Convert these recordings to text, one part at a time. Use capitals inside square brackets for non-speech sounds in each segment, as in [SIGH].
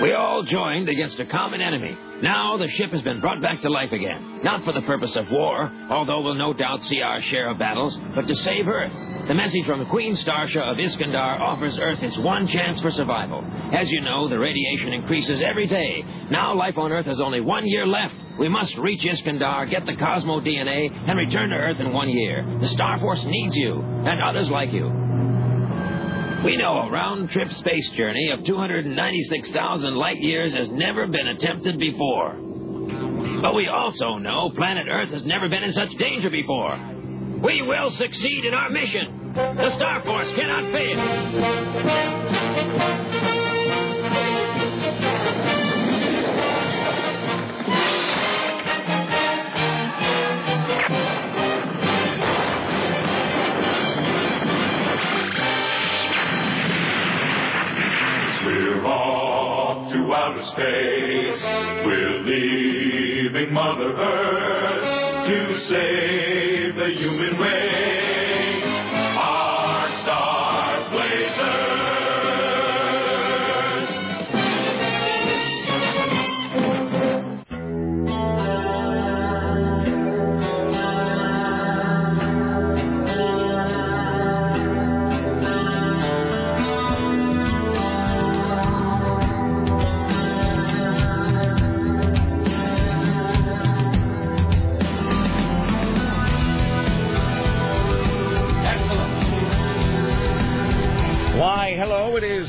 We all joined against a common enemy. Now the ship has been brought back to life again. Not for the purpose of war, although we'll no doubt see our share of battles, but to save Earth. The message from Queen Starsha of Iskandar offers Earth its one chance for survival. As you know, the radiation increases every day. Now life on Earth has only one year left. We must reach Iskandar, get the Cosmo DNA, and return to Earth in one year. The Star Force needs you, and others like you. We know a round trip space journey of 296,000 light years has never been attempted before. But we also know planet Earth has never been in such danger before. We will succeed in our mission. The Star Force cannot We're outer space. We're leaving Mother Earth to save the human race.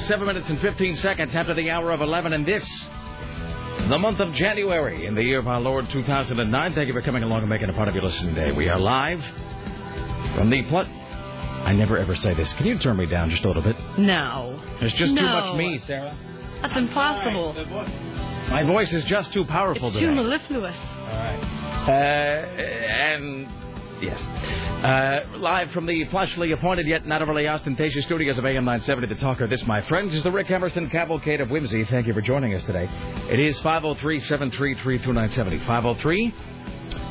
Hello, it is 7 minutes and 15 seconds after the hour of 11, and this, the month of January, in the year of our Lord 2009. Thank you for coming along and making a part of your listening day. We are live from the plot. I never ever say this. Can you turn me down just a little bit? No. There's just too much me, Sarah. That's impossible. My voice is just too powerful It's today. too mellifluous. Uh, and yes, uh, live from the plushly appointed yet not overly ostentatious studios of AM 970, the talker. This, my friends, is the Rick Emerson cavalcade of whimsy. Thank you for joining us today. It is 503-733-2970. 503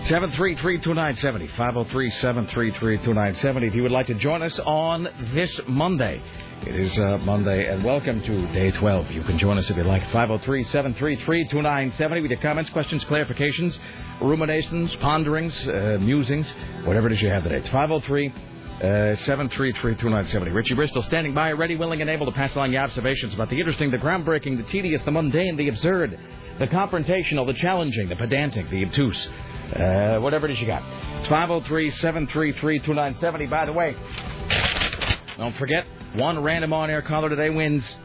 733-2970. 503-733-2970. If you would like to join us on this Monday. It is uh, Monday, and welcome to day 12. You can join us if you'd like. 503-733-2970 with your comments, questions, clarifications, ruminations, ponderings, uh, musings, whatever it is you have today. It's 503 uh, 733-2970. Richie Bristol standing by, ready, willing, and able to pass along your observations about the interesting, the groundbreaking, the tedious, the mundane, the absurd, the confrontational, the challenging, the pedantic, the obtuse, uh, whatever it is you got. It's 503-733-2970. By the way, don't forget, one random on-air caller today wins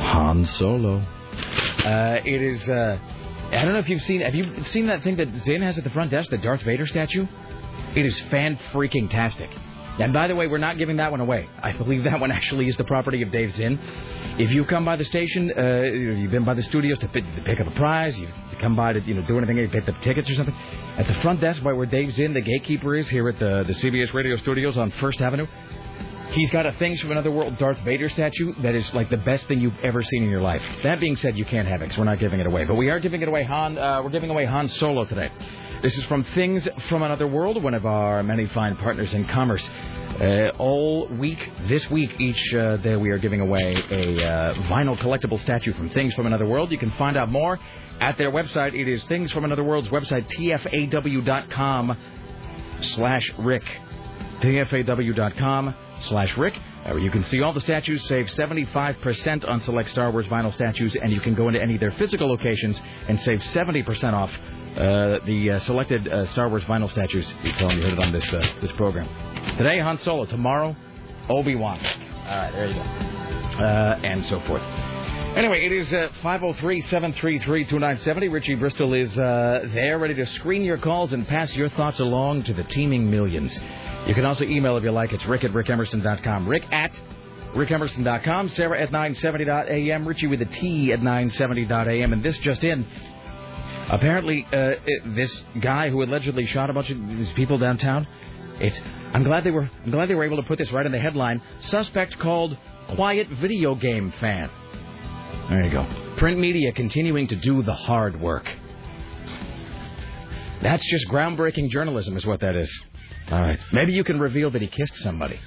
Han Solo. Uh, it is. Uh, I don't know if you've seen. Have you seen that thing that Zinn has at the front desk, the Darth Vader statue? It is fan freaking tastic. And by the way, we're not giving that one away. I believe that one actually is the property of Dave Zinn. If you come by the station, uh, you've been by the studios to pick, to pick up a prize, you come by to you know do anything, you pick up tickets or something. At the front desk, by where Dave Zinn, the gatekeeper, is here at the the CBS Radio Studios on First Avenue. He's got a Things from Another World Darth Vader statue that is like the best thing you've ever seen in your life. That being said, you can't have it 'cause we're not giving it away. But we are giving it away, Han. Uh, we're giving away Han Solo today. This is from Things from Another World, one of our many fine partners in commerce. Uh, all week, this week, each uh, day we are giving away a uh, vinyl collectible statue from Things from Another World. You can find out more at their website. It is Things from Another World's website, tfaw.com slash Rick. tfaw.com slash Rick. Uh, you can see all the statues, save 75% on select Star Wars vinyl statues, and you can go into any of their physical locations and save 70% off uh, the uh, selected uh, Star Wars vinyl statues. You tell them you heard it on this uh, this program. Today, Han Solo. Tomorrow, Obi-Wan. All right, there you go. Uh, and so forth. Anyway, it is uh, 503-733-2970. Richie Bristol is uh, there, ready to screen your calls and pass your thoughts along to the teeming millions. You can also email if you like. It's rick at rickemerson.com. Rick at rickemerson.com. Sarah at 970.am. Richie with a T at 970.am. And this just in. Apparently, uh, it- this guy who allegedly shot a bunch of these people downtown. It's. I'm glad they were. I'm glad they were able to put this right in the headline. Suspect called quiet video game fan. There you go. Print media continuing to do the hard work. That's just groundbreaking journalism, is what that is. All right. Maybe you can reveal that he kissed somebody.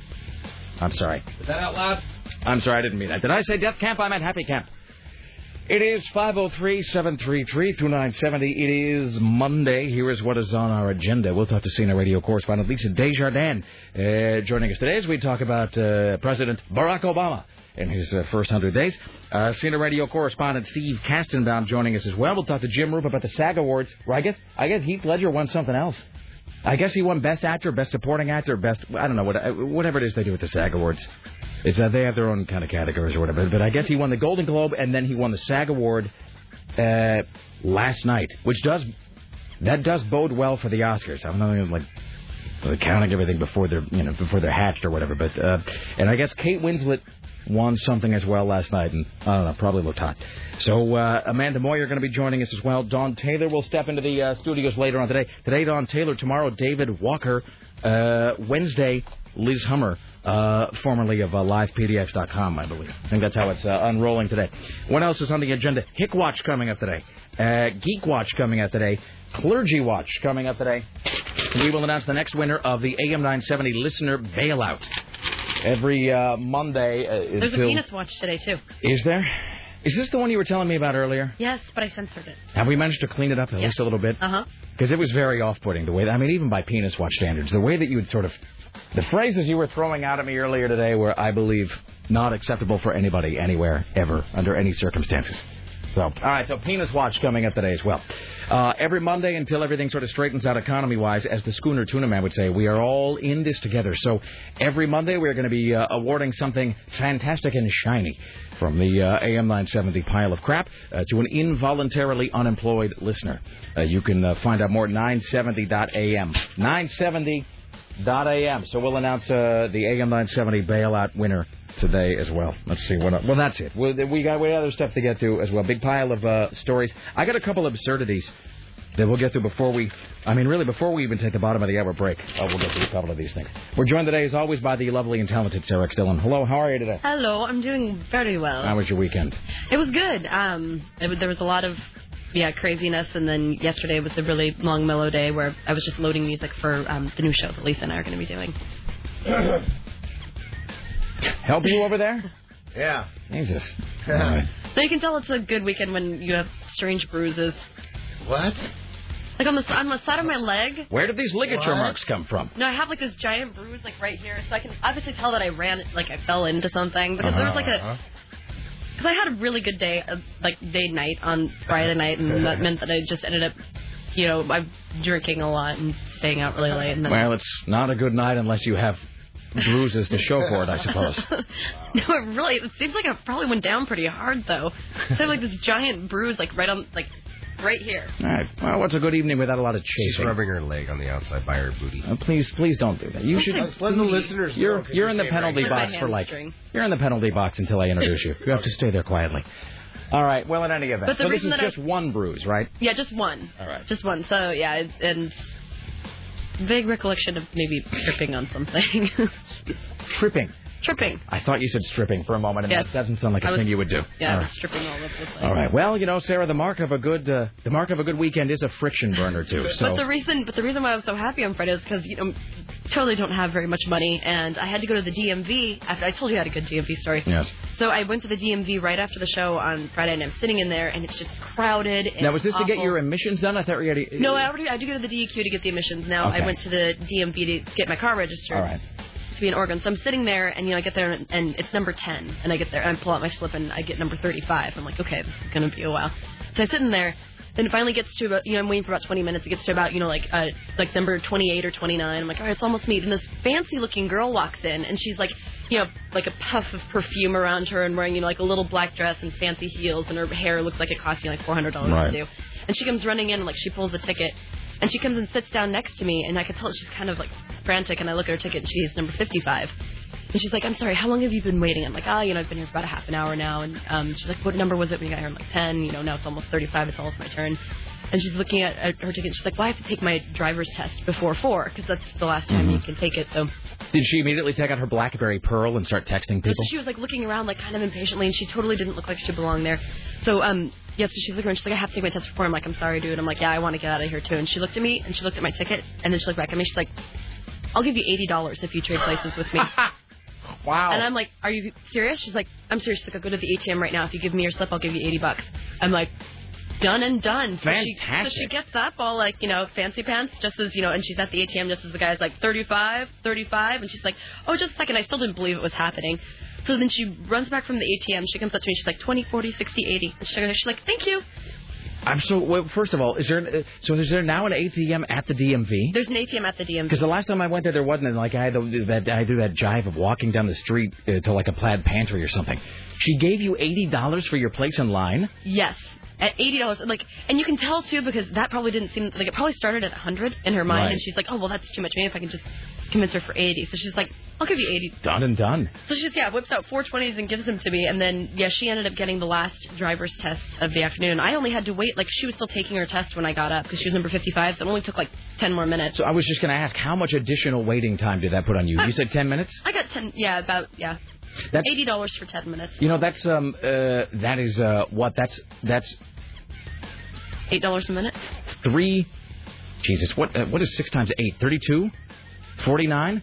I'm sorry. Is that out loud? I'm sorry, I didn't mean that. Did I say Death Camp? I meant Happy Camp. It is 503-733-2970. It is Monday. Here is what is on our agenda. We'll talk to CNN radio correspondent Lisa Desjardins uh, joining us today as we talk about uh, President Barack Obama in his uh, first 100 days. Uh, radio correspondent Steve Kastenbaum joining us as well. We'll talk to Jim Roop about the SAG Awards. I guess I guess Heath Ledger won something else. I guess he won Best Actor, Best Supporting Actor, Best I don't know what uh, whatever it is they do with the SAG Awards. It's that they have their own kind of categories or whatever. But I guess he won the Golden Globe and then he won the SAG Award uh, last night, which does that does bode well for the Oscars. I'm not even like counting everything before they're you know before they're hatched or whatever. But uh, and I guess Kate Winslet won something as well last night, and I don't know, probably looked hot. So uh, Amanda Moyer going to be joining us as well. Don Taylor will step into the uh, studios later on today. Today, Don Taylor. Tomorrow, David Walker. Uh, Wednesday, Liz Hummer, uh, formerly of uh, LivePDX.com, I believe. I think that's how it's uh, unrolling today. What else is on the agenda? Hick Watch coming up today. Uh, Geek Watch coming up today. Clergy Watch coming up today. We will announce the next winner of the AM 970 listener bailout. Every uh, Monday. Uh, There's a penis watch today too. Is there? Is this the one you were telling me about earlier? Yes, but I censored it. Have we managed to clean it up at Yeah. least a little bit? Uh huh. Because it was very off-putting the way. That, I mean, even by penis watch standards, the way that you would sort of, the phrases you were throwing out at me earlier today were, I believe, not acceptable for anybody, anywhere, ever, under any circumstances. So, all right. So, penis watch coming up today as well. Uh, every Monday until everything sort of straightens out economy-wise, as the Schooner Tuna Man would say, we are all in this together. So, every Monday we're going to be uh, awarding something fantastic and shiny from the uh, AM 970 pile of crap uh, to an involuntarily unemployed listener. Uh, you can uh, find out more at 970.am. 970.am. So we'll announce the AM 970 bailout winner today as well. Let's see what. Else. Well, that's it. We, we got we got other stuff to get to as well. Big pile of uh, stories. I got a couple of absurdities that we'll get to before we. I mean, really, before we even take the bottom of the hour break, uh, we'll get to a couple of these things. We're joined today, as always, by the lovely and talented Sarah X. Dillon. Hello, how are you today? Hello, I'm doing very well. How was your weekend? It was good. Um, it, there was a lot of yeah craziness, and then yesterday was a really long mellow day where I was just loading music for um, the new show that Lisa and I are going to be doing. [CLEARS THROAT] Help you over there? Yeah. Jesus. [LAUGHS] All right. So you can tell it's a good weekend when you have strange bruises, What? like on the on the side of my leg. Where did these ligature What? marks come from? No, I have like this giant bruise like right here, so I can obviously tell that I ran like I fell into something because there was like a because I had a really good day, uh, like day night on Friday night, and that meant that I just ended up, you know, I'm drinking a lot and staying out really late. And then, Well, it's not a good night unless you have bruises to show for it, I suppose. [LAUGHS] no, it really, it seems like it probably went down pretty hard though. I have like this giant bruise, like right on, like right here. All right. Well, what's a good evening without a lot of chasing? She's rubbing her leg on the outside by her booty. Uh, please, please don't do that. You should. Let's Let the listeners know, You're 'cause you're in the penalty right box for like hamstring. you're in the penalty box until I introduce you. You have to stay there quietly. All right. Well, in any event, But the so this is that I- just one bruise, right? Yeah, just one. All right. Just one. So yeah, and vague recollection of maybe tripping on something. Tripping. Tripping. I thought you said stripping for a moment, and Yes. that doesn't sound like a was- thing you would do. Yeah, All right. was tripping all over the place. All right. Well, you know, Sarah, the mark of a good uh, the mark of a good weekend is a friction burner too. So But the reason, but the reason why I was so happy on Friday is because you know, totally don't have very much money, and I had to go to the DMV. After I told you I had a good DMV story. yes. So I went to the DMV right after the show on Friday, and I'm sitting in there, and it's just crowded. And Now, was this to get your emissions done? I thought you already. No, I already I do go to the DEQ to get the emissions. Now Okay. I went to the DMV to get my car registered. All right. To be in Oregon, so I'm sitting there, and you know I get there, and, and it's number ten, and I get there, and I pull out my slip, and I get number thirty-five. I'm like, okay, this is gonna be a while. So I sit in there. Then it finally gets to about, you know, I'm waiting for about 20 minutes. It gets to about, you know, like, uh, like number 28 or 29. I'm like, all right, it's almost me. And this fancy looking girl walks in, and she's like, you know, like a puff of perfume around her, and wearing, you know, like a little black dress and fancy heels, and her hair looks like it cost you like $400 Right. to do. And she comes running in, like she pulls a ticket, and she comes and sits down next to me, and I can tell she's kind of like frantic. And I look at her ticket, and she's number 55. And she's like, I'm sorry, how long have you been waiting? I'm like, ah, you know, I've been here for about a half an hour now. And um, she's like, what number was it when you got here? I'm like, 10. You know, now it's almost 35. It's almost my turn. And she's looking at, at her ticket. She's like, well, I have to take my driver's test before 4 because that's the last time you can take it. So, Did she immediately take out her BlackBerry Pearl and start texting so people? she was like looking around like kind of impatiently, and she totally didn't look like she belonged there. So, um, yeah, so she's looking around. She's like, I have to take my test before. I'm like, I'm sorry, dude. I'm like, yeah, I want to get out of here too. And she looked at me, and she looked at my ticket, and then she looked back at me. She's like, I'll give you eighty dollars if you trade places with me. [LAUGHS] Wow. And I'm like, "Are you serious?" She's like, "I'm serious." She's like, "I'll go to the ATM right now. If you give me your slip, I'll give you 80 bucks." I'm like, "Done and done." So she, so she gets up all like, you know, fancy pants, just as you know, and she's at the ATM just as the guy's like 35, 35, and she's like, "Oh, just a second. I still didn't believe it was happening. So then she runs back from the ATM. She comes up to me. She's like, 20, 40, 60, 80. And she's she's like, "Thank you." I'm so. Well, first of all, is there uh, so is there now an ATM at the DMV? There's an ATM at the DMV. Because the last time I went there, there wasn't. And like I had to, that I do that jive of walking down the street uh, to like a plaid pantry or something. She gave you eighty dollars for your place in line. Yes, at eighty dollars. Like, and you can tell too because that probably didn't seem like it probably started at a hundred in her mind, Right. and she's like, oh well, that's too much. Maybe if I can just convince her for eighty. So she's like, I'll give you eighty. Done and done. So she just yeah whips out four twenties and gives them to me, and then yeah she ended up getting the last driver's test of the afternoon. I only had to wait like she was still taking her test when I got up because she was number fifty five, so it only took like ten more minutes. So I was just going to ask, how much additional waiting time did that put on you? Uh, you said ten minutes. I got ten yeah about yeah That's eighty dollars for ten minutes. you know that's um uh that is uh what that's that's Eight dollars a minute. three. Jesus, what uh, what is six times eight? Thirty-two. Forty-nine.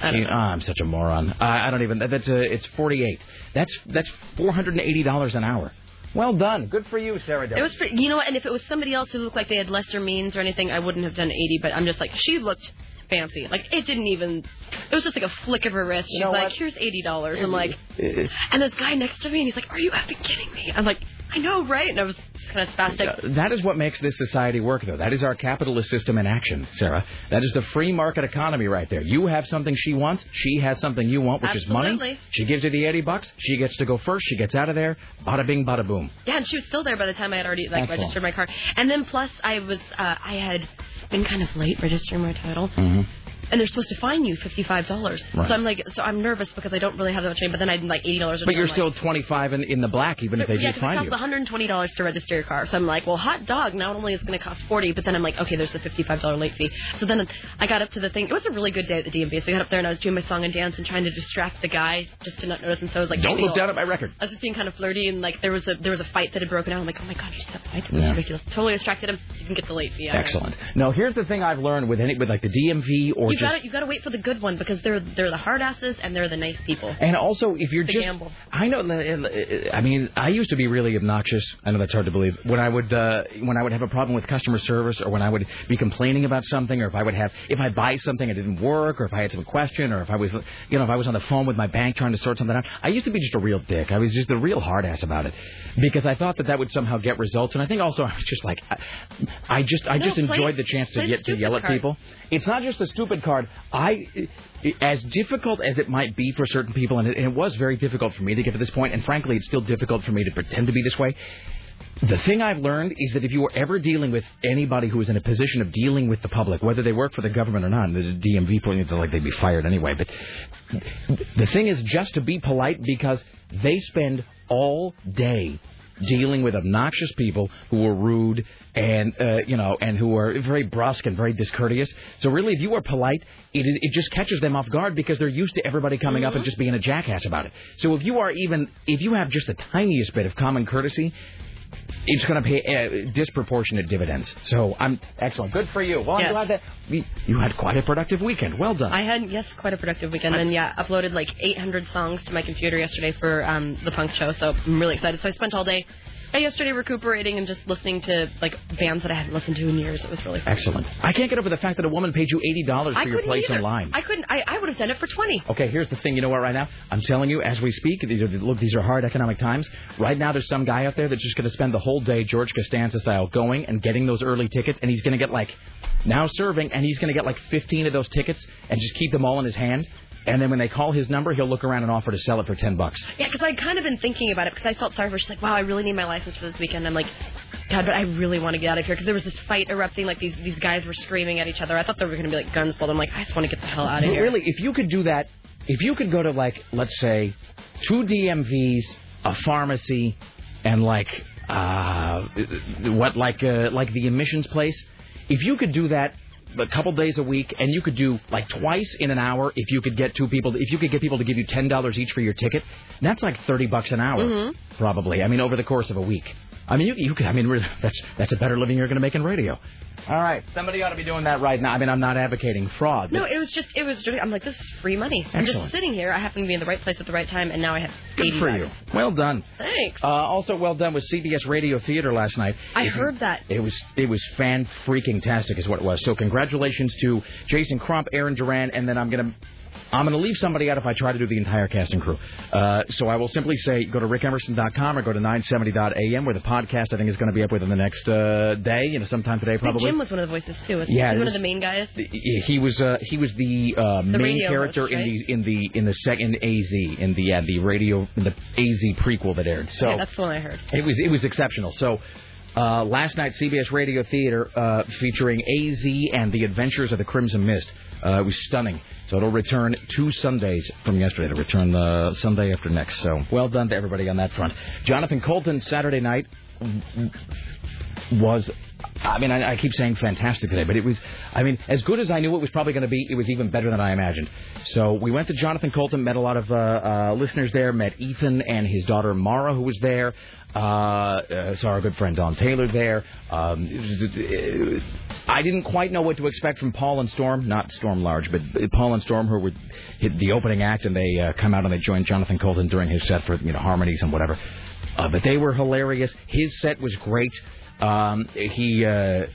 I don't know. Ah, I'm such a moron. I, I don't even. That, That's uh, it's 48. That's that's 480 dollars an hour. Well done. Good for you, Sarah. It was pretty, you know, what, and if it was somebody else who looked like they had lesser means or anything, I wouldn't have done 80. But I'm just like, she looked fancy. Like it didn't even. It was just like a flick of her wrist. She's know like, what? here's eighty dollars. I'm like, [LAUGHS] and this guy next to me, and he's like, are you effing kidding me? I'm like, I know, right? And I was kind of spastic. that is what makes this society work, though. That is our capitalist system in action, Sarah. That is the free market economy right there. You have something she wants, she has something you want, which is money. Absolutely. She gives you the 80 bucks, she gets to go first, she gets out of there. Bada bing, bada boom. Yeah, and she was still there by the time I had already like Excellent. registered my car. And then plus, I was uh, I had been kind of late registering my title. Mm-hmm. And they're supposed to fine you fifty five dollars. Right. So I'm like, so I'm nervous because I don't really have that much money. But then I'd like eighty dollars. But you're still 25 in, in the black, even if they yeah, do because it find costs 120 dollars to register your car. So I'm like, well, hot dog. Not only is it going to cost 40, but then I'm like, okay, there's the 55 dollar late fee. So then I got up to the thing. It was a really good day at the DMV. So I got up there and I was doing my song and dance and trying to distract the guy just to not notice. And so I was like, Don't look down at my record. I was just being kind of flirty and like there was a there was a fight that had broken out. I'm like, oh my god, you stepped fight. This Yeah. ridiculous. Totally distracted him. You can get the late fee. it. Excellent. No, here's the thing I've learned with any with like the DMV or You just got to you got to wait for the good one because they're they're the hard asses and they're the nice people. And also, if you're The just, gamble. I know. I mean, I used to be really obnoxious. I know that's hard to believe. When I would, uh, when I would have a problem with customer service, or when I would be complaining about something, or if I would have, if I buy something that didn't work, or if I had some question, or if I was, you know, if I was on the phone with my bank trying to sort something out, I used to be just a real dick. I was just a real hard ass about it, because I thought that that would somehow get results, and I think also I was just like, I, I just, I No, just play- enjoyed the chance to get to yell at card. people. It's not just a stupid card. I, as difficult as it might be for certain people, and it, and it was very difficult for me to get to this point, and frankly, it's still difficult for me to pretend to be this way. The thing I've learned is that if you are ever dealing with anybody who is in a position of dealing with the public, whether they work for the government or not, the DMV point it's like they'd be fired anyway, but the thing is just to be polite because they spend all day dealing with obnoxious people who are rude and uh, you know and who are very brusque and very discourteous. So really, if you are polite, it is, it just catches them off guard because they're used to everybody coming up and just being a jackass about it. So if you are even if you have just the tiniest bit of common courtesy. It's going to pay uh, disproportionate dividends. So I'm excellent. Good for you. Well, I'm glad that you you had quite a productive weekend. Well done. I had yes, quite a productive weekend, and yeah, uploaded like 800 songs to my computer yesterday for um, the punk show. So I'm really excited. So I spent all day yesterday recuperating and just listening to like bands that I hadn't listened to in years. It was really fun. Excellent. I can't get over the fact that a woman paid you eighty dollars I for your couldn't place either. in line. I couldn't. I, I would have done it for 20. Okay, here's the thing. You know what? Right now, I'm telling you, as we speak, these are, look, these are hard economic times. Right now, there's some guy out there that's just going to spend the whole day, George Costanza style, going and getting those early tickets, and he's going to get like now serving, and he's going to get like 15 of those tickets and just keep them all in his hand. And then when they call his number, he'll look around and offer to sell it for 10 bucks. Yeah, because I'd kind of been thinking about it because I felt sorry for her. She's like, wow, I really need my license for this weekend. I'm like, God, but I really want to get out of here because there was this fight erupting. Like these these guys were screaming at each other. I thought there were going to be like guns pulled. I'm like, I just want to get the hell out of here. really, if you could do that, if you could go to like, let's say, two DMVs, a pharmacy, and like, uh, what, like, uh, like the emissions place, if you could do that a couple days a week, and you could do like twice in an hour, if you could get two people, if you could get people to give you ten dollars each for your ticket, that's like thirty bucks an hour, Mhm. probably. I mean, over the course of a week. I mean, you, you could, I mean, that's that's a better living you're going to make in radio. All right. Somebody ought to be doing that right now. I mean, I'm not advocating fraud. No, it was just it was. I'm like, this is free money. I'm just sitting here. I happen to be in the right place at the right time, and now I have Good 80 for you. Well done. Thanks. Uh, also, well done with CBS Radio Theater last night. I It- heard that. It was it was fan freaking tastic, is what it was. So congratulations to Jason Crump, Aaron Duran, and then I'm gonna. I'm going to leave somebody out if I try to do the entire cast and crew. Uh, so I will simply say go to rickemerson.com or go to 970.am where the podcast I think is going to be up within the next uh, day, you know, sometime today probably. Jim was one of the voices too. Was Yeah, he it one of the main guys. he was uh, he was the, uh, main character host, in the in the in the second AZ in the uh, the radio in the AZ prequel that aired. So yeah, that's the one I heard. it was it was exceptional. So uh, last night, CBS Radio Theater uh, featuring AZ and the Adventures of the Crimson Mist. Uh, it was stunning. So it'll return two Sundays from yesterday. It'll return the Sunday after next. So well done to everybody on that front. Jonathan Coulton Saturday night was. I mean, I, I keep saying fantastic today, but it was, I mean, as good as I knew it was probably going to be, it was even better than I imagined. So we went to Jonathan Coulton, met a lot of uh, uh, listeners there, met Ethan and his daughter Mara, who was there. Uh, uh, saw our good friend Don Taylor there. Um, it was- I didn't quite know what to expect from Paul and Storm, not Storm Large, but Paul and Storm, who were hit the opening act, and they uh, come out and they joined Jonathan Coulton during his set for you know harmonies and whatever. Uh, but they were hilarious. His set was great. Um, he, uh,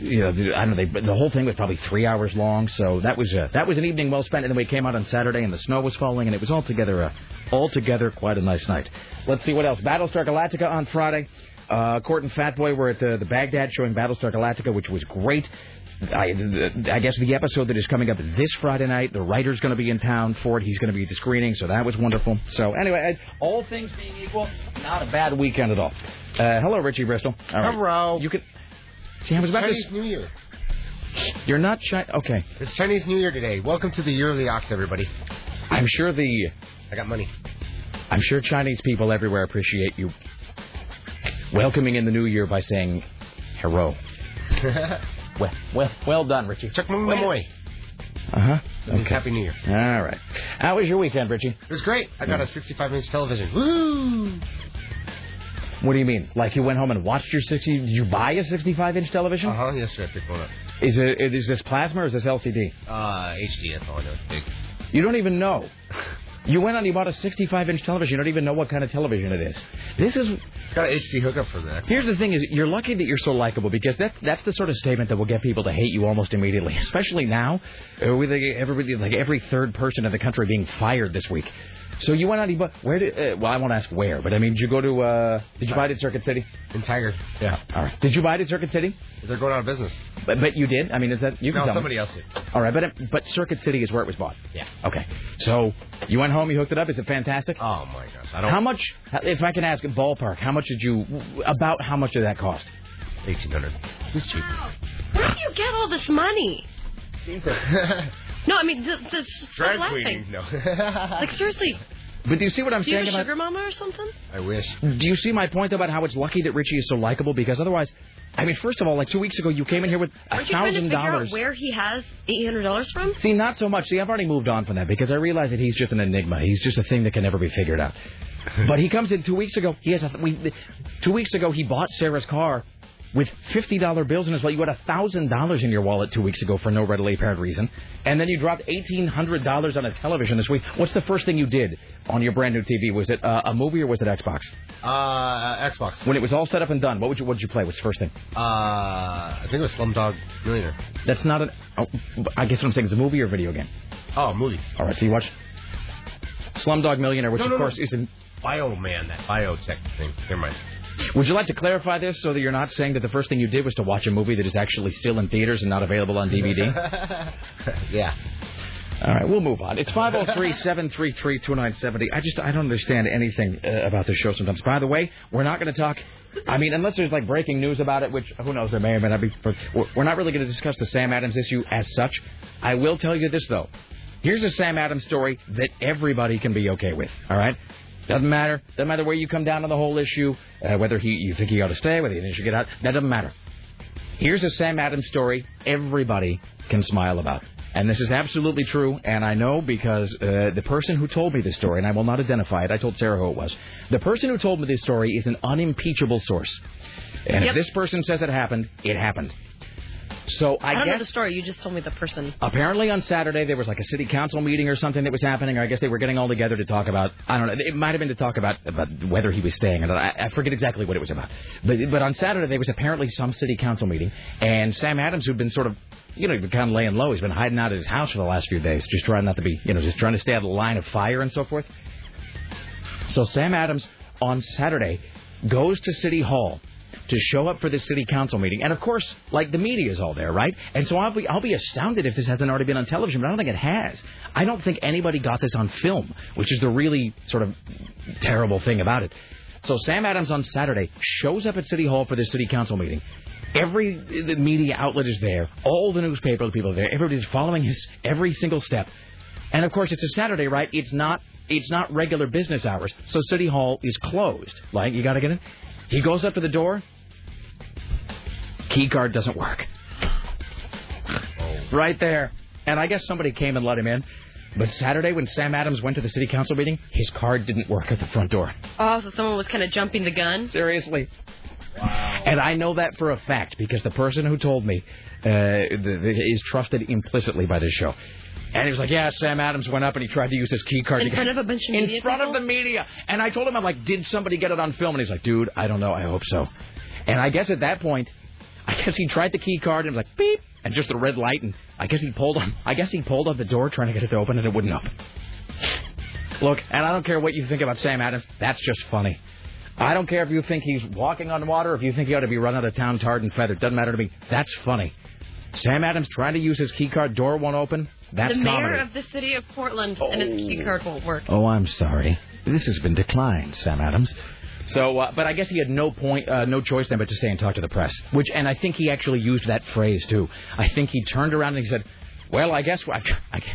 you know, I don't know. They, the whole thing was probably three hours long, so that was uh, that was an evening well spent. And then we came out on Saturday, and the snow was falling, and it was altogether uh, altogether quite a nice night. Let's see what else. Battlestar Galactica on Friday. Uh, Court and Fatboy were at the, the Bagdad showing Battlestar Galactica, which was great. I, I guess the episode that is coming up this Friday night, the writer's going to be in town for it. He's going to be at the screening, so that was wonderful. So anyway, all things being equal, not a bad weekend at all. Uh, hello, Richie Bristol. All right. Hello. You can see. I was about Chinese to. New Year. You're not Chi Okay. It's Chinese New Year today. Welcome to the Year of the Ox, everybody. I'm sure the. I got money. I'm sure Chinese people everywhere appreciate you welcoming in the new year by saying hello. [LAUGHS] Well, well, well done, Richie. Chuck Mung Moy. Uh huh. Okay. Happy New Year. All right. How was your weekend, Richie? It was great. I got a 65 inch television. Woo! What do you mean? Like you went home and watched your 60? Did you buy a 65 inch television? Uh huh. Yesterday I picked one up. Is it is this plasma or is this LCD? Uh, HD. That's all I know. It's big. You don't even know. [LAUGHS] You went and you bought a 65 inch television. You don't even know what kind of television it is. This is It's got an HD hookup for that. Here's the thing: is you're lucky that you're so likable because that that's the sort of statement that will get people to hate you almost immediately. [LAUGHS] Especially now, uh, with everybody like every third person in the country being fired this week. So you went out and you bought where did? Uh, well, I won't ask where, but I mean, did you go to? uh Did you buy it at Circuit City? In Tiger. Yeah. All right. Did you buy it at Circuit City? They're going out of business. But, but you did. I mean, is that you can No, tell somebody me. else did. All right, but but Circuit City is where it was bought. Yeah. Okay. So you went home, you hooked it up. Is it fantastic? Oh my gosh. I don't. How much? If I can ask, ballpark, how much did you? About how much did that cost? 1800. It's cheap. Where do you get all this money? [LAUGHS] No, I mean, just, just stop Drag laughing. queening. No. [LAUGHS] Like seriously, But do you see what I'm do you have saying a about? sugar mama or something? I wish. Do you see my point about how it's lucky that Richie is so likable? Because otherwise, I mean, first of all, like two weeks ago, you came in here with a Aren't you trying to thousand figure out dollars. where he has eight hundred dollars from? See, not so much. See, I've already moved on from that because I realize that he's just an enigma. He's just a thing that can never be figured out. [LAUGHS] but he comes in two weeks ago. He has a we. Two weeks ago, he bought Sarah's car with fifty dollar bills in his wallet. You had a thousand dollars in your wallet two weeks ago for no readily apparent reason, and then you dropped eighteen hundred dollars on a television this week. What's the first thing you did on your brand new TV? Was it uh, a movie or was it Xbox? Uh, Xbox. When it was all set up and done, what would you what did you play? What's the first thing? Uh, I think it was Slumdog Millionaire. That's not an. Oh, I guess what I'm saying is a movie or video game. Oh, movie. All right, so you watch Slumdog Millionaire, which No, of no, no. course is in. Bioman, that biotech thing. Never mind. Would you like to clarify this so that you're not saying that the first thing you did was to watch a movie that is actually still in theaters and not available on DVD? [LAUGHS] yeah. All right, we'll move on. It's 503-733-2970. I just I don't understand anything uh, about this show sometimes. By the way, we're not going to talk. I mean, unless there's like breaking news about it, which who knows, there may or may not be. We're not really going to discuss the Sam Adams issue as such. I will tell you this though. Here's a Sam Adams story that everybody can be okay with. All right. Doesn't matter. Doesn't matter where you come down on the whole issue, uh, whether he you think he ought to stay, whether he should get out. That doesn't matter. Here's a Sam Adams story everybody can smile about. And this is absolutely true, and I know because uh, the person who told me this story, and I will not identify it, I told Sarah who it was. The person who told me this story is an unimpeachable source. And Yep. if this person says it happened, it happened. So I, I don't guess know the story. You just told me the person. apparently on Saturday there was like a city council meeting or something that was happening, or I guess they were getting all together to talk about. I don't know. It might have been to talk about about whether he was staying or not. I, I forget exactly what it was about. But but on Saturday there was apparently some city council meeting, and Sam Adams, who'd been sort of you know, been kind of laying low. He's been hiding out at his house for the last few days, just trying not to be, you know, just trying to stay out of the line of fire and so forth. So Sam Adams on Saturday goes to City Hall to show up for the city council meeting, and of course, like the media is all there, right? And so I'll be I'll be astounded if this hasn't already been on television, but I don't think it has. I don't think anybody got this on film, which is the really sort of terrible thing about it. So Sam Adams on Saturday shows up at City Hall for the city council meeting. Every the media outlet is there. All the newspaper people are there. Everybody's following his every single step. And of course, it's a Saturday, right? It's not it's not regular business hours, so City Hall is closed. Like you got to get in. He goes up to the door. Key card doesn't work. Right there. And I guess somebody came and let him in. But Saturday, when Sam Adams went to the city council meeting, his card didn't work at the front door. Oh, so someone was kind of jumping the gun. Seriously. Wow. And I know that for a fact because the person who told me uh, the, the, is trusted implicitly by this show. And he was like, "Yeah, Sam Adams went up and he tried to use his key card In to front get of a bunch of in front people? of the media." And I told him, "I'm like, did somebody get it on film?" And he's like, "Dude, I don't know. I hope so." And I guess at that point, I guess he tried the key card and was like, "Beep," and just a red light, and I guess he pulled on. I guess he pulled on the door trying to get it to open, and it wouldn't open. Look, and I don't care what you think about Sam Adams. That's just funny. I don't care if you think he's walking on water, if you think he ought to be run out of town tarred and feathered. Doesn't matter to me. That's funny. Sam Adams trying to use his key card, door won't open. That's the mayor comedy. of the city of Portland and his key card won't work. Oh, I'm sorry. This has been declined, Sam Adams. So, uh, but I guess he had no point, uh, no choice then but to stay and talk to the press. Which, and I think he actually used that phrase too. I think he turned around and he said, "Well, I guess I,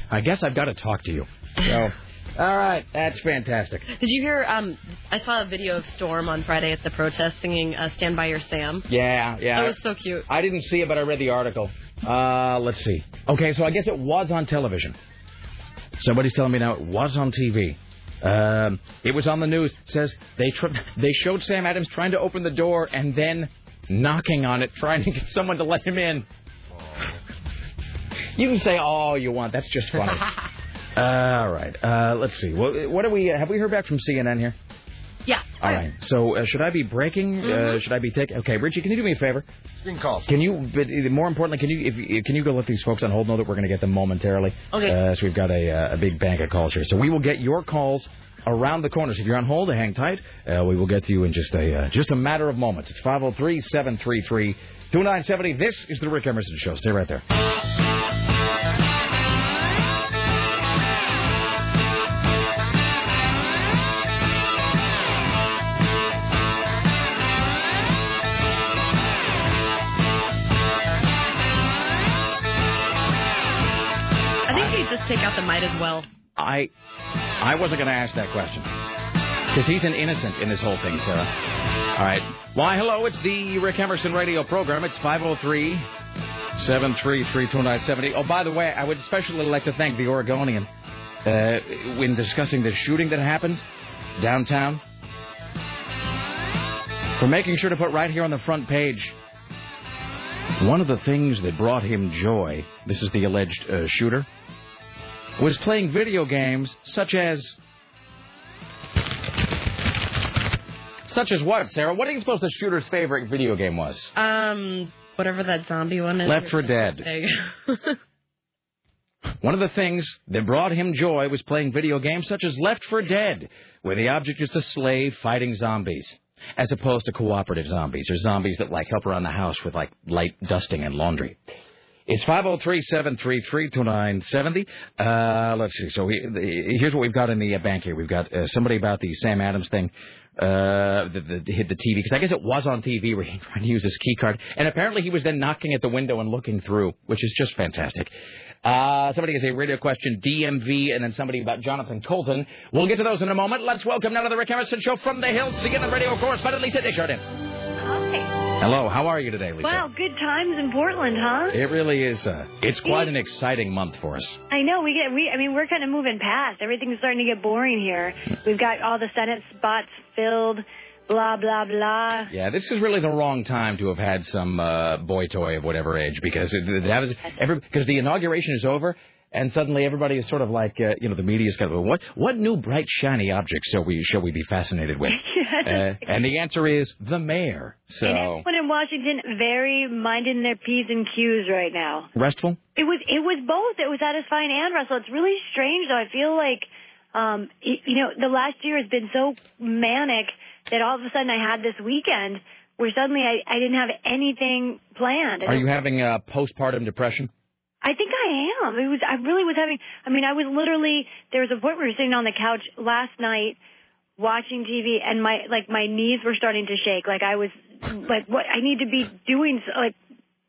I, guess I've got to talk to you." So, all right, that's fantastic. Did you hear? Um, I saw a video of Storm on Friday at the protest singing uh, "Stand by Your Sam." Yeah, yeah. That was so cute. I didn't see it, but I read the article. Uh, let's see. Okay, so I guess it was on television. Somebody's telling me now it was on TV. Um, it was on the news. It says they tr- they showed Sam Adams trying to open the door and then knocking on it, trying to get someone to let him in. You can say all you want. That's just funny. [LAUGHS] All right. Uh, let's see. What, what do we have? We heard back from CNN here. Yeah. All right. So uh, should I be breaking? Uh, should I be taking? Okay, Richie, can you do me a favor? Screen calls. Can you? But uh, more importantly, can you? If can you go let these folks on hold know that we're going to get them momentarily? Okay. Uh, so we've got a uh, a big bank of calls here. So we will get your calls around the corners. If you're on hold, hang tight. Uh, we will get to you in just a uh, just a matter of moments. It's 503-733-2970. This is the Rick Emerson Show. Stay right there. Take out the might as well. I I wasn't going to ask that question because he's an innocent in this whole thing, Sarah. All right. Why, hello. It's the Rick Emerson radio program. It's 503 733 2970. Oh, by the way, I would especially like to thank the Oregonian uh, when discussing the shooting that happened downtown for making sure to put right here on the front page. One of the things that brought him joy, this is the alleged uh, shooter, was playing video games such as. Such as what, Sarah? What do you suppose the shooter's favorite video game was? Um, whatever that zombie one is. Left 4 Dead. There you go. [LAUGHS] One of the things that brought him joy was playing video games such as Left 4 Dead, where the object is a slave fighting zombies, as opposed to cooperative zombies, or zombies that like help around the house with like light dusting and laundry. It's 503-733-2970. Uh, let's see. So we, the, here's what we've got in the uh, bank here. We've got uh, somebody about the Sam Adams thing. Uh, the, the, hit the TV because I guess it was on TV where he [LAUGHS] tried to use his key card, and apparently he was then knocking at the window and looking through, which is just fantastic. Uh, somebody has a radio question, DMV, and then somebody about Jonathan Coulton. We'll get to those in a moment. Let's welcome now to the Rick Emerson Show from the Hills, again, the radio course, but at least correspondent Lisa Desjardins. Hello, how are you today, Lisa? Wow, good times in Portland, huh? It really is. Uh, it's quite an exciting month for us. I know we get we I mean we're kind of moving past. Everything's starting to get boring here. We've got all the Senate spots filled. blah blah blah. Yeah, this is really the wrong time to have had some uh, boy toy of whatever age because it, that was every because the inauguration is over and suddenly everybody is sort of like uh, you know the media is kind of what what new bright shiny object shall we shall we be fascinated with? [LAUGHS] uh, and the answer is the mayor. So And everyone in Washington very minding their p's and q's right now. restful. It was it was both. It was satisfying and restful. It's really strange though. I feel like um you know, the last year has been so manic that all of a sudden I had this weekend where suddenly I, I didn't have anything planned. Are you having uh, postpartum depression? I think I am. It was I really was having I mean I was literally there was a point where we were sitting on the couch last night watching TV and my like my knees were starting to shake like I was like what I need to be doing like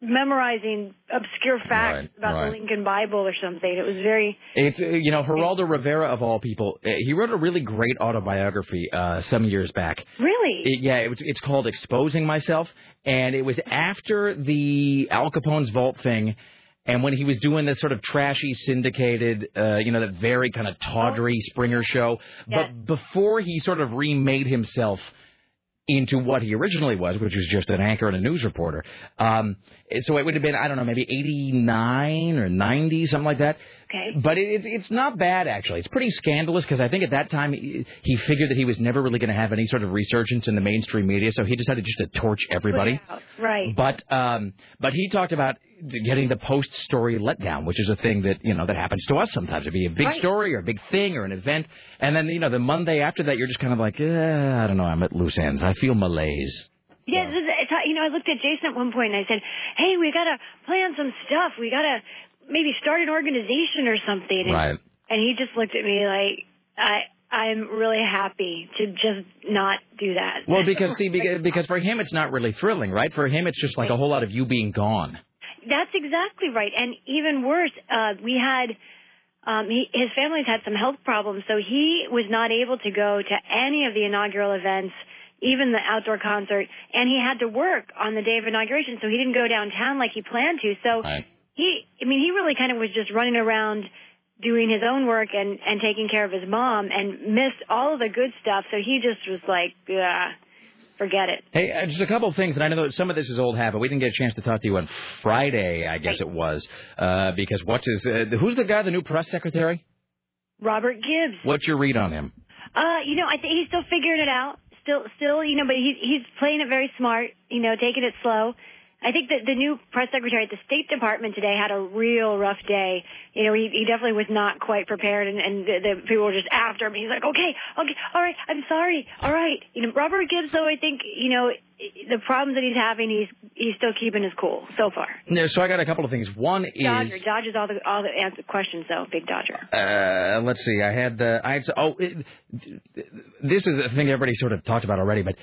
memorizing obscure facts Right, about right. the Lincoln Bible or something. It was very It's uh, you know Geraldo Rivera of all people. uh, He wrote a really great autobiography uh, some years back. really It, yeah, it was, it's called Exposing Myself, and it was after the Al Capone's Vault thing, and when he was doing this sort of trashy, syndicated, uh, you know, that very kind of tawdry Springer show. Yes. But before he sort of remade himself into what he originally was, which was just an anchor and a news reporter. Um, so it would have been, I don't know, maybe 89 or 90, something like that. Okay. But it, it's it's not bad actually. It's pretty scandalous because I think at that time he, he figured that he was never really going to have any sort of resurgence in the mainstream media, so he decided just to torch everybody. Right. But um, but he talked about getting the post story letdown, which is a thing that you know that happens to us sometimes. It'd be a big Right. story or a big thing or an event, and then you know the Monday after that you're just kind of like, eh, I don't know, I'm at loose ends. I feel malaise. Yeah, this is, it's, you know, I looked at Jason at one point and I said, "Hey, we gotta plan some stuff. We gotta maybe start an organization or something." And, Right. and he just looked at me like, "I, I'm really happy to just not do that." Well, because see, because, because for him it's not really thrilling, right? For him it's just like a whole lot of you being gone. That's exactly right. And even worse, uh, we had um, he, his family's had some health problems, so he was not able to go to any of the inaugural events, even the outdoor concert, and he had to work on the day of inauguration, so he didn't go downtown like he planned to. So Right. He, I mean, he really kind of was just running around doing his own work and and taking care of his mom, and missed all of the good stuff. So he just was like, yeah, forget it. Hey, uh, just a couple of things, and I know that some of this is old hat, but we didn't get a chance to talk to you on Friday, I guess it was, uh, because what's his, uh, who's the guy, the new press secretary? Robert Gibbs. What's your read on him? Uh, you know, I think he's still figuring it out. Still, still, you know, but he, he's playing it very smart. You know, taking it slow. I think that the new press secretary at the State Department today had a real rough day. You know, he, he definitely was not quite prepared, and, and the, the people were just after him. He's like, okay, okay, all right, I'm sorry, all right. You know, Robert Gibbs, though, I think, you know, the problems that he's having, he's he's still keeping his cool so far. No, so I got a couple of things. One Dodger, is, Dodger's all the all the answer questions though. Big Dodger. uh, let's see, I had, the I had, oh, it, this is a thing everybody sort of talked about already, but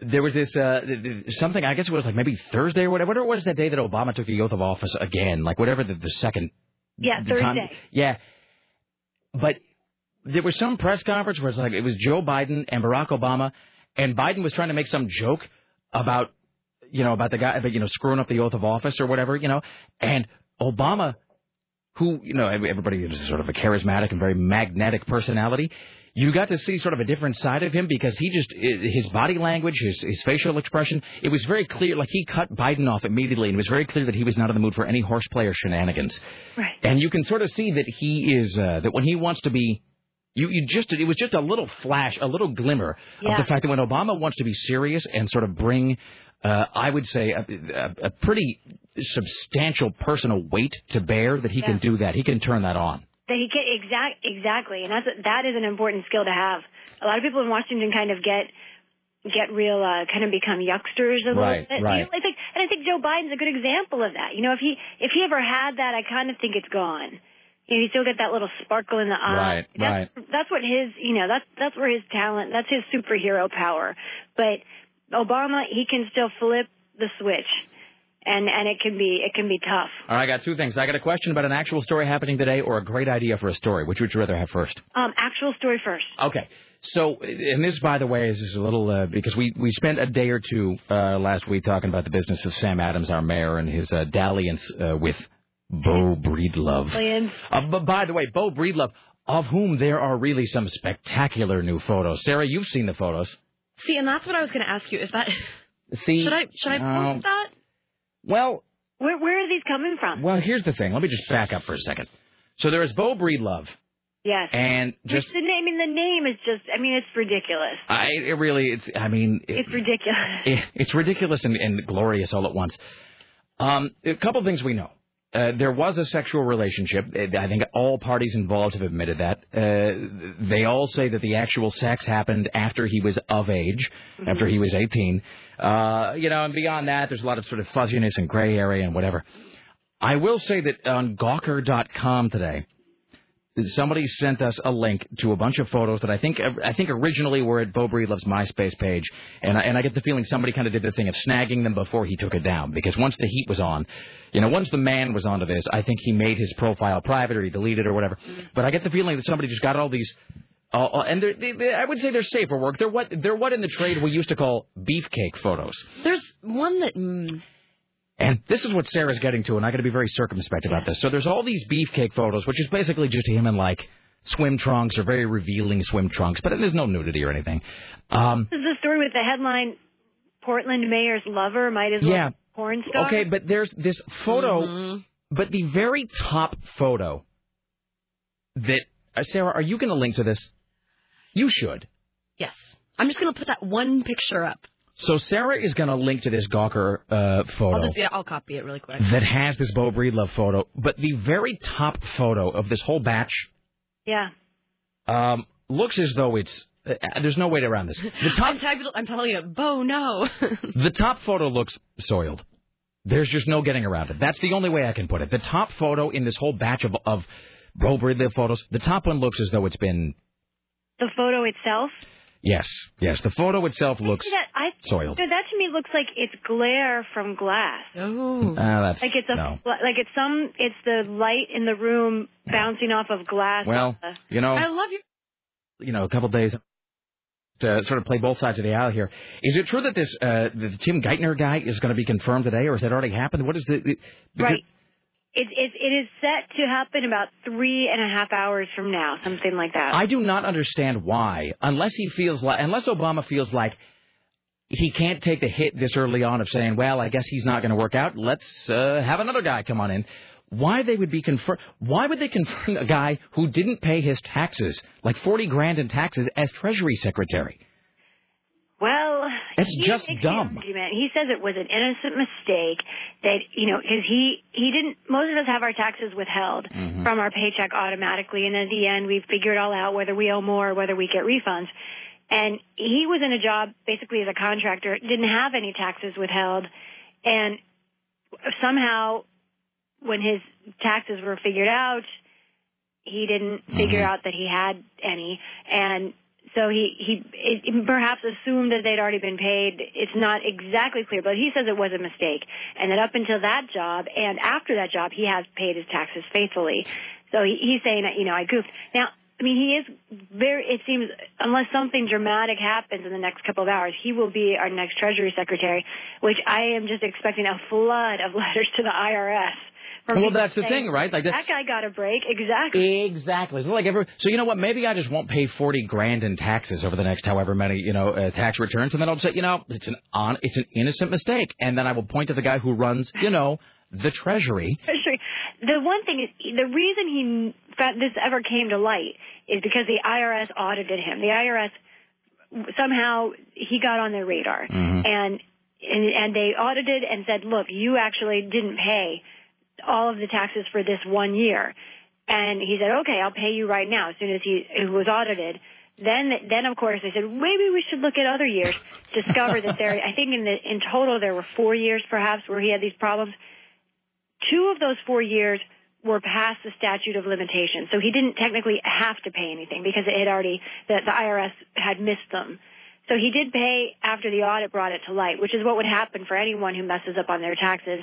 there was this uh, th- th- something. I guess it was like maybe Thursday or whatever. Whatever it was that day that Obama took the oath of office again, like whatever the, the second. Yeah, the Thursday. yeah, but there was some press conference where it's like it was Joe Biden and Barack Obama, and Biden was trying to make some joke about you know about the guy, about, you know, screwing up the oath of office or whatever, you know, and Obama, who you know everybody is sort of a charismatic and very magnetic personality. You got to see sort of a different side of him because he just his body language, his his facial expression. It was very clear, like he cut Biden off immediately, and it was very clear that he was not in the mood for any horseplay or shenanigans. Right. And you can sort of see that he is uh, that when he wants to be. You, you just it was just a little flash, a little glimmer Yeah. of the fact that when Obama wants to be serious and sort of bring, uh, I would say, a, a, a pretty substantial personal weight to bear, that he can do that. He can turn that on. That he can exact exactly, and that's that is an important skill to have. A lot of people in Washington kind of get get real, uh, kind of become yucksters a little Right, bit. right. You know, I think, and I think Joe Biden's a good example of that. You know, if he if he ever had that, I kind of think it's gone. You know, he still got that little sparkle in the eye. Right, that's, That's what his, you know, that's that's where his talent, that's his superhero power. But Obama, he can still flip the switch, and and it can be it can be tough. All right, I got two things. I got a question about an actual story happening today or a great idea for a story. Which would you rather have first? Um, actual story first. Okay. So, and this, by the way, is just a little uh, because we we spent a day or two uh, last week talking about the business of Sam Adams, our mayor, and his uh, dalliance uh, with Beau Breedlove. Millions. Uh, but by the way, Beau Breedlove, of whom there are really some spectacular new photos. Sarah, you've seen the photos. See, and that's what I was going to ask you. Is that See, should I should I post that? Well, Where where are these coming from? well, here's the thing. Let me just back up for a second. So there is Beau Breedlove, Yes. and just Which the name, I mean, the name is just, I mean, it's ridiculous. I, it really, it's. I mean, it- It's ridiculous. [LAUGHS] it- it's ridiculous and, and glorious all at once. Um, a couple of things we know. Uh, there was a sexual relationship. Uh, I think all parties involved have admitted that. Uh, they all say that the actual sex happened after he was of age, after he was 18. Uh, you know, and beyond that, there's a lot of sort of fuzziness and gray area and whatever. I will say that on Gawker.com today, somebody sent us a link to a bunch of photos that I think I think originally were at Beau Breedlove's MySpace page, and I, and I get the feeling somebody kind of did the thing of snagging them before he took it down because once the heat was on, you know, once the man was onto this, I think he made his profile private or he deleted or whatever. But I get the feeling that somebody just got all these. Uh, uh, and they're, they, they, I would say they're safer work. They're what they're what in the trade we used to call beefcake photos. There's one that. Mm, And this is what Sarah's getting to, and I got to be very circumspect about this. So there's all these beefcake photos, which is basically just him in like swim trunks or very revealing swim trunks, but there's no nudity or anything. Um, This is the story with the headline, Portland mayor's lover might as well Yeah. be a porn star. okay, but there's this photo, mhm. but the very top photo that uh, Sarah, are you going to link to this? You should. Yes. I'm just going to put that one picture up. So Sarah is going to link to this Gawker uh, I'll photo. just yeah, I'll copy it really quick. that has this Beau Breedlove photo, but the very top photo of this whole batch Yeah. um, looks as though it's. Uh, there's no way to around this. The [LAUGHS] top, I'm, tell- I'm telling you, Bo, no. [LAUGHS] the top photo looks soiled. There's just no getting around it. That's the only way I can put it. The top photo in this whole batch of of Beau Breedlove photos, the top one looks as though it's been. The photo itself. Yes, yes. The photo itself looks See that I soiled. so that to me looks like it's glare from glass. oh. Ah, that's Like it's a no. like it's some it's the light in the room bouncing off of glass. Well, Uh, you know, I love you. you know, a couple days to sort of play both sides of the aisle here. Is it true that this uh, the Tim Geithner guy is going to be confirmed today, or has that already happened? What is the, the because- right. It, it it is set to happen about three and a half hours from now, something like that. I do not understand why, unless he feels like, unless Obama feels like he can't take the hit this early on of saying, well, I guess he's not going to work out. Let's uh, have another guy come on in. Why they would be confirm? Why would they confirm a guy who didn't pay his taxes, like forty grand in taxes, as Treasury Secretary? Well, It's he just dumb. Argument. He says it was an innocent mistake that you know because he he didn't. Most of us have our taxes withheld Mm-hmm. from our paycheck automatically, and at the end we figure it all out whether we owe more or whether we get refunds. And he was in a job basically as a contractor, didn't have any taxes withheld, and somehow when his taxes were figured out, he didn't figure Mm-hmm. out that he had any, and so he he perhaps assumed that they'd already been paid. It's not exactly clear, but he says it was a mistake, and that up until that job and after that job, he has paid his taxes faithfully. So he, he's saying that you know I goofed. Now, I mean, he is very. It seems unless something dramatic happens in the next couple of hours, he will be our next Treasury Secretary, which I am just expecting a flood of [LAUGHS] letters to the IRS. Well, that's the thing, right? Like that. That guy got a break. Exactly. Exactly. It's not like every, so you know what? Maybe I just won't pay forty grand in taxes over the next however many you know uh, tax returns, and then I'll say, you know, it's an on, it's an innocent mistake, and then I will point to the guy who runs, you know, the Treasury. [LAUGHS] Treasury. The one thing is, the reason he found this ever came to light is because the IRS audited him. The IRS somehow he got on their radar, Mhm. and and and they audited and said, look, you actually didn't pay all of the taxes for this one year. And he said, okay, I'll pay you right now as soon as he, was audited. Then, then of course they said, maybe we should look at other years. Discover that there, I think in the, in total there were four years perhaps where he had these problems. Two of those four years were past the statute of limitations. So he didn't technically have to pay anything because it had already, the, the IRS had missed them. So he did pay after the audit brought it to light, which is what would happen for anyone who messes up on their taxes.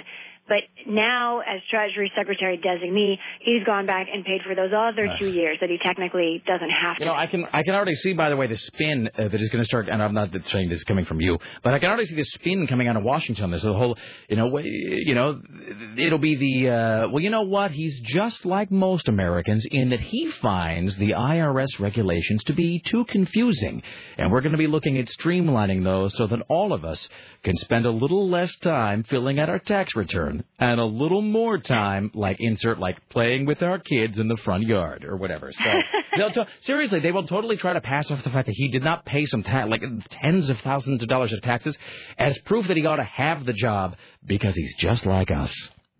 But now, as Treasury Secretary designee, he's gone back and paid for those other two years that he technically doesn't have to. You know, I can I can already see, by the way, the spin uh, that is going to start. And I'm not saying this is coming from you, but I can already see the spin coming out of Washington. There's a whole, you know, you know, it'll be the uh, well. You know what? He's just like most Americans in that he finds the IRS regulations to be too confusing, and we're going to be looking at streamlining those so that all of us can spend a little less time filling out our tax return and a little more time, like insert like playing with our kids in the front yard or whatever. So [LAUGHS] they'll to- seriously, they will totally try to pass off the fact that he did not pay some ta- like tens of thousands of dollars of taxes as proof that he ought to have the job because he's just like us.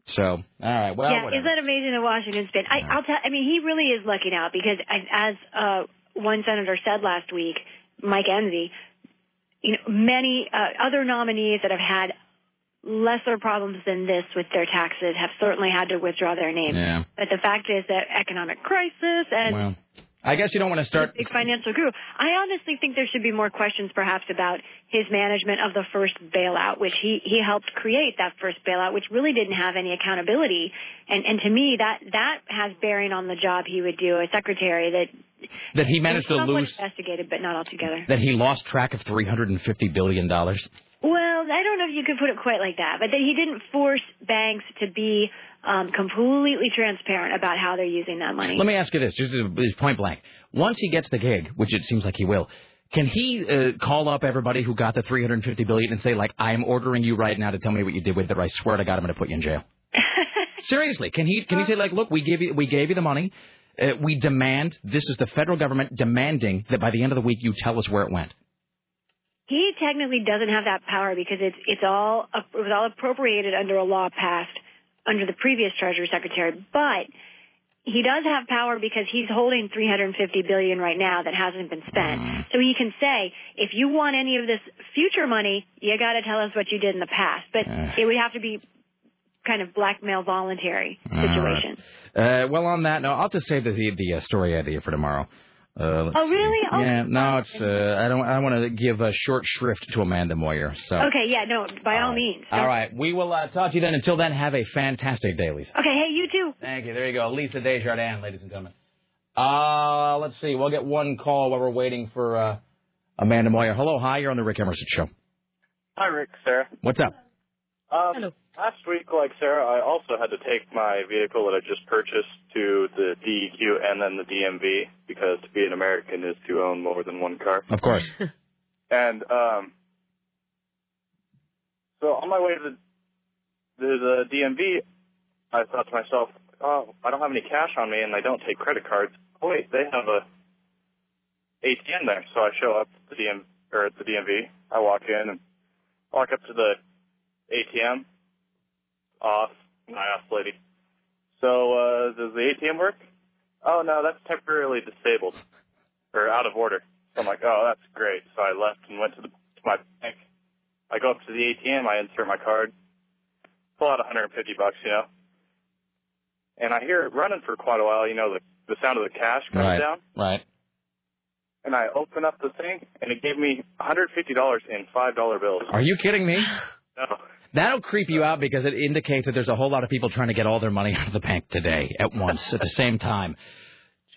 So, all right, well, yeah, whatever. is that amazing? The Washington spin. I, I'll tell. I mean, he really is lucky now because, as uh, one senator said last week, Mike Enzi, you know, many uh, other nominees that have had lesser problems than this with their taxes have certainly had to withdraw their names. Yeah. But the fact is that economic crisis and Well, I guess you don't want to start. big financial guru. I honestly think there should be more questions perhaps about his management of the first bailout, which he, he helped create that first bailout, which really didn't have any accountability. And, and to me, that, that has bearing on the job he would do as secretary that That he managed to lose. investigated, but not altogether. That he lost track of three hundred and fifty billion dollars. Well, I don't know if you could put it quite like that, but that he didn't force banks to be um, completely transparent about how they're using that money. Let me ask you this, just point blank. Once he gets the gig, which it seems like he will, can he uh, call up everybody who got the 350 billion and say, like, I am ordering you right now to tell me what you did with it, or I swear to God, I'm going to put you in jail? [LAUGHS] Seriously, can he can he say like, look, we gave you we gave you the money, uh, we demand this is the federal government demanding that by the end of the week you tell us where it went. He technically doesn't have that power because it's it's all it was all appropriated under a law passed under the previous Treasury Secretary, but he does have power because he's holding 350 billion right now that hasn't been spent. So he can say, if you want any of this future money, you got to tell us what you did in the past. But it would have to be kind of blackmail voluntary situation. Uh, well, on that note, I'll just save the the uh, story idea for tomorrow. Uh, Oh, really? see. Oh. Yeah, no, it's uh, I don't I want to give a short shrift to Amanda Moyer. So Okay, yeah, no, by all means. All right, we will uh, talk to you then. Until then, have a fantastic day, Lisa. Okay, hey, you too. Thank you. There you go, Lisa Desjardins, ladies and gentlemen. Uh, let's see. We'll get one call while we're waiting for uh, Amanda Moyer. Hello, hi. You're on the Rick Emerson Show. Hi, Rick, Sarah. What's up? Um, Last week, like Sarah, I also had to take my vehicle that I just purchased to the DEQ and then the DMV because to be an American is to own more than one car. Of course. [LAUGHS] And um, so on my way to the, the, the DMV, I thought to myself, oh, I don't have any cash on me and I don't take credit cards. Oh, wait, they have a ATM there. So I show up to the DM, or at the DMV. I walk in and walk up to the ATM. Off. And I ask the lady, so uh, does the ATM work? Oh, no, that's temporarily disabled or out of order. So I'm like, oh, that's great. So I left and went to, the, to my bank. I go up to the ATM, I insert my card, pull out 150 bucks, you know, and I hear it running for quite a while. You know, the the sound of the cash comes Right. down, Right. and I open up the thing, and it gave me 150 dollars in five dollar bills. Are you kidding me? No. That'll creep you out because it indicates that there's a whole lot of people trying to get all their money out of the bank today at once at the same time.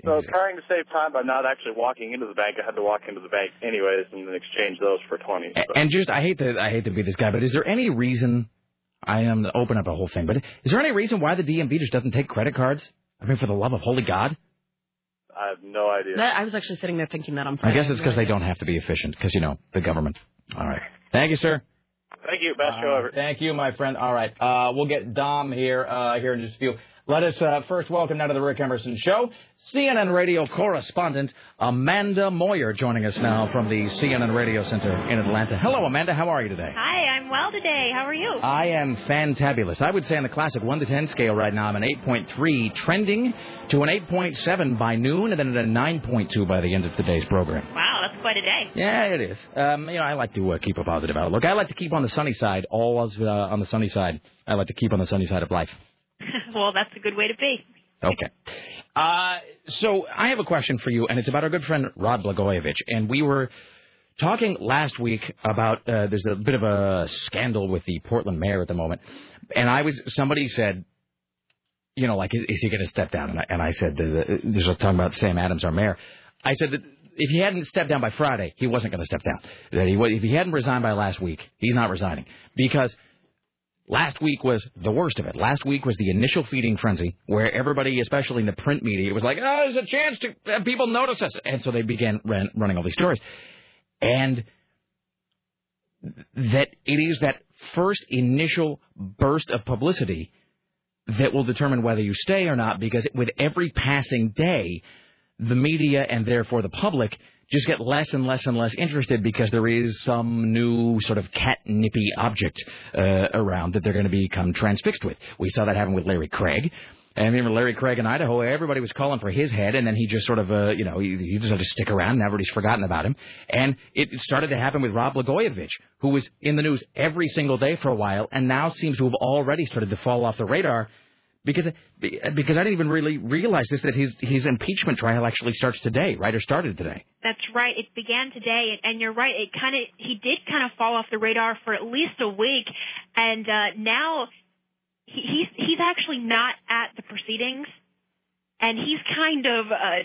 So trying to save time by not actually walking into the bank, I had to walk into the bank anyways and then exchange those for 20. A- And just, I hate to, I hate to be this guy, but is there any reason? I am to open up a whole thing, but is there any reason why the DMV just doesn't take credit cards? I mean, for the love of holy God! I have no idea. That, I was actually sitting there thinking that on I guess it's because they don't have to be efficient, because you know the government. All right, thank you, sir. Thank you. Best show ever. Thank you, my friend. All right, uh, we'll get Dom here uh, here in just a few. Let us uh, first welcome now to the Rick Emerson Show, CNN radio correspondent Amanda Moyer joining us now from the CNN Radio Center in Atlanta. Hello, Amanda. How are you today? Hi, I'm well today. How are you? I am fantabulous. I would say on the classic 1 to 10 scale right now, I'm an 8.3, trending to an 8.7 by noon, and then at a 9.2 by the end of today's program. Wow, that's quite a day. Yeah, it is. Um, you know, I like to uh, keep a positive outlook. I like to keep on the sunny side, always uh, on the sunny side. I like to keep on the sunny side of life. [LAUGHS] well, that's a good way to be. Okay. Uh, so I have a question for you, and it's about our good friend Rod Blagojevich. And we were talking last week about uh, there's a bit of a scandal with the Portland mayor at the moment, and I was somebody said, you know, like is, is he going to step down? And I, and I said, there's a talking about Sam Adams, our mayor. I said that if he hadn't stepped down by Friday, he wasn't going to step down. That he was, if he hadn't resigned by last week, he's not resigning because last week was the worst of it. Last week was the initial feeding frenzy where everybody, especially in the print media, was like, "Oh, there's a chance to have people notice us," and so they began ran, running all these stories, and that it is that first initial burst of publicity that will determine whether you stay or not because with every passing day the media and therefore the public just get less and less and less interested because there is some new sort of catnippy object uh, around that they're going to become transfixed with. We saw that happen with Larry Craig. And I remember Larry Craig in Idaho, everybody was calling for his head, and then he just sort of, uh, you know, he, he just had to stick around, and everybody's forgotten about him. And it started to happen with Rod Blagojevich, who was in the news every single day for a while, and now seems to have already started to fall off the radar because because I didn't even really realize this that his his impeachment trial actually starts today, right, or started today. That's right. It began today, and, and you're right. It kind of he did kind of fall off the radar for at least a week, and uh, now he, he's he's actually not at the proceedings, and he's kind of. Uh,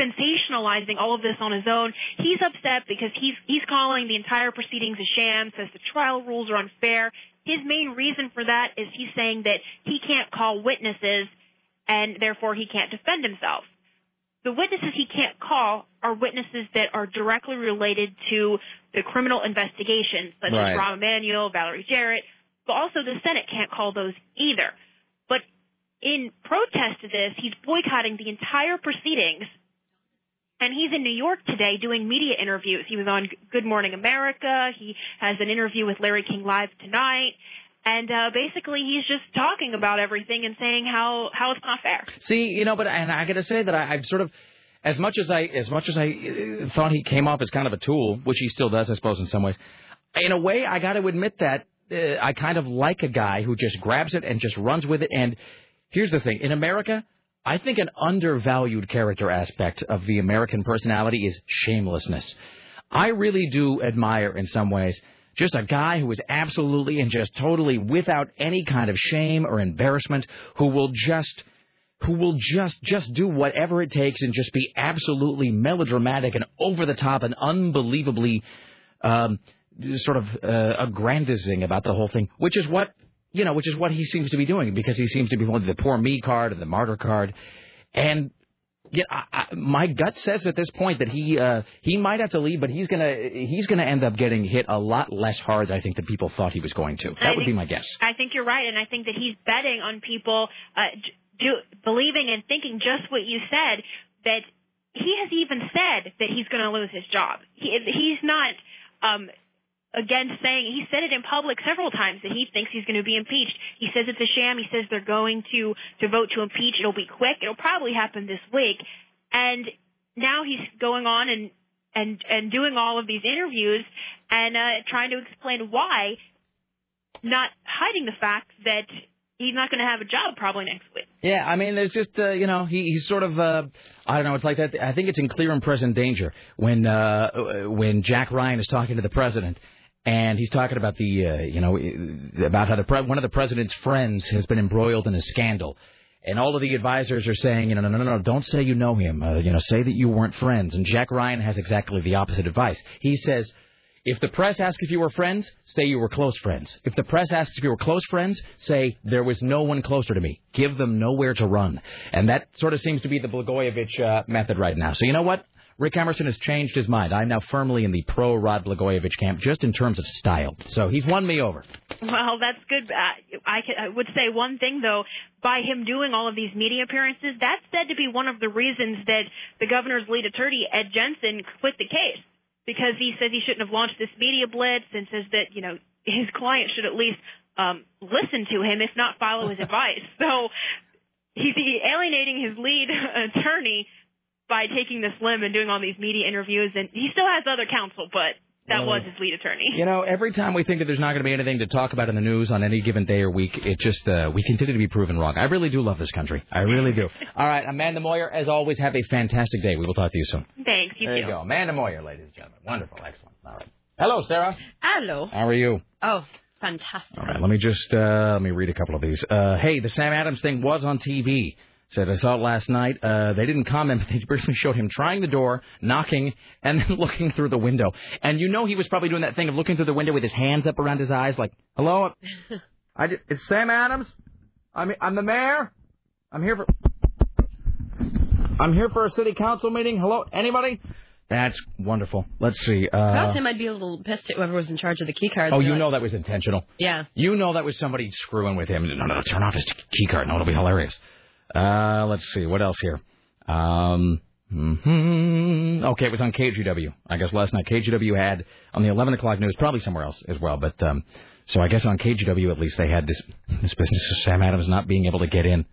sensationalizing all of this on his own. He's upset because he's he's calling the entire proceedings a sham, says the trial rules are unfair. His main reason for that is he's saying that he can't call witnesses and therefore he can't defend himself. The witnesses he can't call are witnesses that are directly related to the criminal investigations, such Right. as Rahm Emanuel, Valerie Jarrett, but also the Senate can't call those either. But in protest to this, he's boycotting the entire proceedings and he's in New York today doing media interviews. He was on Good Morning America. He has an interview with Larry King Live tonight. And uh, basically, he's just talking about everything and saying how, how it's not fair. See, you know, but and I got to say that I, I've sort of, as much as I as much as I uh, thought he came off as kind of a tool, which he still does, I suppose, in some ways. In a way, I got to admit that uh, I kind of like a guy who just grabs it and just runs with it. And here's the thing: in America, I think an undervalued character aspect of the American personality is shamelessness. I really do admire, in some ways, just a guy who is absolutely and just totally without any kind of shame or embarrassment, who will just who will just just do whatever it takes and just be absolutely melodramatic and over the top and unbelievably um, sort of uh, aggrandizing about the whole thing, which is what you know, which is what he seems to be doing because he seems to be holding the poor me card and the martyr card, and yeah, I, I, my gut says at this point that he uh, he might have to leave, but he's gonna he's gonna end up getting hit a lot less hard, I think, than people thought he was going to. That would be my guess. I think you're right, and I think that he's betting on people uh, do, believing and thinking just what you said. That he has even said that he's going to lose his job. He, he's not um, against saying. He said it in public several times that he thinks he's going to be impeached. He says it's a sham. He says they're going to to vote to impeach. It'll be quick. It'll probably happen this week. And now he's going on and and and doing all of these interviews and uh, trying to explain why not hiding the fact that he's not going to have a job probably next week. Yeah, I mean, there's just uh, you know he, he's sort of uh, I don't know. It's like that. I think it's in Clear and Present Danger when uh, when Jack Ryan is talking to the president. And he's talking about the, uh, you know, about how the pre- one of the president's friends has been embroiled in a scandal, and all of the advisors are saying, you know, no, no, no, no, don't say you know him. Uh, you know, say that you weren't friends. And Jack Ryan has exactly the opposite advice. He says, if the press asks if you were friends, say you were close friends. If the press asks if you were close friends, say there was no one closer to me. Give them nowhere to run. And that sort of seems to be the Blagojevich uh, method right now. So you know what? Rick Emerson has changed his mind. I'm now firmly in the pro Rod Blagojevich camp, just in terms of style. So he's won me over. Well, that's good. Uh, I, could, I would say one thing though, by him doing all of these media appearances, that's said to be one of the reasons that the governor's lead attorney Ed Genson quit the case because he says he shouldn't have launched this media blitz and says that you know his client should at least um, listen to him, if not follow his [LAUGHS] advice. So he's alienating his lead [LAUGHS] attorney by taking this limb and doing all these media interviews, and he still has other counsel, but that Well, was his lead attorney. You know, every time we think that there's not going to be anything to talk about in the news on any given day or week, it just uh, we continue to be proven wrong. I really do love this country. I really do. [LAUGHS] All right, Amanda Moyer, as always, have a fantastic day. We will talk to you soon. Thanks. You You there too. you go. Amanda Moyer, ladies and gentlemen. Wonderful. Excellent. All right. Hello, Sarah. Hello. How are you? Oh, fantastic. All right, let me just uh, let me read a couple of these. Uh, hey, the Sam Adams thing was on TV. Said I saw it last night. Uh, they didn't comment, [LAUGHS] but they briefly showed him trying the door, knocking, and then [LAUGHS] looking through the window. And you know he was probably doing that thing of looking through the window with his hands up around his eyes, like, "Hello, [LAUGHS] I did, it's Sam Adams. I'm I'm the mayor. I'm here for I'm here for a city council meeting. Hello, anybody? That's wonderful. Let's see. if I was Uh, him, I'd be a little pissed at whoever was in charge of the key cards. oh, you like, know that was intentional. Yeah. You know that was somebody screwing with him. No, no, no, turn off his key card. No, it'll be hilarious. Uh, let's see. What else here? Um, mm-hmm. okay, it was on KGW. I guess last night KGW had on the 11 o'clock news, probably somewhere else as well. But um, so I guess on KGW at least they had this this business of Sam Adams not being able to get in.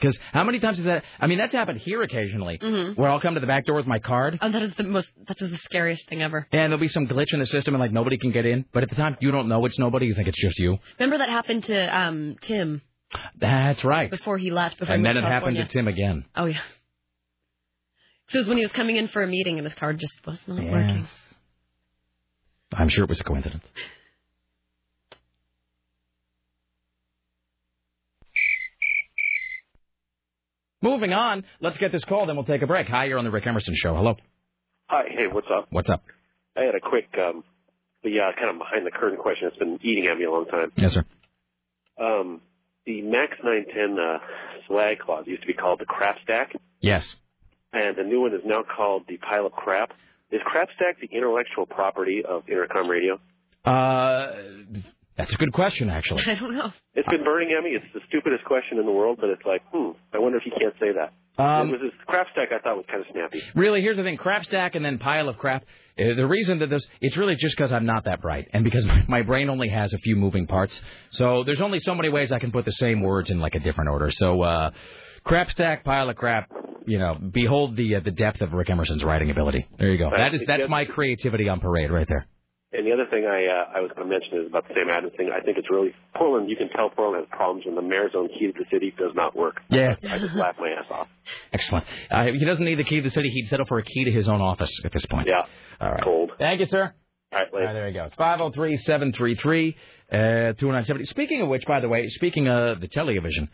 Because how many times has that? I mean, that's happened here occasionally, Mhm. where I'll come to the back door with my card, Oh, that is the most. That was the scariest thing ever. and there'll be some glitch in the system, and like nobody can get in. But at the time, you don't know it's nobody. You think it's just you. Remember that happened to um Tim That's right. before he left. Before And he then it happened to Tim again. Oh yeah. So it was when he was coming in for a meeting and his card just was not Yes. working. I'm sure it was a coincidence. Moving on, let's get this call, then we'll take a break. Hi, you're on the Rick Emerson Show. Hello. Hi, hey, what's up? What's up? I had a quick, um, the uh, kind of behind the curtain question that's been eating at me a long time. Yes, sir. Um, the Max 910 uh, slag clause used to be called the crap stack, Yes. and the new one is now called the pile of crap. Is crap stack the intellectual property of Entercom Radio? Uh, that's a good question, actually. [LAUGHS] I don't know. It's been burning at me. It's the stupidest question in the world, but it's like, hmm, I wonder if you can't say that. Um, it was this crap stack I thought was kind of snappy. Really, here's the thing: crap stack and then pile of crap. Uh, the reason that this, it's really just because I'm not that bright, and because my, [LAUGHS] my brain only has a few moving parts. So there's only so many ways I can put the same words in like a different order. So, uh, crap stack, pile of crap. You know, behold the uh, the depth of Rick Emerson's writing ability. There you go. That is that's my creativity on parade right there. And the other thing I uh, I was going to mention is about the Sam Adams thing. I think it's really Portland. You can tell Portland has problems when the mayor's own key to the city does not work. Yeah. I just laugh my ass off. Excellent. Uh, he doesn't need the key to the city. He'd settle for a key to his own office at this point. Yeah. All right. Cold. Thank you, sir. All right, All right, there you go. It's 503 733 uh, 2970. Speaking of which, by the way, speaking of the television,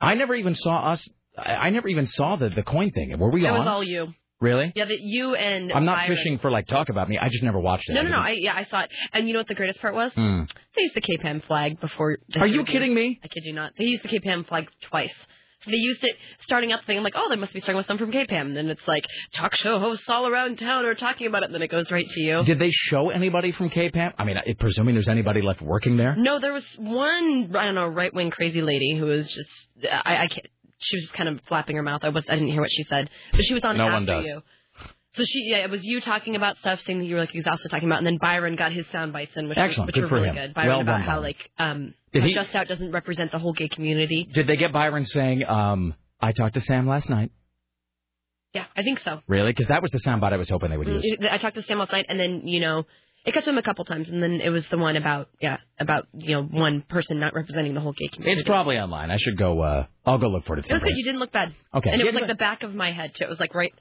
I never even saw us. I, I never even saw the, the KOIN thing. Were we It on? was all you. Really? Yeah, that you and I'm not fishing for like talk about me. I just never watched it. No, no, no. I yeah, I saw it. And you know what the greatest part was? Hmm. They used the KPAM flag before. Are you kidding me? I kid you not. They used the KPAM flag twice. They used it starting out the thing. I'm like, oh, they must be starting with some from KPAM. And then it's like talk show hosts all around town are talking about it. And then it goes right to you. Did they show anybody from KPAM? I mean, presuming there's anybody left working there. No, there was one I don't know right wing crazy lady who was just I, I can't. She was just kind of flapping her mouth. I was I didn't hear what she said, but she was on No after one does. you. So she yeah, it was you talking about stuff, saying that you were like exhausted talking about, and then Byron got his sound bites in, which, Excellent. which Good were really him. good. Byron Well about done, how Byron. like um how he- Just Out doesn't represent the whole gay community. Did they get Byron saying, um, "I talked to Sam last night"? Yeah, I think so. Really? Because that was the soundbite I was hoping they would use. Mm, I talked to Sam last night, and then you know. It got to him a couple times, and then it was the one about yeah about you know one person not representing the whole gay community. It's probably online. I should go. uh I'll go look for it. At It was good. point. You didn't look bad. Okay. And it was like the back of my head too. It was like right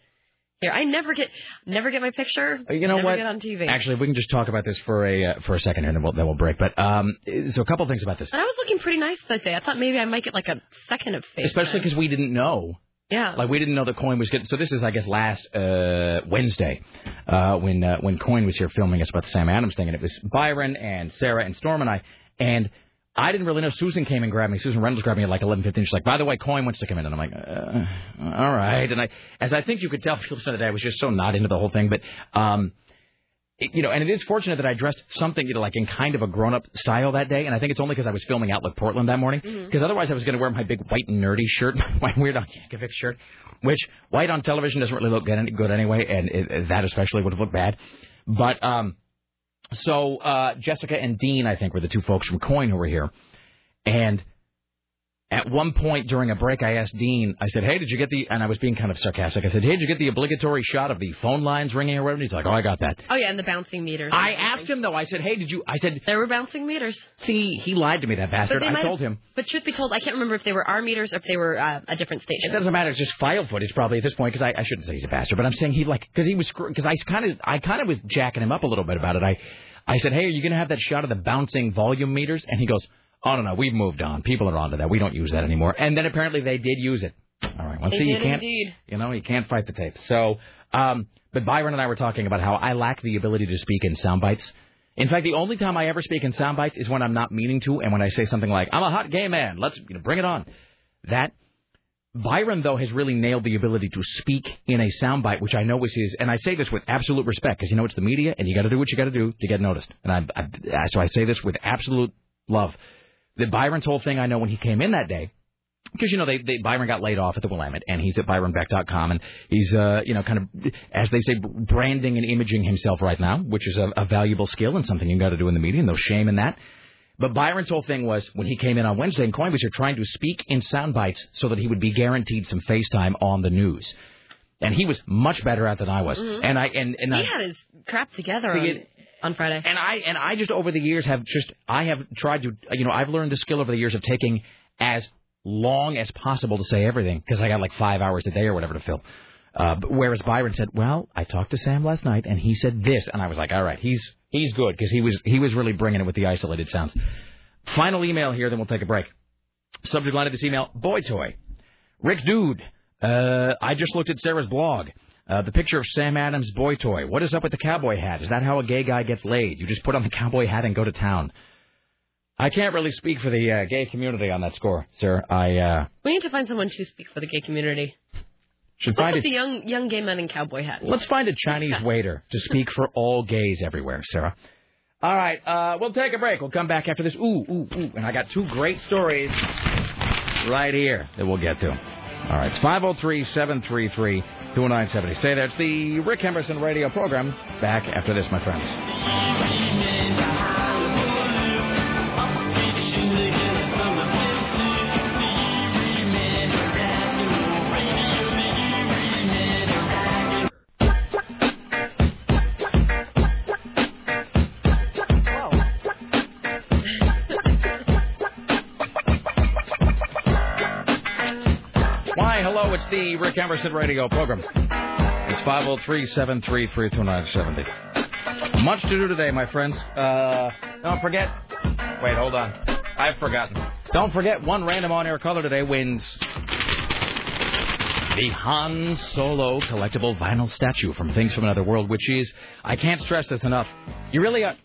here. I never get, never get my picture. Uh, You know never what? Get on TV. Actually, we can just talk about this for a uh, for a second here, and then we'll then we'll break. But um, so a couple things about this, and I was looking pretty nice that day. I thought maybe I might get like a second of face. especially because we didn't know. Yeah. Like we didn't know the coin was good. So this is, I guess, last uh, Wednesday uh, when uh, when KOIN was here filming us about the Sam Adams thing, and it was Byron and Sarah and Storm and I, and I didn't really know. Susan came and grabbed me. Susan Reynolds grabbed me at like 11:15. She's like, "By the way, KOIN wants to come in," and I'm like, uh, "All right." And I, as I think you could tell, [LAUGHS] listened to that, I was just so not into the whole thing. But um, it- you know, and it is fortunate that I dressed something you know, like in kind of a grown-up style that day, and I think it's only because I was filming Outlook Portland that morning. Because otherwise, I was going to wear my big white nerdy shirt, [LAUGHS] my weird Al Yankovic shirt, which white on television doesn't really look good, any- good anyway, and it, that especially would have looked bad. But um, so uh, Jessica and Dean, I think, were the two folks from KOIN who were here, and At one point during a break, I asked Dean, I said, hey, did you get the, and I was being kind of sarcastic. I said, hey, did you get the obligatory shot of the phone lines ringing or whatever? He's like, oh, I got that. Oh yeah, and the bouncing meters. I asked him, though, I said, hey, did you, I said, There were bouncing meters. see, he lied to me, that bastard. I told him. But truth be told, I can't remember if they were our meters or if they were uh, a different station. It doesn't matter. It's just file footage, probably at this point, because I, I shouldn't say he's a bastard, but I'm saying he like because he was because I kind of I kind of was jacking him up a little bit about it. I I said, hey, are you going to have that shot of the bouncing volume meters? And he goes, oh no no, we've moved on. People are onto that. We don't use that anymore. And then apparently they did use it. All right, well, They see, you can't indeed. you know you can't fight the tape. So, um, but Byron and I were talking about how I lack the ability to speak in sound bites. In fact, the only time I ever speak in sound bites is when I'm not meaning to, and when I say something like, "I'm a hot gay man, let's you know, bring it on." That Byron, though, has really nailed the ability to speak in a soundbite, which I know is his. And I say this with absolute respect because you know it's the media, and you got to do what you got to do to get noticed. And I, I, so I say this with absolute love. That Byron's whole thing, I know when he came in that day, because you know they, they Byron got laid off at the Willamette, and he's at ByronBeck.com, and he's uh you know kind of as they say branding and imaging himself right now, which is a, a valuable skill and something you got to do in the media, and no shame in that. But Byron's whole thing was when he came in on Wednesday and KOIN was here trying to speak in sound bites so that he would be guaranteed some FaceTime on the news. And he was much better at than I was. Mhm. And I and, and he I, had his crap together He on, Friday. and I and I just over the years have just I have tried to you know I've learned the skill over the years of taking as long as possible to say everything because I got like five hours a day or whatever to fill. Uh, whereas Byron said, "Well, I talked to Sam last night and he said this," and I was like, "All right, he's he's good because he was he was really bringing it with the isolated sounds." Final email here, then we'll take a break. Subject line of this email: Boy toy. Rick Dude, uh, I just looked at Sarah's blog. Uh, the picture of Sam Adams' boy toy. What is up with the cowboy hat? Is that how a gay guy gets laid? You just put on the cowboy hat and go to town. I can't really speak for the uh, gay community on that score, sir. I uh, we need to find someone to speak for the gay community. should find it. the young young gay men in cowboy hats? Let's find a Chinese waiter to speak for all gays everywhere, Sarah. All right, uh, we'll take a break. We'll come back after this. Ooh, ooh, ooh. And I got two great stories right here that we'll get to. All right, it's 503 733 2970. Stay there. It's the Rick Emerson radio program. Back after this, my friends. Hello, it's the Rick Emerson radio program. It's 503 733 2970. Much to do today, my friends. Uh, don't forget. Wait, hold on. I've forgotten. Don't forget, one random on air color today wins the Han Solo collectible vinyl statue from Things from Another World, which is, I can't stress this enough. You really ought.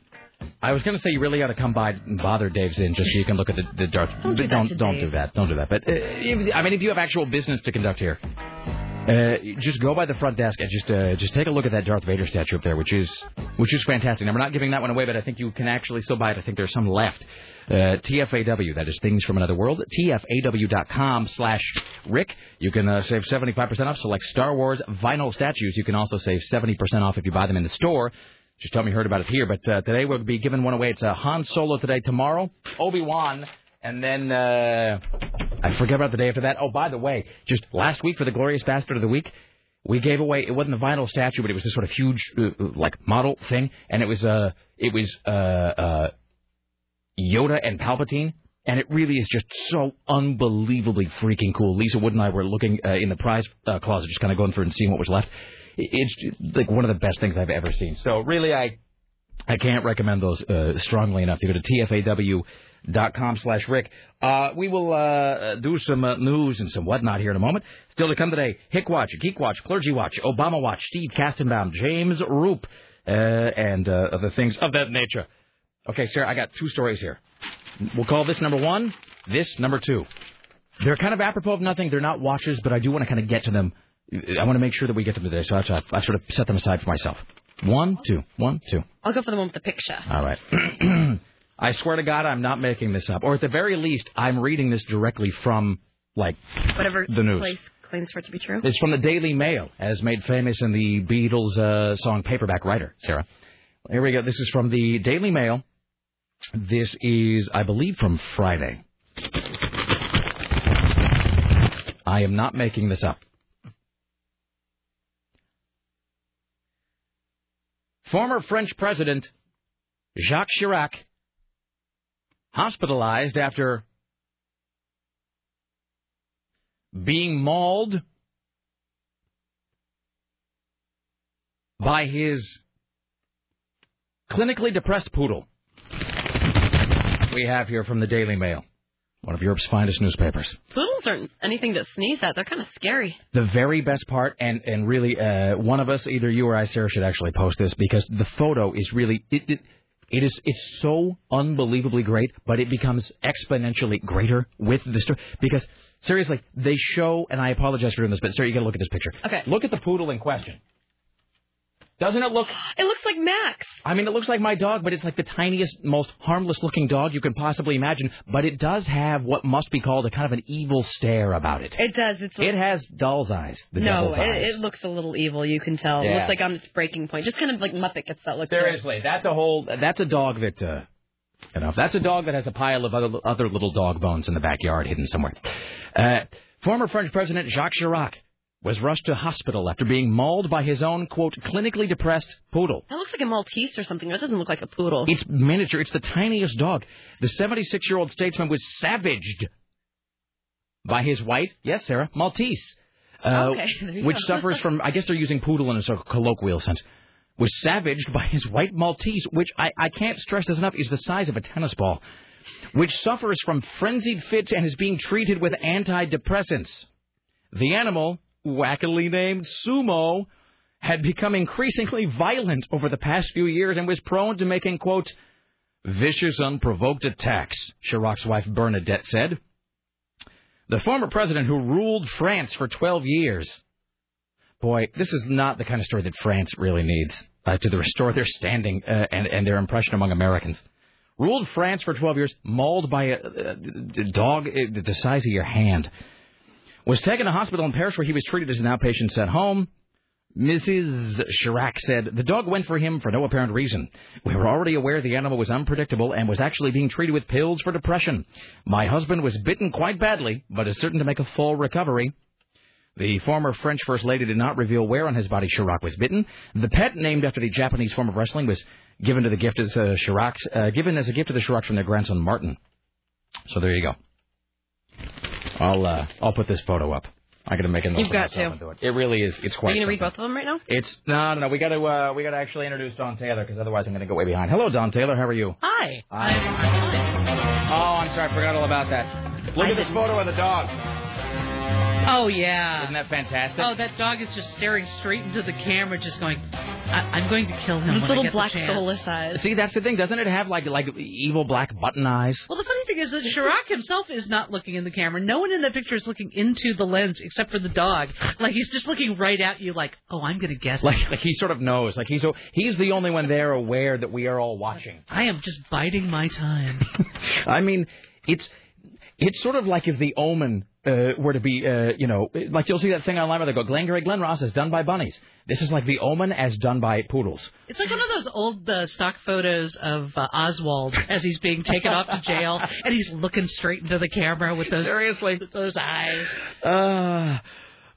I was going to say you really ought to come by and bother Dave's in just so you can look at the, the dark. Don't do that don't to don't Dave. do that. Don't do that. But uh, if, I mean, if you have actual business to conduct here, uh, just go by the front desk and just uh, just take a look at that Darth Vader statue up there, which is which is fantastic. Now we're not giving that one away, but I think you can actually still buy it. I think there's some left. Uh, TFAW, that is Things from Another World. TFAW.com slash Rick. You can uh, save 75% off select Star Wars vinyl statues. You can also save 70% off if you buy them in the store. Just tell me you heard about it here. But uh, today we'll be giving one away. It's a Han Solo today. Tomorrow, Obi Wan, and then uh, I forget about the day after that. Oh, by the way, just last week for the Glorious Bastard of the Week, we gave away. It wasn't a vinyl statue, but it was this sort of huge, uh, uh, like model thing, and it was uh, it was uh, uh, Yoda and Palpatine. And it really is just so unbelievably freaking cool. Lisa Wood and I were looking uh, in the prize uh, closet, just kind of going through and seeing what was left. It- It's like one of the best things I've ever seen. So really, I I can't recommend those uh, strongly enough. You go to tfaw.com slash Rick. Uh, we will uh, do some uh, news and some whatnot here in a moment. Still to come today, Hick Watch, Geek Watch, Clergy Watch, Obama Watch, Steve Kastenbaum, James Roop, uh, and uh, other things of that nature. Okay, Sarah, I got two stories here. We'll call this number one, this number two. They're kind of apropos of nothing. They're not watches, but I do want to kind of get to them. I want to make sure that we get to them today, so I, I sort of set them aside for myself. One, two, one, two. I'll go for the one with the picture. All right. [CLEARS THROAT] I swear to God, I'm not making this up. Or at the very least, I'm reading this directly from, like, Whatever The news. place claims for it to be true. it's from the Daily Mail, as made famous in the Beatles uh, song Paperback Writer, Sarah. Here we go. This is from the Daily Mail. This is, I believe, from Friday. I am not making this up. Former French President Jacques Chirac hospitalized after being mauled by his clinically depressed poodle. We have here from the Daily Mail, one of Europe's finest newspapers. Poodles aren't anything to sneeze at. They're kind of scary. The very best part, and and really, uh, one of us, either you or I, Sarah, should actually post this because the photo is really it. it it is it's so unbelievably great, but it becomes exponentially greater with the story because seriously, they show and I apologize for doing this, but Sarah, you got to look at this picture. Okay. Look at the poodle in question. Doesn't it look? It looks like Max. I mean, it looks like my dog, but it's like the tiniest, most harmless-looking dog you can possibly imagine. But it does have what must be called a kind of an evil stare about it. It does. It's It has doll's eyes. The no, it, eyes. it looks a little evil. You can tell. It Yeah. looks like on its breaking point. Just kind of like Muppet gets that look. it. Seriously, that's a whole. That's a dog that. Uh, know, that's a dog that has a pile of other, other little dog bones in the backyard hidden somewhere. Uh, former French President Jacques Chirac was rushed to hospital after being mauled by his own quote clinically depressed poodle. That looks like a Maltese or something. That doesn't look like a poodle. It's miniature. It's the tiniest dog. The 76 year old statesman was savaged by his white, yes, Sarah, Maltese, uh, Okay, which suffers from, I guess they're using poodle in a sort of colloquial sense, was savaged by his white Maltese, which I, I can't stress this enough, is the size of a tennis ball, which suffers from frenzied fits and is being treated with antidepressants. The animal, wackily named Sumo, had become increasingly violent over the past few years and was prone to making, quote, vicious, unprovoked attacks, Chirac's wife Bernadette said. The former president who ruled France for 12 years. Boy, this is not the kind of story that France really needs uh, to restore their standing uh, and, and their impression among Americans. Ruled France for 12 years, mauled by a, a, dog uh, the size of your hand. Was taken to hospital in Paris where he was treated as an outpatient sent home. Mrs. Chirac said the dog went for him for no apparent reason. We were already aware the animal was unpredictable and was actually being treated with pills for depression. My husband was bitten quite badly, but is certain to make a full recovery. The former French First Lady did not reveal where on his body Chirac was bitten. The pet, named after the Japanese form of wrestling, was given to the gift as uh, Chirac, uh, given as a gift to the Chirac from their grandson Martin. So there you go. I'll uh, I'll put this photo up. I got to make a note. You've got to. do it. It really is. It's quite. Are you gonna read both of them right now? It's no, no, no. We got to uh, we got to actually introduce Dawn Taylor because otherwise I'm going to go way behind. Hello, Dawn Taylor. How are you? Hi. Hi. Oh, I'm sorry. I forgot all about that. Look at this photo of the dog. Oh yeah. Isn't that fantastic? Oh, that dog is just staring straight into the camera, just going, I- "I'm going to kill him." Those little I get black the chance. soulless eyes. See, that's the thing. Doesn't it have like like evil black button eyes? Well, the funny thing is that Chirac himself is not looking in the camera. No one in that picture is looking into the lens except for the dog. Like he's just looking right at you, like, "Oh, I'm going to get him. Like like he sort of knows. Like he's so he's the only one there aware that we are all watching. I am just biding my time." [LAUGHS] I mean, it's it's sort of like if the Omen uh, were to be, uh, you know, like you'll see that thing online where they go, Glengarry Glen Ross is done by bunnies. This is like the Omen as done by poodles. It's like one of those old uh, stock photos of uh, Oswald as he's being taken off to jail, and he's looking straight into the camera with those [LAUGHS] seriously those eyes. Uh,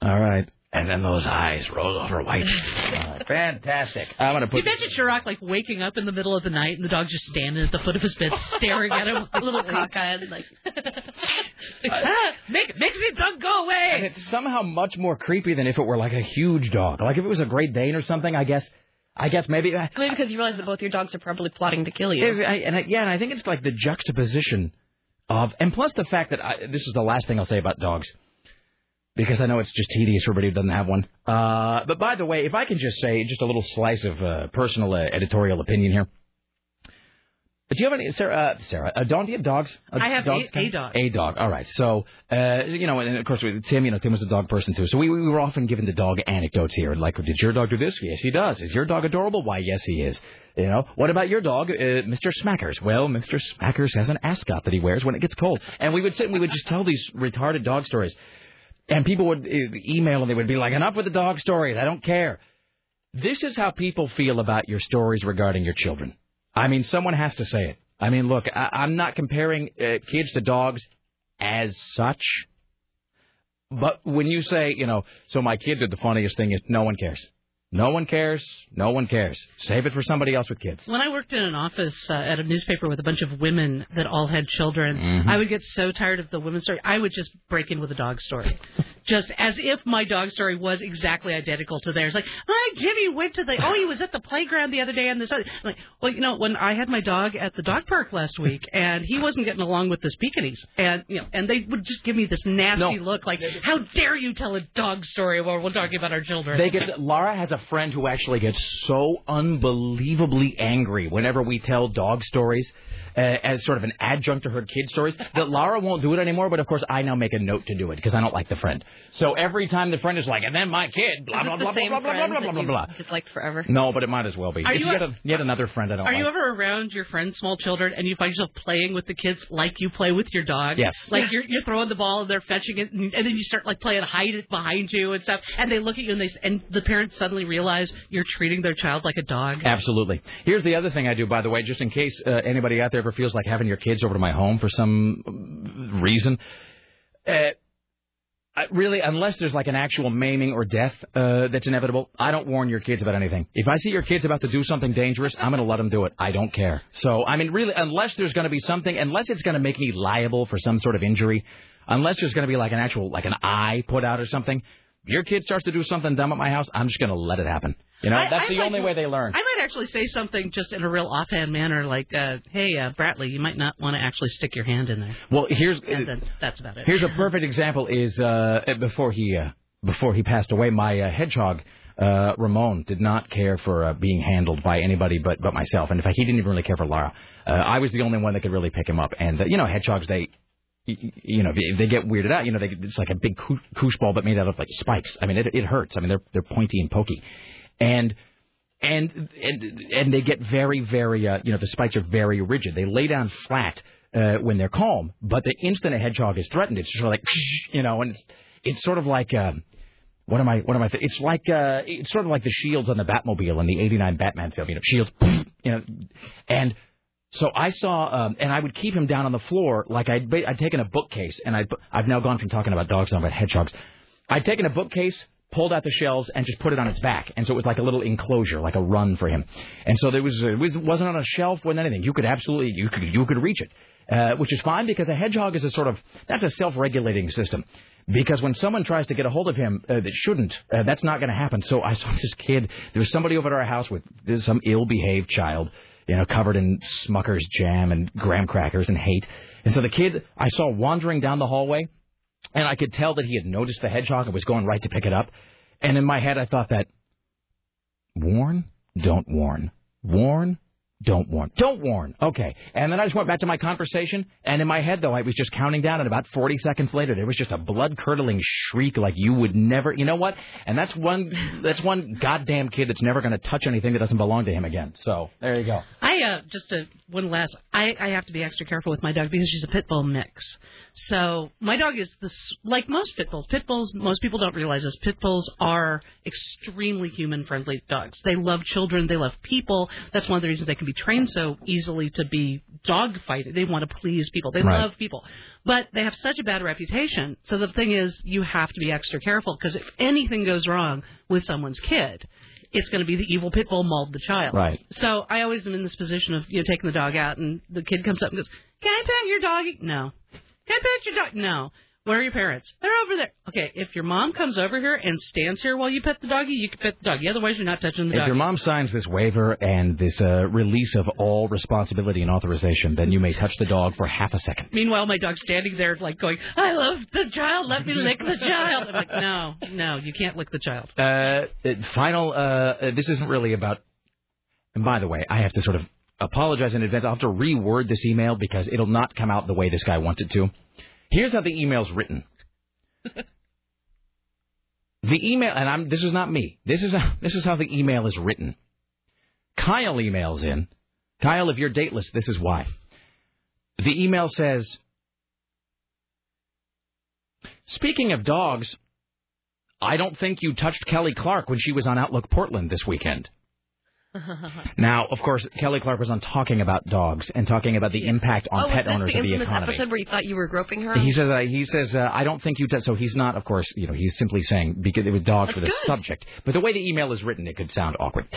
all right. And then those eyes roll over white. All right, [LAUGHS] Fantastic. I'm gonna Can you imagine Chirac like waking up in the middle of the night and the dog just standing at the foot of his bed [LAUGHS] staring at him, A little cockeyed, like ah, [LAUGHS] make make the dog go away. And it's somehow much more creepy than if it were like a huge dog. Like if it was a Great Dane or something. I guess. I guess maybe. uh, maybe because you realize that both your dogs are probably plotting to kill you. I- and I, yeah, and I think it's like the juxtaposition of, and plus the fact that I, this is the last thing I'll say about dogs, because I know it's just tedious for everybody who doesn't have one. Uh, but by the way, if I can just say just a little slice of uh, personal uh, editorial opinion here. Do you have any, Sarah? Uh, Sarah, uh, Dawn, do you have dogs? I have dogs, a- a dog. A dog. All right. So, uh, you know, and of course, with Tim, you know, Tim was a dog person too. So we, we were often given the dog anecdotes here. Like, did your dog do this? Yes, he does. Is your dog adorable? Why, yes, he is. You know, what about your dog, uh, Mr. Smackers? Well, Mr. Smackers has an ascot that he wears when it gets cold. And we would sit and we would just tell these retarded dog stories. And people would uh, email and they would be like, enough with the dog stories. I don't care. This is how people feel about your stories regarding your children. I mean, someone has to say it. I mean, look, I, I'm not comparing uh, kids to dogs as such, but when you say, you know, so my kid did the funniest thing is no one cares. No one cares. No one cares. Save it for somebody else with kids. When I worked in an office uh, at a newspaper with a bunch of women that all had children, Mhm. I would get so tired of the women's story. I would just break in with a dog story, [LAUGHS] just as if my dog story was exactly identical to theirs. Like, hi, Jimmy went to the [LAUGHS] oh, he was at the playground the other day and this. other-" I'm like, well, you know, when I had my dog at the dog park last week, [LAUGHS] and he wasn't getting along with the Pekinese, and you know, and they would just give me this nasty look, like, how dare you tell a dog story while we're talking about our children? They get Laura has a friend who actually gets so unbelievably angry whenever we tell dog stories uh, as sort of an adjunct to her kid stories that Laura won't do it anymore. But of course, I now make a note to do it because I don't like the friend. So every time the friend is like, and then my kid, blah blah blah blah blah blah blah blah blah blah. Disliked forever. No, but it might as well be. Are it's you yet, a- a, yet another friend I don't Are like. you ever around your friend's small children and you find yourself playing with the kids like you play with your dog? Yes. Like you're you're throwing the ball and they're fetching it, and, and then you start like playing hide it behind you and stuff, and they look at you and they and the parents suddenly realize you're treating their child like a dog. Absolutely. Here's the other thing I do, by the way, just in case uh, anybody out there ever feels like having your kids over to my home for some reason. Uh, really, unless there's like an actual maiming or death uh, that's inevitable, I don't warn your kids about anything. If I see your kids about to do something dangerous, I'm going to let them do it. I don't care. So, I mean, really, unless there's going to be something, unless it's going to make me liable for some sort of injury, unless there's going to be like an actual, like an eye put out or something, your kid starts to do something dumb at my house, I'm just going to let it happen. You know, I- that's I the might- only way they learn. I might actually say something just in a real offhand manner, like, uh, "Hey, uh, Bratley, you might not want to actually stick your hand in there." Well, here's And then that's about it. Here's a perfect example: is uh, before he uh, before he passed away, my uh, hedgehog uh, Ramon did not care for uh, being handled by anybody but but myself, and in fact, he didn't even really care for Lara. Uh, I was the only one that could really pick him up, and uh, you know, hedgehogs they. You know, they- they get weirded out. You know, they, it's like a big koosh ball, but made out of like spikes. I mean, it, it hurts. I mean, they're they're pointy and pokey, and and and and they get very very uh, you know the spikes are very rigid. They lay down flat uh, when they're calm, but the instant a hedgehog is threatened, it's sort of like you know, and it's it's sort of like. Um, what am I? What am I? Th- it's like uh, it's sort of like the shields on the Batmobile in the '89 Batman film. You know, shields, [LAUGHS] you know, and so I saw, um, and I would keep him down on the floor like I'd I'd taken a bookcase, and I I've now gone from talking about dogs now about hedgehogs. I'd taken a bookcase, pulled out the shelves, and just put it on its back, and so it was like a little enclosure, like a run for him. And so there was it was wasn't on a shelf, wasn't anything. You could absolutely you could you could reach it, uh, which is fine because a hedgehog is a sort of that's a self-regulating system. Because when someone tries to get a hold of him uh, that shouldn't, uh, that's not going to happen. So I saw [LAUGHS] this kid. There was somebody over at our house with some ill-behaved child, you know, covered in Smucker's jam and graham crackers and hate. And so the kid I saw wandering down the hallway, and I could tell that he had noticed the hedgehog and was going right to pick it up. And in my head, I thought that warn, don't warn, warn, don't warn, don't warn. Okay. And then I just went back to my conversation, and in my head, though, I was just counting down, and about 40 seconds later, there was just a blood curdling shriek like you would never. You know what? And that's one. That's one goddamn kid that's never going to touch anything that doesn't belong to him again. So there you go. I uh, just uh, one last. I I have to be extra careful with my dog because she's a pit bull mix. So my dog is this like most pit bulls. Pit bulls. Most people don't realize this. Pit bulls are extremely human friendly dogs. They love children. They love people. That's one of the reasons they can be trained so easily to be dog fighting. They want to please people. They Right. love people. But they have such a bad reputation. So the thing is, you have to be extra careful because if anything goes wrong with someone's kid, it's going to be the evil pit bull mauled the child. Right. So I always am in this position of you know taking the dog out, and the kid comes up and goes, "Can I pet your doggy?" No. Can I pet your dog? No. Where are your parents? They're over there. Okay, if your mom comes over here and stands here while you pet the doggy, you can pet the doggy. Otherwise, you're not touching the dog. If doggy. your mom signs this waiver and this uh, release of all responsibility and authorization, then you may touch the dog for half a second. Meanwhile, my dog's standing there like going, "I love the child. Let me lick the child." I'm like, "No, no, you can't lick the child." Uh, uh, final. Uh, uh, this isn't really about. And by the way, I have to sort of apologize in advance. I'll have to reword this email because it'll not come out the way this guy wants it to. Here's how the email's written. [LAUGHS] the email, and I'm. This is not me. This is [LAUGHS] this is how the email is written. Kyle emails in. Kyle, if you're dateless, this is why. The email says. Speaking of dogs, I don't think you touched Kelly Clark when she was on Outlook Portland this weekend. [LAUGHS] Now, of course, Kelly Clark was on talking about dogs and talking about the impact on oh, pet owners the of the economy. episode where you thought you were groping her? He says, uh, he says, uh, I don't think you. T-. So he's not, of course, you know, he's simply saying because it was dogs for the subject. But the way the email is written, it could sound awkward.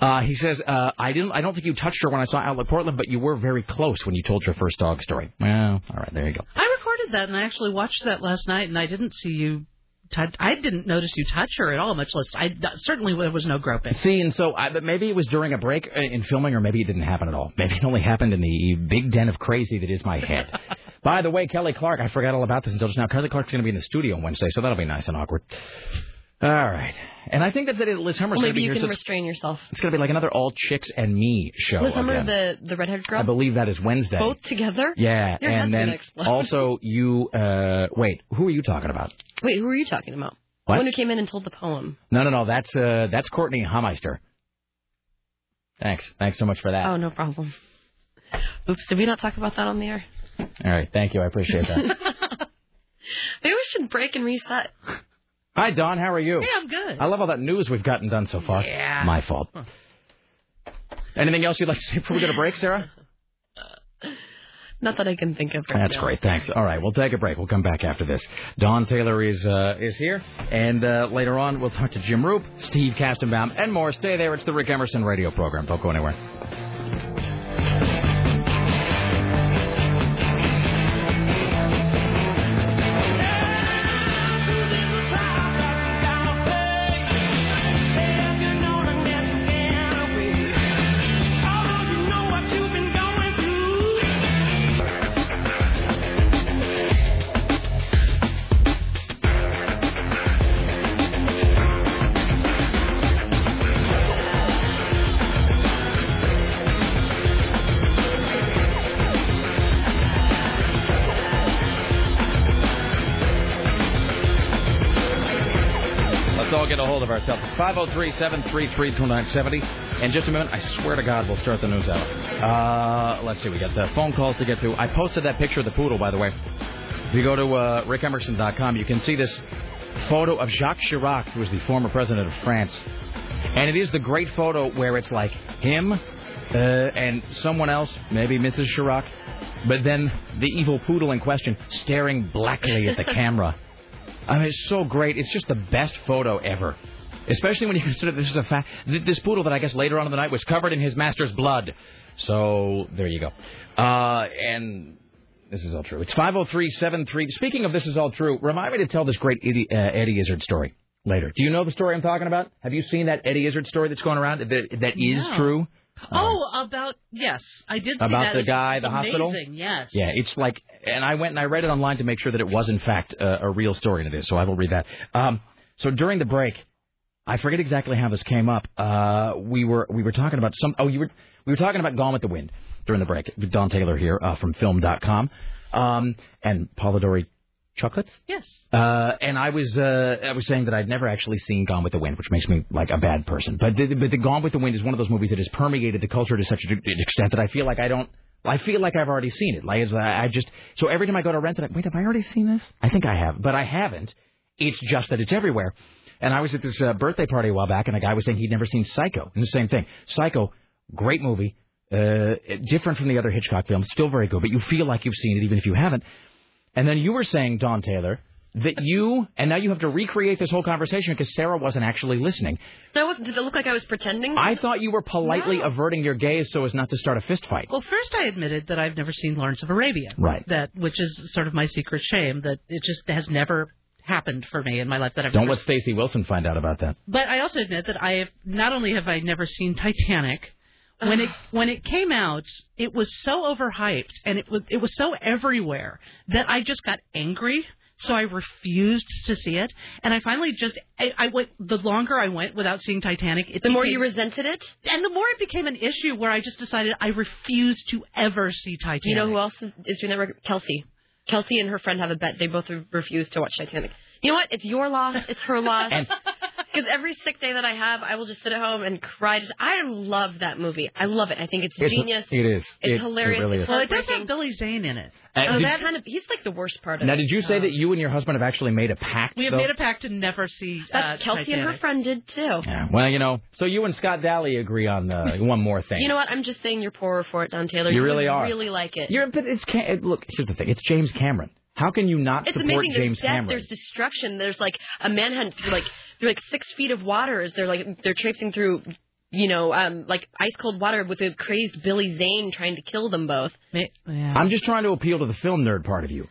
Uh, he says, uh, I didn't, I don't think you touched her when I saw Outlook Portland, but you were very close when you told your first dog story. Well, all right, there you go. I recorded that and I actually watched that last night, and I didn't see you. I didn't notice you touch her at all, much less. I certainly there was no groping. See, and so I, but maybe it was during a break uh, in filming, or maybe it didn't happen at all. Maybe it only happened in the big den of crazy that is my head. [LAUGHS] By the way, Kelly Clark, I forgot all about this until just now. Kelly Clark's going to be in the studio on Wednesday, so that'll be nice and awkward. All right, and I think that's it. Liz Hummer's well, going to maybe be you here. can so restrain yourself. it's going to be like another all chicks and me show. Liz Hummer, again. the the redheaded girl. I believe that is Wednesday. Both together. Yeah, Your and then also you. uh Wait, who are you talking about? Wait, who are you talking about? What? The one who came in and told the poem. No, no, no. That's uh that's Courtney Hammeister. Thanks, thanks so much for that. Oh, no problem. Oops, did we not talk about that on the air? All right, thank you. I appreciate that. [LAUGHS] Maybe we should break and reset. Hi, Dawn. How are you? Hey, I'm good. I love all that news we've gotten done so far. Yeah. My fault. Anything else you'd like to say before we go to break, Sarah? [LAUGHS] Not that I can think of right That's now. great. Thanks. All right, we'll take a break. We'll come back after this. Dawn Taylor is uh, is here, and uh, later on we'll talk to Jim Roop, Steve Kastenbaum, and more. Stay there. It's the Rick Emerson Radio Program. Don't go anywhere. 503 733 2970. In just a minute, I swear to God, we'll start the news out. Uh, let's see, we got the phone calls to get through. I posted that picture of the poodle, by the way. If you go to uh, rickemerson.com, you can see this photo of Jacques Chirac, who was the former president of France. And it is the great photo where it's like him uh, and someone else, maybe Mrs. Chirac, but then the evil poodle in question staring blackly at the [LAUGHS] camera. I mean, it's so great. It's just the best photo ever. Especially when you consider this is a fact. This poodle that I guess later on in the night was covered in his master's blood. So there you go. Uh, and this is all true. It's 50373. Speaking of this is all true, remind me to tell this great Eddie, uh, Eddie Izzard story later. Do you know the story I'm talking about? Have you seen that Eddie Izzard story that's going around that, that is No. true? Oh, about yes, I did see About the guy, the hospital? Yes. Yeah, it's like, and I went and I read it online to make sure that it was in fact uh, a real story, and it is. So I will read that. Um, so during the break, I forget exactly how this came up. Uh, we were we were talking about some. Oh, you were we were talking about Gone with the Wind during the break. Dawn Taylor here uh, from Film.com, um, and Polidori chocolates. Yes. Uh, and I was uh, I was saying that I'd never actually seen Gone with the Wind, which makes me like a bad person. But the, but the Gone with the Wind is one of those movies that has permeated the culture to such an extent that I feel like I don't. I feel like I've already seen it. Like I just so every time I go to rent it, I, wait, have I already seen this? I think I have, but I haven't. It's just that it's everywhere. And I was at this uh, birthday party a while back, and a guy was saying he'd never seen Psycho. And the same thing. Psycho, great movie, uh, different from the other Hitchcock films, still very good, but you feel like you've seen it even if you haven't. And then you were saying, Dawn Taylor, that you, and now you have to recreate this whole conversation because Sarah wasn't actually listening. That was, did it look like I was pretending? I thought you were politely averting your gaze so as not to start a fist fight. Well, first I admitted that I've never seen Lawrence of Arabia. Right. That which is sort of my secret shame that it just has never happened for me in my life that I've Don't never let Stacey Wilson find out about that. But I also admit that I have not only have I never seen Titanic, when it when it came out, it was so overhyped and it was it was so everywhere that I just got angry. So I refused to see it, and I finally just I, I went. The longer I went without seeing Titanic, it The more you resented it? and the more it became an issue where I just decided I refuse to ever see Titanic. You know who else is, is doing that? Kelsey. Kelsey and her friend have a bet. They both refuse to watch Titanic. You know what? It's your loss. It's her loss. And Because every sick day that I have, I will just sit at home and cry. Just, I love that movie. I love it. I think it's, It's- genius. it is. It's It- it hilarious. really is. Well, it does have Billy Zane in it. Uh, Oh, did- that kind of he's like the worst part of Now, it. did you say that you and your husband have actually made a pact? We have though? made a pact to never see. That's uh, Kelsey and her friend did too. Yeah, well, you know, so you and Scott Daly agree on uh, [LAUGHS] one more thing. You know what? I'm just saying you're poorer for it, Dawn Taylor. You would really are. Really like it. You're, but it's look. Here's the thing. It's James Cameron. How can you not it's support amazing. James there's death. Cameron? There's destruction. There's like a manhunt through like through like six feet of waters. They're like they're traipsing through, you know, um, like ice cold water with a crazed Billy Zane trying to kill them both. Yeah. I'm just trying to appeal to the film nerd part of you.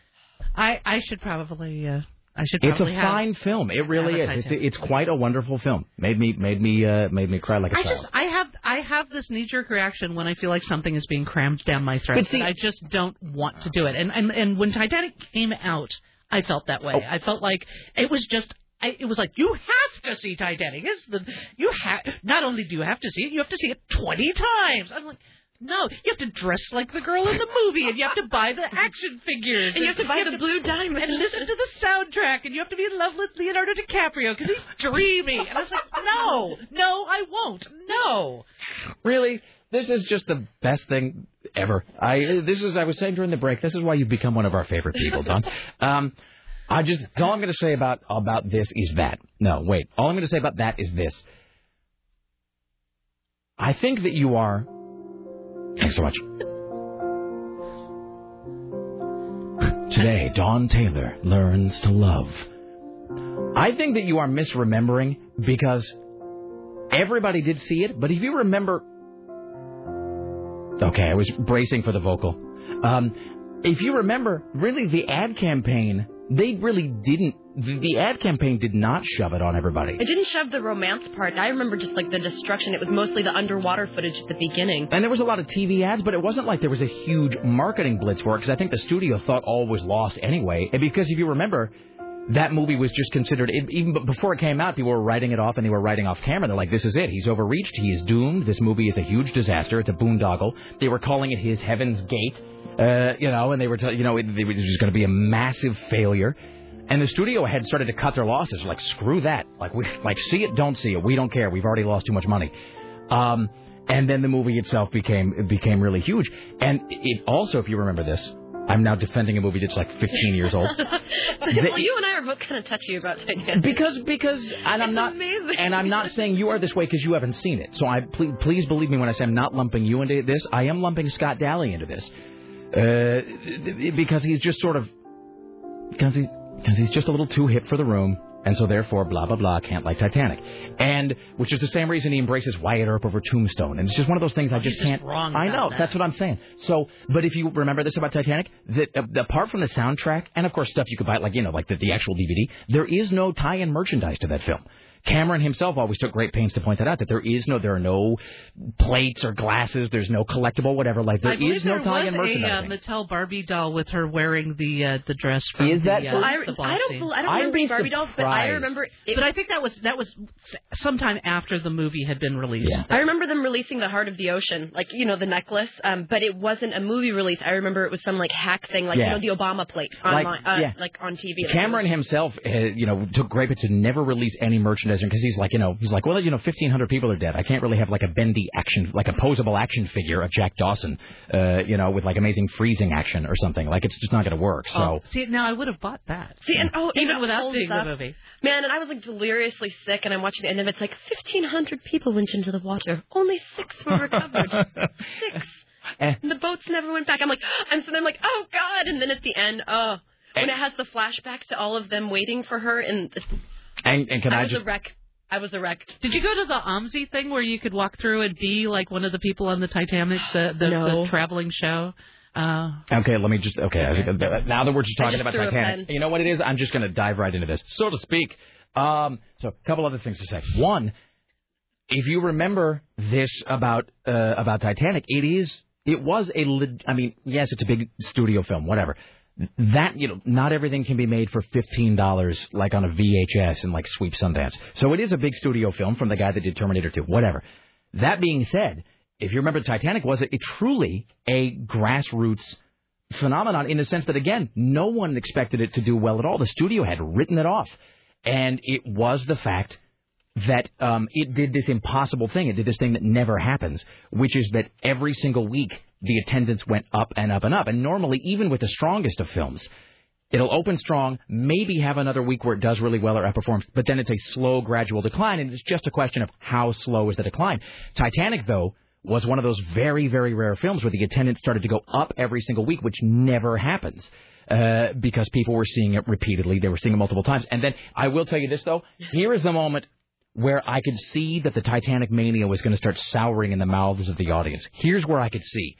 I I should probably. Uh, I should. It's a have- fine film. It really is. It's, it's quite a wonderful film. Made me made me uh, made me cry like a I child. just I have I have this knee jerk reaction when I feel like something is being crammed down my throat. But see- I just don't want to do it. And and and when Titanic came out, I felt that way. Oh. I felt like it was just. I, it was like you have to see Titanic. It's the you have not only do you have to see it, you have to see it twenty times. I'm like, no, you have to dress like the girl in the movie, and you have to buy the action figures, And you have to buy the blue diamond and listen to the soundtrack, and you have to be in love with Leonardo DiCaprio because he's dreamy. And I was like, no, no, I won't, no. Really, this is just the best thing ever. I this is I was saying during the break. This is why you've become one of our favorite people, Dawn. [LAUGHS] Um, I just all I'm going to say about about this is that. No, wait. All I'm going to say about that is this. I think that you are. Thanks so much. Today, Dawn Taylor learns to love. I think that you are misremembering because everybody did see it, but if you remember. Okay, I was bracing for the vocal. Um, if you remember, really, the ad campaign, they really didn't. The, the ad campaign did not shove it on everybody. It didn't shove the romance part. I remember just like the destruction. It was mostly the underwater footage at the beginning. And there was a lot of TV ads, but it wasn't like there was a huge marketing blitz for it because I think the studio thought all was lost anyway. And because if you remember, that movie was just considered, it, even before it came out, people were writing it off and they were writing off camera. They're like, this is it. He's overreached. He is doomed. This movie is a huge disaster. It's a boondoggle. They were calling it his Heaven's Gate, uh, you know, and they were, t- you know, it, it was just going to be a massive failure. And the studio had started to cut their losses. Like, screw that. Like, we, like, see it, don't see it. We don't care. We've already lost too much money. Um, and then the movie itself became became really huge. And it also, if you remember this, I'm now defending a movie that's like 15 years old. [LAUGHS] well, you and I are both kind of touchy about Titanic. Because because and I'm It's not amazing. and I'm not saying you are this way because you haven't seen it. So I please, please believe me when I say I'm not lumping you into this. I am lumping Scott Daly into this uh, because he's just sort of because he because he's just a little too hip for the room. And so therefore, blah blah blah, can't like Titanic, and which is the same reason he embraces Wyatt Earp over Tombstone, and it's just one of those things I just He's just can't. wrong I know that. that's what I'm saying. So, but if you remember this about Titanic, that uh, apart from the soundtrack and of course stuff you could buy, like you know, like the, the actual DVD, there is no tie-in merchandise to that film. Cameron himself always took great pains to point that out. That there is no, there are no plates or glasses. There's no collectible whatever. Like there I believe is no there tie-in was a uh. Mattel Barbie doll with her wearing the uh, the dress from Is that the, true? uh, I, the ball I don't. scene. bel- I don't I'd remember be Barbie dolls, but I remember. It, But I think that was that was sometime after the movie had been released. I remember them releasing the Heart of the Ocean, like you know the necklace, um, but it wasn't a movie release. I remember it was some like hack thing, like Yeah. you know the Obama plate Like, online, uh, yeah. like on TV. Cameron himself, uh, you know, took great pains to never release any merchandising because he's like, you know, he's like, well, you know, 1,500 people are dead. I can't really have like a bendy action, like a posable action figure of Jack Dawson, uh, you know, with like amazing freezing action or something. Like it's just not going to work. So. Oh, see, now I would have bought that. See, and oh, even it without seeing up. the movie. Man, and I was like deliriously sick, and I'm watching the end of it. It's like 1,500 people went into the water. Only six were recovered. [LAUGHS] six. Eh. And the boats never went back. I'm like, [GASPS] and so I'm like, oh god. And then at the end, oh, when Eh. it has the flashbacks to all of them waiting for her, and And, and can I I, was just a wreck. I was a wreck. Did you go to the OMSI thing where you could walk through and be like one of the people on the Titanic, the the, No. the traveling show? Uh, Okay, let me just. Okay, I- now that we're just talking just about Titanic, you know what it is? I'm just going to dive right into this, so to speak. Um, so, a couple other things to say. One, if you remember this about uh, about Titanic, it is it was a. leg- I mean, yes, it's a big studio film, whatever. That you know, not everything can be made for fifteen dollars, like on a VHS and like Sweep Sundance. So it is a big studio film from the guy that did Terminator 2, whatever. That being said, if you remember, Titanic was a, a truly a grassroots phenomenon in the sense that again, no one expected it to do well at all. The studio had written it off, and it was the fact that um, it did this impossible thing. It did this thing that never happens, which is that every single week the attendance went up and up and up. And normally, even with the strongest of films, it'll open strong, maybe have another week where it does really well or outperforms, but then it's a slow, gradual decline, and it's just a question of how slow is the decline. Titanic, though, was one of those very, very rare films where the attendance started to go up every single week, which never happens. Uh, because people were seeing it repeatedly, they were seeing it multiple times. And then I will tell you this though, here is the moment where I could see that the Titanic mania was going to start souring in the mouths of the audience. Here's where I could see.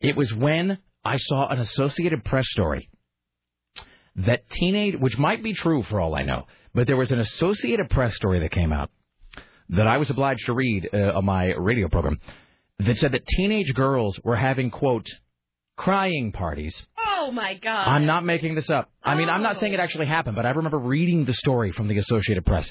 It was when I saw an Associated Press story that teenage, which might be true for all I know, but there was an Associated Press story that came out that I was obliged to read uh, on my radio program that said that teenage girls were having quote crying parties. Oh my God. I'm not making this up. I mean, I'm not saying it actually happened, but I remember reading the story from the Associated Press.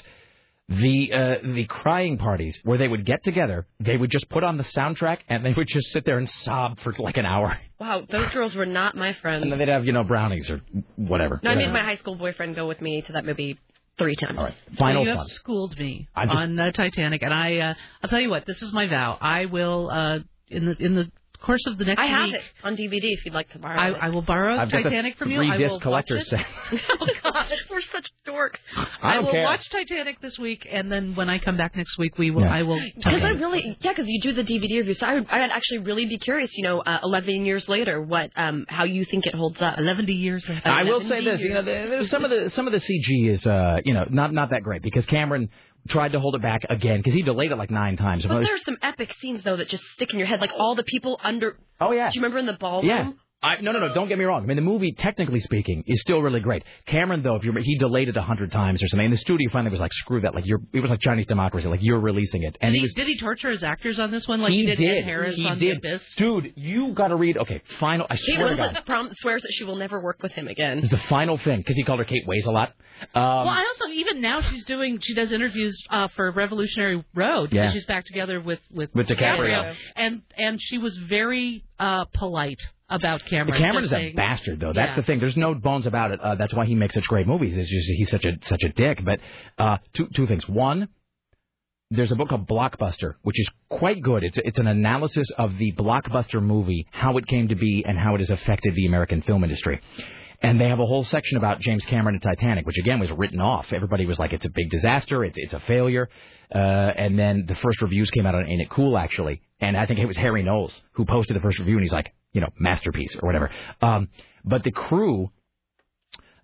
The uh, the crying parties where they would get together, they would just put on the soundtrack and they would just sit there and sob for like an hour, Wow, those girls were not my friends. and then they'd have you know brownies or whatever. No, I made my high school boyfriend go with me to that movie three times. All right. Final you fun. have schooled me just- on the Titanic, and I uh, I'll tell you what. This is my vow. I will uh, in the in the course of the next I have week. it on DVD if you'd like to borrow I, it. I will borrow I've got the Titanic from you. I will collector's watch it. set. [LAUGHS] oh God, we're such dorks. [LAUGHS] I don't will care. watch Titanic this week, and then when I come back next week, we will. Yeah. I will. Because I really, yeah, because you do the DVD review, so I would, I would actually really be curious, you know, uh, 11 years later, what, um, how you think it holds up. 11 years later. I will say this, you know, there- there's some of the some of the CG is, uh, you know, not not that great because Cameron tried to hold it back again because he delayed it like nine times. But there's some epic scenes though that just stick in your head, like all the people under. Oh yeah. Do you remember in the ballroom? Yeah. I, no, no, no. Don't get me wrong. I mean, the movie, technically speaking, is still really great. Cameron, though, if you remember, he delayed it a hundred times or something, and the studio finally was like, "Screw that!" Like you're, it was like Chinese democracy. Like you're releasing it, and did, he he, was. did he torture his actors on this one like he he did, did. Harris he on did. The Abyss? Dude, you got to read. Okay, final. I Kate swear to God, Winslet prom- swears that she will never work with him again. the final thing because he called her Kate Weighs a lot. Um, well, I also even now she's doing she does interviews uh, for Revolutionary Road Yeah. she's back together with with With DiCaprio. and and she was very uh, polite about Cameron. Cameron is a bastard, though. That's Yeah. the thing. There's no bones about it. Uh, that's why he makes such great movies. It's just he's such a such a dick. But uh, two two things. One, there's a book called Blockbuster, which is quite good. It's it's an analysis of the blockbuster movie, how it came to be, and how it has affected the American film industry. And they have a whole section about James Cameron and Titanic, which again was written off. Everybody was like, "It's a big disaster. It's it's a failure." Uh, and then the first reviews came out on Ain't It Cool actually, and I think it was Harry Knowles who posted the first review, and he's like, you know, masterpiece or whatever. Um, but the crew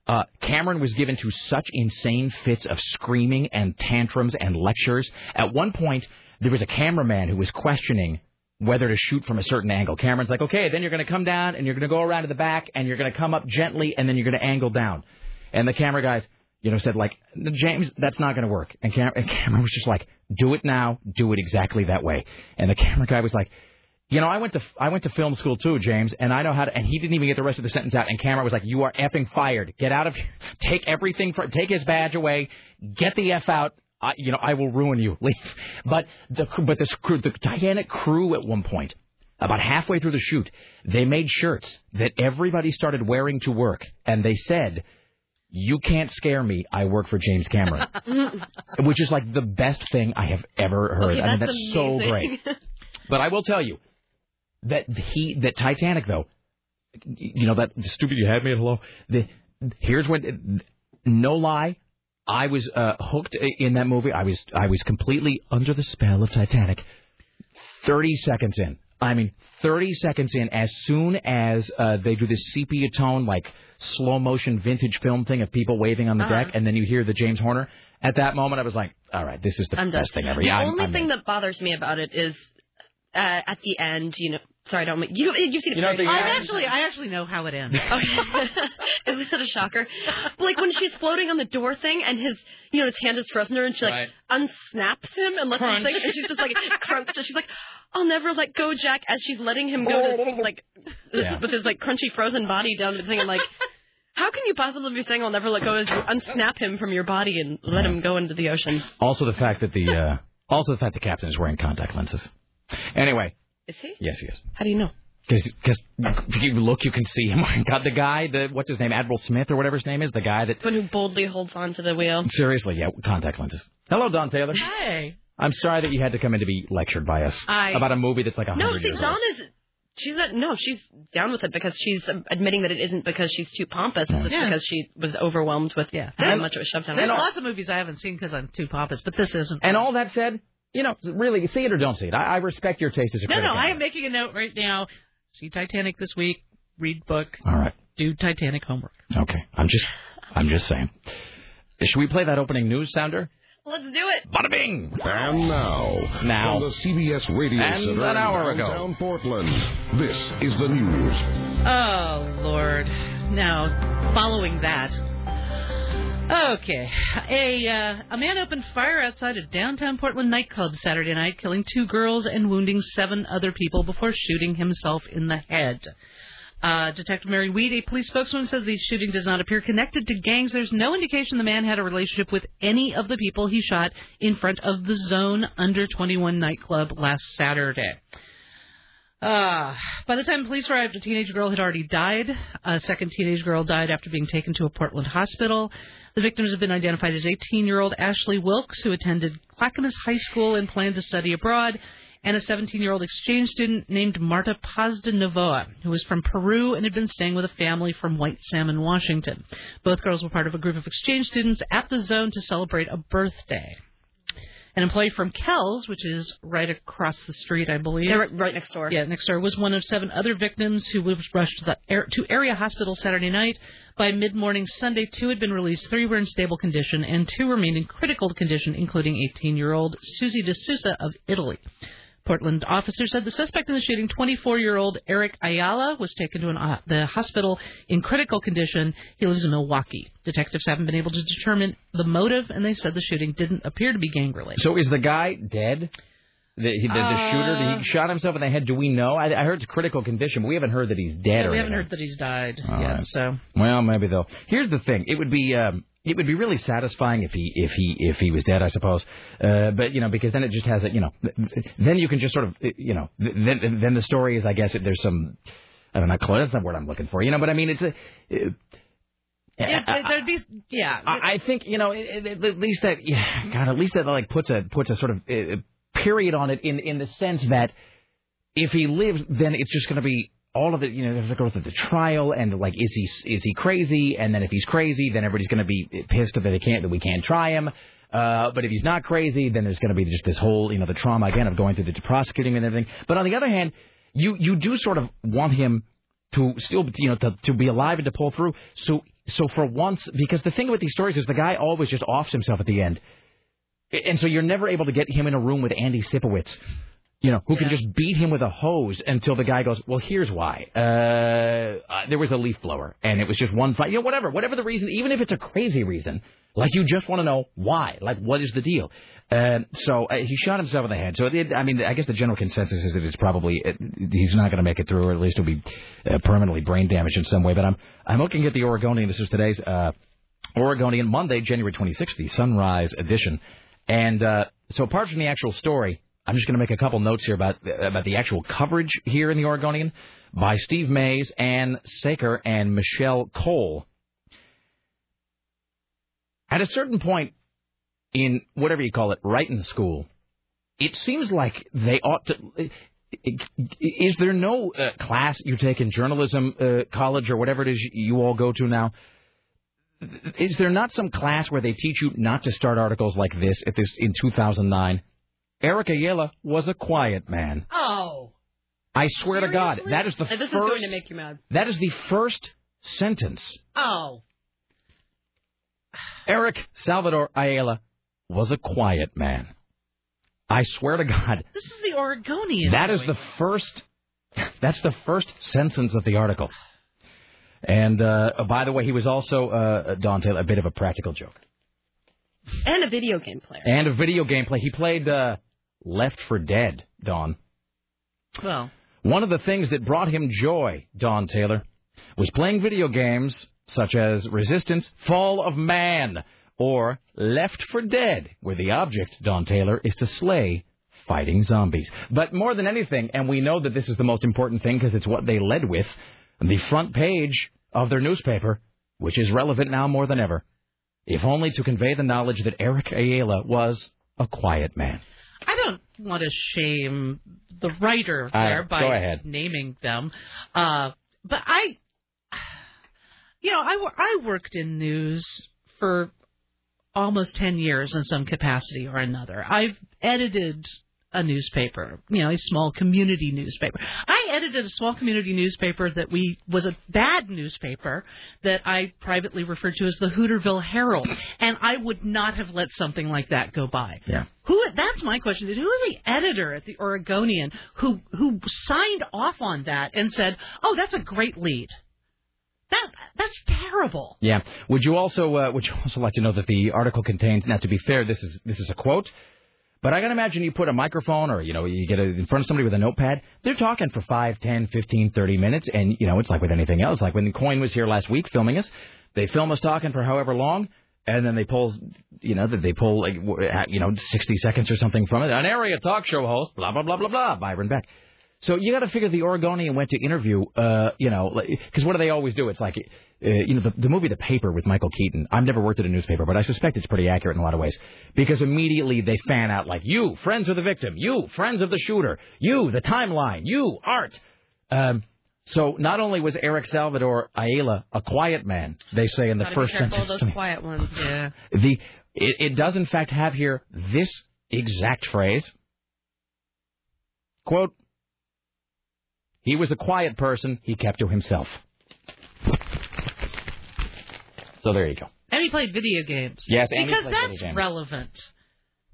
uh, Cameron was given to such insane fits of screaming and tantrums and lectures. At one point, there was a cameraman who was questioning whether to shoot from a certain angle. Cameron's like, okay, then you're going to come down and you're going to go around to the back and you're going to come up gently and then you're going to angle down. And the camera guys, you know, said like, James, that's not going to work. And, Cam- and Cameron was just like, do it now, do it exactly that way. And the camera guy was like, you know, I went to I went to film school too, James, and I know how to. And he didn't even get the rest of the sentence out. And Cameron was like, "You are effing fired. Get out of here. [LAUGHS] Take everything. For, take his badge away. Get the f out. I, you know, I will ruin you. [LAUGHS] Leave." But the but the crew, the Titanic crew at one point, about halfway through the shoot, they made shirts that everybody started wearing to work, and they said. You can't scare me. I work for James Cameron, [LAUGHS] which is like the best thing I have ever heard. Okay, I mean, that's that's so great. But I will tell you that he that Titanic though, you know that stupid you had me at hello. The here's when no lie, I was uh, hooked in that movie. I was I was completely under the spell of Titanic. Thirty seconds in, I mean thirty seconds in, as soon as uh, they do this sepia tone like slow motion vintage film thing of people waving on the Uh-huh. deck, and then you hear the James Horner. At that moment, I was like, "All right, this is the I'm done. best thing ever." The Yeah, I'm- only I'm thing in. that bothers me about it is uh, at the end, you know. Sorry, I don't. make- You you've seen it. You know, very the- I actually. I actually know how it ends. [LAUGHS] it was a shocker. like when she's floating on the door thing, and his, you know, his hand is frozen there, and she like Right. unsnaps him and lets Crunch. him sink, and she's just like crunch. She's like, "I'll never let go, Jack." As she's letting him go, to, [LAUGHS] like Yeah. with his like crunchy frozen body down the thing, and like. How can you possibly be saying I'll never let go as you unsnap him from your body and let him go into the ocean? Also, the fact that the uh, also the fact the captain is wearing contact lenses. Anyway, Is he? yes, he is. How do you know? Because if you look, you can see him. [LAUGHS] Oh God, the guy, the what's his name, Admiral Smith or whatever his name is, the guy that The one who boldly holds on to the wheel. seriously, yeah, contact lenses. Hello, Dawn Taylor. Hey. I'm sorry that you had to come in to be lectured by us I- about a movie that's like a No, hundred see, years Dawn old. is. She's not. No, she's down with it because she's admitting that it isn't because she's too pompous. It's Yeah. because she was overwhelmed with Yeah. how much it was shoved down. There's her lots of movies I haven't seen because I'm too pompous, but this isn't. And all that said, you know, really, see it or don't see it. I, I respect your taste as a No, critic. no, I am making a note right now. See Titanic this week. Read book. All right. Do Titanic homework. Okay. I'm just, I'm just saying. Should we play that opening news sounder? Let's do it. Bada bing. And now, Now. from the CBS Radio And Center an hour in ago. downtown Portland, this is the news. Oh Lord! Now, following that, okay, a uh, a man opened fire outside a downtown Portland nightclub Saturday night, killing two girls and wounding seven other people before shooting himself in the head. Uh, Detective Mary Wheat, a police spokeswoman, says the shooting does not appear connected to gangs. There's no indication the man had a relationship with any of the people he shot in front of the Zone Under 21 nightclub last Saturday. Uh, by the time police arrived, a teenage girl had already died. A second teenage girl died after being taken to a Portland hospital. The victims have been identified as 18-year-old Ashley Wilkes, who attended Clackamas High School and planned to study abroad, and a 17-year-old exchange student named Marta Paz de Novoa, who was from Peru and had been staying with a family from White Salmon, Washington. Both girls were part of a group of exchange students at the zone to celebrate a birthday. An employee from Kells, which is right across the street, I believe. They're right- next door. Yeah, next door was one of seven other victims who was rushed to the to area hospital Saturday night. By mid-morning Sunday, two had been released, three were in stable condition, and two remained in critical condition, including 18-year-old Susie De Sousa of Italy. Portland officer said the suspect in the shooting, 24-year-old Eric Ayala, was taken to an, uh, the hospital in critical condition. He lives in Milwaukie. Detectives haven't been able to determine the motive, and they said the shooting didn't appear to be gang-related. So is the guy dead? The, the, the Uh, shooter, did he shot himself in the head? Do we know? I, I heard it's critical condition, but we haven't heard that he's dead Yeah, or we haven't anything. heard that he's died All yet, right. so Well, maybe though. Here's the thing: it would be um, it would be really satisfying if he if he if he was dead, I suppose. Uh, but you know, because then it just has a you know, then you can just sort of uh, you know, then then the story is, I guess, there's some. I don't know. That's not the word I'm looking for. You know, but I mean, it's a. Uh, yeah, there- there'd be yeah. I, I think you know at at- at least that yeah, God at least that like puts a puts a sort of uh, period on it in in the sense that if he lives then it's just going to be all of it you know there's to go through the trial and like is he is he crazy and then if he's crazy then everybody's going to be pissed that they can't that we can't try him uh, but if he's not crazy, then there's going to be just this whole, you know, the trauma again of going through the prosecuting and everything. But on the other hand, you you do sort of want him to still, you know, to, to be alive and to pull through. So so for once, because the thing with these stories is the guy always just offs himself at the end, and so you're never able to get him in a room with Andy Sipowicz. You know, who can just beat him with a hose until the guy goes, well, here's why. Uh, uh, there was a leaf blower, and it was just one fight. You know, whatever, whatever the reason, even if it's a crazy reason, like you just want to know why. Like, what is the deal? Uh, so uh, he shot himself in the head. So it, I mean, I guess the general consensus is that it's probably it, he's not going to make it through, or at least he'll be uh, permanently brain damaged in some way. But I'm I'm looking at the Oregonian. This is today's uh, Oregonian, Monday, January 26th, the Sunrise edition. And uh, so apart from the actual story, I'm just going to make a couple notes here about about the actual coverage here in the Oregonian by Steve Mays, Ann Saker, and Michelle Cole. At a certain point in whatever you call it, writing school, it seems like they ought to. Is there no uh, class you take in journalism uh, college or whatever it is you all go to now? Is there not some class where they teach you not to start articles like this at this in 2009? Eric Ayala was a quiet man. Oh. I swear to God, that is the This is first. going to make you mad. That is the first sentence. Oh. Eric Salvador Ayala was a quiet man. I swear to God, This is the Oregonian. that is the first. [LAUGHS] That's the first sentence of the article. And uh, by the way, he was also uh, Dawn Taylor, a bit of a practical joke And a video game player. and a video game player. He played uh, Left 4 Dead, Dawn. Well, One of the things that brought him joy, Dawn Taylor, was playing video games such as Resistance, Fall of Man, or Left 4 Dead, where the object, Dawn Taylor, is to slay fighting zombies. But more than anything, and we know that this is the most important thing because it's what they led with, the front page of their newspaper, which is relevant now more than ever. if only to convey the knowledge that Eric Ayala was a quiet man. I don't want to shame the writer there by naming them, uh, but I, you know, I, I worked in news for almost ten years in some capacity or another. I've edited a newspaper, you know, a small community newspaper. I edited a small community newspaper that we was a bad newspaper that I privately referred to as the Hooterville Herald, and I would not have let something like that go by. Yeah. Who? That's my question. Who is the editor at the Oregonian who who signed off on that and said, "Oh, that's a great lead." That that's terrible. Yeah. Would you also uh, would you also like to know that the article contains? Now, to be fair, this is this is a quote, but I can imagine you put a microphone or you know you get it in front of somebody with a notepad. They're talking for five, ten, fifteen, thirty minutes, and you know it's like with anything else. Like when KOIN was here last week filming us, they film us talking for however long. And then they pull, you know, they pull, like, you know, 60 seconds or something from it. An area talk show host, blah, blah, blah, blah, blah, Byron Beck. So you got to figure the Oregonian went to interview, uh, you know, because what do they always do? It's like, uh, you know, the, the movie The Paper with Michael Keaton. I've never worked at a newspaper, but I suspect it's pretty accurate in a lot of ways. Because immediately they fan out like, you, friends of the victim, you, friends of the shooter, you, the timeline, you, art. Um, so not only was Eric Salvador Ayala a quiet man, they say in the Gotta first be careful sentence. those quiet ones. Yeah. The it, it does in fact have here this exact phrase. Quote He was a quiet person, he kept to himself. So there you go. And he played video games. Yes, and he because that's relevant.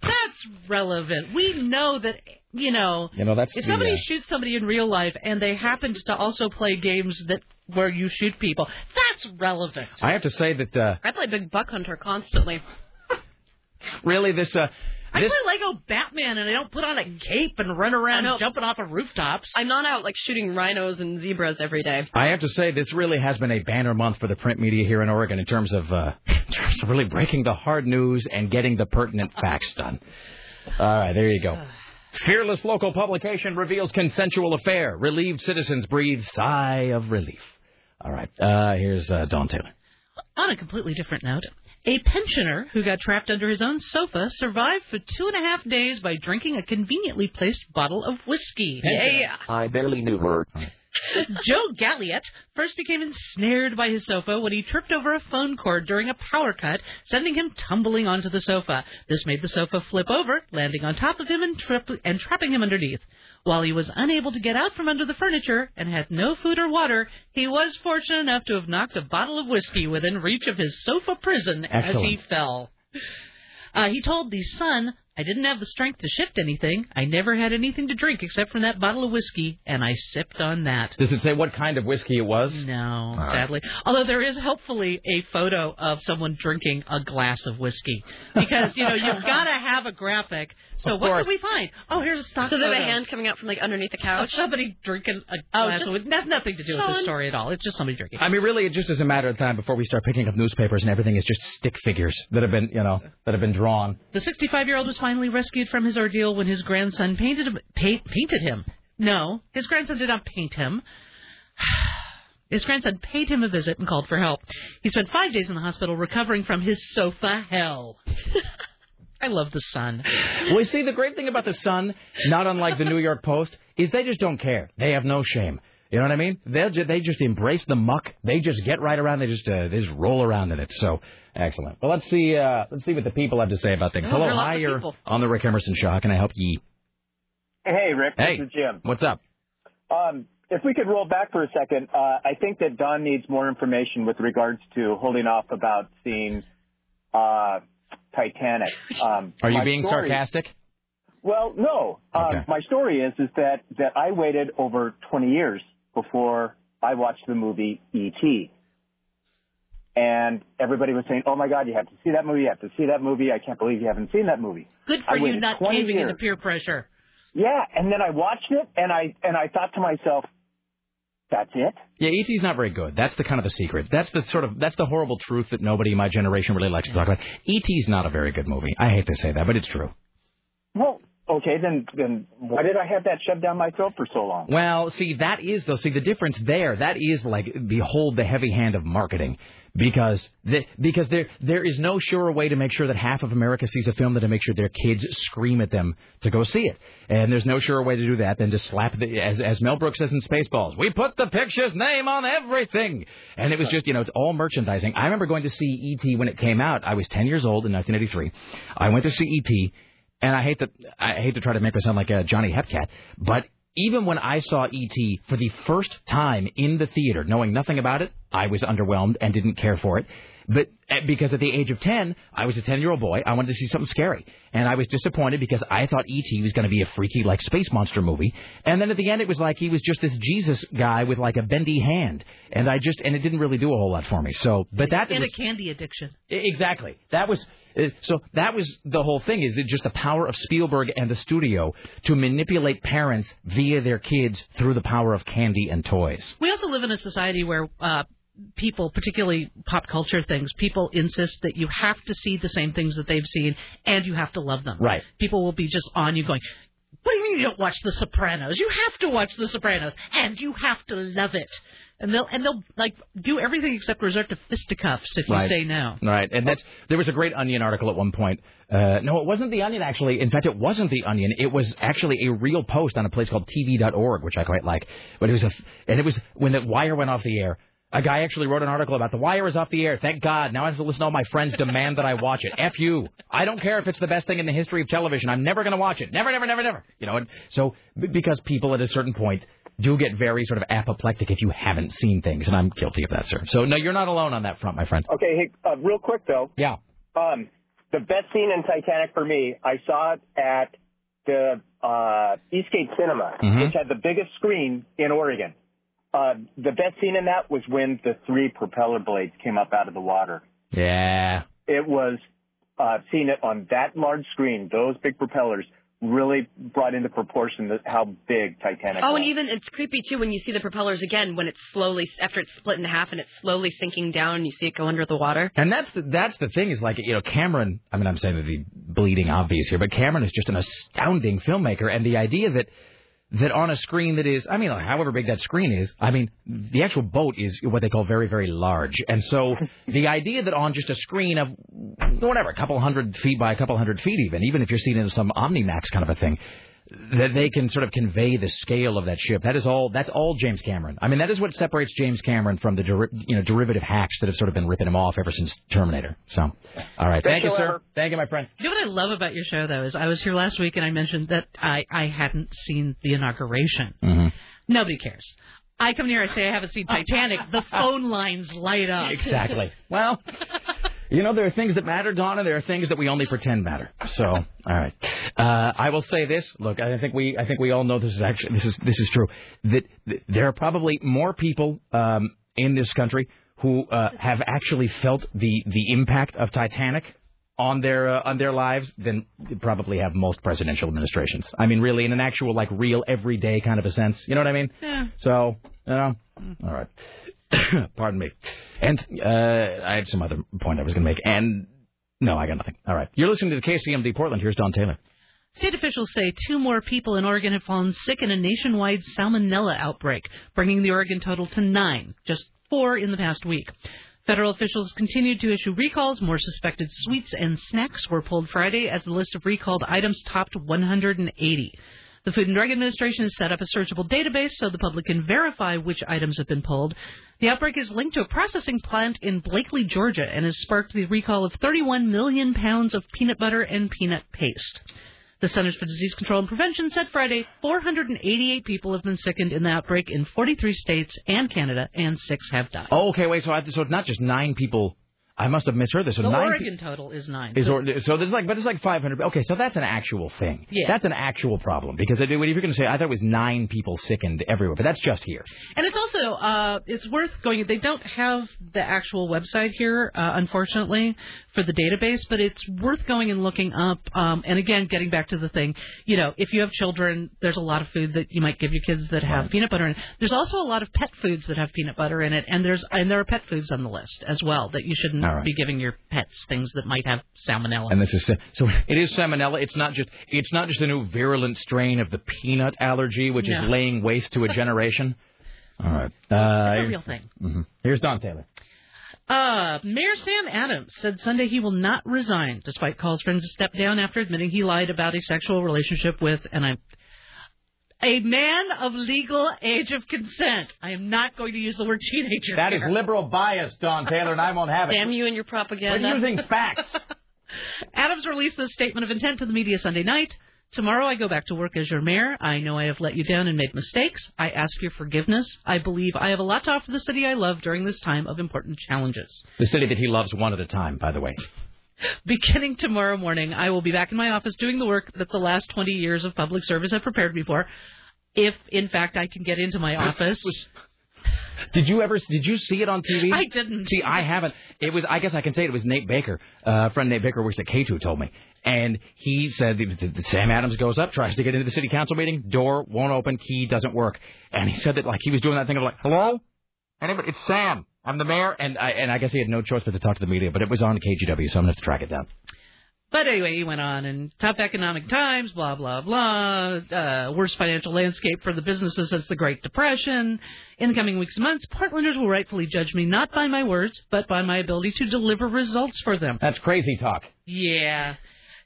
That's relevant. We know that you know. You know that's If the, somebody uh, shoots somebody in real life and they happened to also play games that where you shoot people, that's relevant. I have to say that uh, I play Big Buck Hunter constantly. really this uh, I this play Lego Batman and I don't put on a cape and run around I know. jumping off of rooftops. I'm not out like shooting rhinos and zebras every day. I have to say this really has been a banner month for the print media here in Oregon in terms of uh, in terms of really breaking the hard news and getting the pertinent facts done. All right, there you go. Fearless local publication reveals consensual affair. Relieved citizens breathe sigh of relief. All right, uh, here's uh, Dawn Taylor. On a completely different note, a pensioner who got trapped under his own sofa survived for two and a half days by drinking a conveniently placed bottle of whiskey. Yeah. I barely knew her. [LAUGHS] Joe Galliet first became ensnared by his sofa when he tripped over a phone cord during a power cut, sending him tumbling onto the sofa. This made the sofa flip over, landing on top of him and, trip- and trapping him underneath. While he was unable to get out from under the furniture and had no food or water, he was fortunate enough to have knocked a bottle of whiskey within reach of his sofa prison as he fell. Uh, he told the Sun, I didn't have the strength to shift anything. I never had anything to drink except from that bottle of whiskey, and I sipped on that. Does it say what kind of whiskey it was? No, right. sadly. Although there is hopefully a photo of someone drinking a glass of whiskey. Because, you know, you've [LAUGHS] got to have a graphic. So Of what course. did we find? Oh, here's a stock photo. So there's a hand coming out from like underneath the of couch. somebody drinking a Oh, glass just- of whiskey. That's nothing to do with the story at all. It's just somebody drinking. I mean, really, it just is a matter of time before we start picking up newspapers and everything is just stick figures that have been, you know, that have been drawn. The 65-year-old was finally rescued from his ordeal when his grandson painted him, pa- painted him. No, his grandson did not paint him. [SIGHS] His grandson paid him a visit and called for help. He spent five days in the hospital recovering from his sofa hell. [LAUGHS] I love the sun. Well, see, the great thing about the Sun, not unlike the New York Post, is they just don't care. They have no shame. You know what I mean? They ju- they just embrace the muck. They just get right around. They just uh, they just roll around in it. So excellent. Well, let's see uh, let's see what the people have to say about things. Oh, Hello, there are lots hi, you're on the Rick Emerson Show. How can I help ye? Hey, Rick. Hey. This is Jim. What's up? Um, if we could roll back for a second, uh, I think that Dawn needs more information with regards to holding off about seeing uh, Titanic. [LAUGHS] Um, Are you being story- sarcastic? Well, no. Um, Okay. My story is is that that I waited over 20 years before I watched the movie E.T. And everybody was saying, "Oh my God, you have to see that movie! You have to see that movie! I can't believe you haven't seen that movie." Good for you not 20 caving years. into peer pressure. Yeah, and then I watched it, and I and I thought to myself, "That's it." Yeah, E.T.'s not very good. That's the kind of the secret. That's the sort of that's the horrible truth that nobody in my generation really likes to talk about. E.T.'s not a very good movie. I hate to say that, but it's true. Well, okay, then then why did I have that shoved down my throat for so long? Well, see, that is though. See, the difference there. That is like behold the heavy hand of marketing, because the, because there there is no surer way to make sure that half of America sees a film than to make sure their kids scream at them to go see it. And there's no surer way to do that than to slap the as as Mel Brooks says in Spaceballs, we put the picture's name on everything. And it was just you know it's all merchandising. I remember going to see E.T. when it came out. I was 10 years old in 1983. I went to see E.T. And I hate to I hate to try to make her sound like a Johnny Hepcat, but even when I saw E.T. for the first time in the theater, knowing nothing about it, I was underwhelmed and didn't care for it. But eh, because at the age of 10, I was a 10 year old boy, I wanted to see something scary. And I was disappointed because I thought E.T. was going to be a freaky, like, space monster movie. And then at the end, it was like he was just this Jesus guy with, like, a bendy hand. And I just, and it didn't really do a whole lot for me. So, but that and a candy addiction. Exactly. That was so. That was the whole thing. Is just the power of Spielberg and the studio to manipulate parents via their kids through the power of candy and toys. We also live in a society where uh, people, particularly pop culture things, people insist that you have to see the same things that they've seen and you have to love them. Right. People will be just on you going, What do you mean you don't watch The Sopranos? You have to watch The Sopranos and you have to love it. And they'll and they'll like do everything except resort to fisticuffs if you Right. say no. Right, and that's there was a great Onion article at one point. Uh, no, it wasn't the Onion actually. In fact, it wasn't the Onion. It was actually a real post on a place called TV.org, which I quite like. But it was a, and it was when the Wire went off the air. A guy actually wrote an article about the Wire is off the air. Thank God. Now I have to listen to all my friends demand that I watch it. F you. I don't care if it's the best thing in the history of television. I'm never going to watch it. Never, never, never, never. You know, and so b- because people at a certain point do get very sort of apoplectic if you haven't seen things, and I'm guilty of that, sir. So no, you're not alone on that front, my friend. Okay, hey, uh, real quick though. Yeah. Um, the best scene in Titanic for me, I saw it at the uh, Eastgate Cinema, Mhm. which had the biggest screen in Oregon. Uh, the best scene in that was when the three propeller blades came up out of the water. Yeah. It was uh, seeing it on that large screen, those big propellers really brought into proportion the, how big Titanic Oh, was. and even it's creepy too when you see the propellers again when it's slowly after it's split in half and it's slowly sinking down and you see it go under the water. And that's the that's the thing is like you know Cameron. I mean I'm saying the bleeding obvious here, but Cameron is just an astounding filmmaker, and the idea that that on a screen that is I mean however big that screen is, I mean the actual boat is what they call very very large, and so [LAUGHS] the idea that on just a screen of whatever a couple hundred feet by a couple hundred feet even even if you're seeing it in some OmniMax kind of a thing. That they can sort of convey the scale of that ship. That is all. That's all James Cameron. I mean, that is what separates James Cameron from the deri- you know derivative hacks that have sort of been ripping him off ever since Terminator. So, all right, thank you, sir. Thank you, my friend. You know what I love about your show though is I was here last week and I mentioned that I I hadn't seen the inauguration. Mm-hmm. Nobody cares. I come here, I say I haven't seen Titanic. The phone lines light up. Exactly. Well, [LAUGHS] you know, there are things that matter, Donna. There are things that we only pretend matter. So, all right. Uh, I will say this. Look, I think we, I think we all know this is actually this is this is true. That, that there are probably more people um, in this country who uh, have actually felt the the impact of Titanic on their uh, on their lives than probably have most presidential administrations. I mean, really, in an actual like real everyday kind of a sense. You know what I mean? Yeah. So, you know, all right. [COUGHS] Pardon me. And uh, I had some other point I was going to make. And no, I got nothing. All right. You're listening to the KCMD Portland. Here's Dawn Taylor. State officials say two more people in Oregon have fallen sick in a nationwide salmonella outbreak, bringing the Oregon total to nine, just four in the past week. Federal officials continued to issue recalls. More suspected sweets and snacks were pulled Friday as the list of recalled items topped 180. The Food and Drug Administration has set up a searchable database so the public can verify which items have been pulled. The outbreak is linked to a processing plant in Blakely, Georgia, and has sparked the recall of 31 million pounds of peanut butter and peanut paste. The Centers for Disease Control and Prevention said Friday 488 people have been sickened in the outbreak in 43 states and Canada, and six have died. Oh, okay, wait. So, I, so not just nine people. I must have misheard this. So the nine Oregon total is nine. Is So- or, so there's like, but it's like 500. Okay, so that's an actual thing. Yeah. That's an actual problem because if you're going to say, I thought it was nine people sickened everywhere, but that's just here. And it's also uh, it's worth going. They don't have the actual website here, uh, unfortunately, for the database, but it's worth going and looking up. Um, and again, getting back to the thing, you know, if you have children, there's a lot of food that you might give your kids that have peanut butter in it. There's also a lot of pet foods that have peanut butter in it, and there's and there are pet foods on the list as well that you shouldn't right. be giving your pets things that might have salmonella. And this is so. It is salmonella. It's not just. It's not just a new virulent strain of the peanut allergy, which No. is laying waste to a generation. [LAUGHS] All right. Uh, It's a real thing. mhm. Here's Dawn Taylor. Uh, Mayor Sam Adams said Sunday he will not resign, despite calls for him to step down after admitting he lied about a sexual relationship with, and I'm a man of legal age of consent. I am not going to use the word teenager. That is here. liberal bias, Dawn Taylor, and I won't have it. Damn you and your propaganda. We're using facts. [LAUGHS] Adams released this statement of intent to the media Sunday night. Tomorrow I go back to work as your mayor. I know I have let you down and made mistakes. I ask your forgiveness. I believe I have a lot to offer the city I love during this time of important challenges. The city that he loves one at a time, by the way. [LAUGHS] Beginning tomorrow morning, I will be back in my office doing the work that the last 20 years of public service have prepared me for. If, in fact, I can get into my office. [LAUGHS] Did you ever? Did you see it on TV? I didn't. See, I haven't. It was. I guess I can say it was Nate Baker, uh, friend Nate Baker works at K2, told me, and he said Sam Adams goes up, tries to get into the city council meeting, door won't open, key doesn't work, and he said that like he was doing that thing of like, hello, anybody? It's Sam. I'm the mayor, and I and I guess he had no choice but to talk to the media, but it was on KGW, so I'm gonna have to track it down. But anyway, he went on and tough economic times, blah blah blah. Uh, worst financial landscape for the businesses since the Great Depression. In the coming weeks and months, Portlanders will rightfully judge me not by my words, but by my ability to deliver results for them. That's crazy talk. Yeah.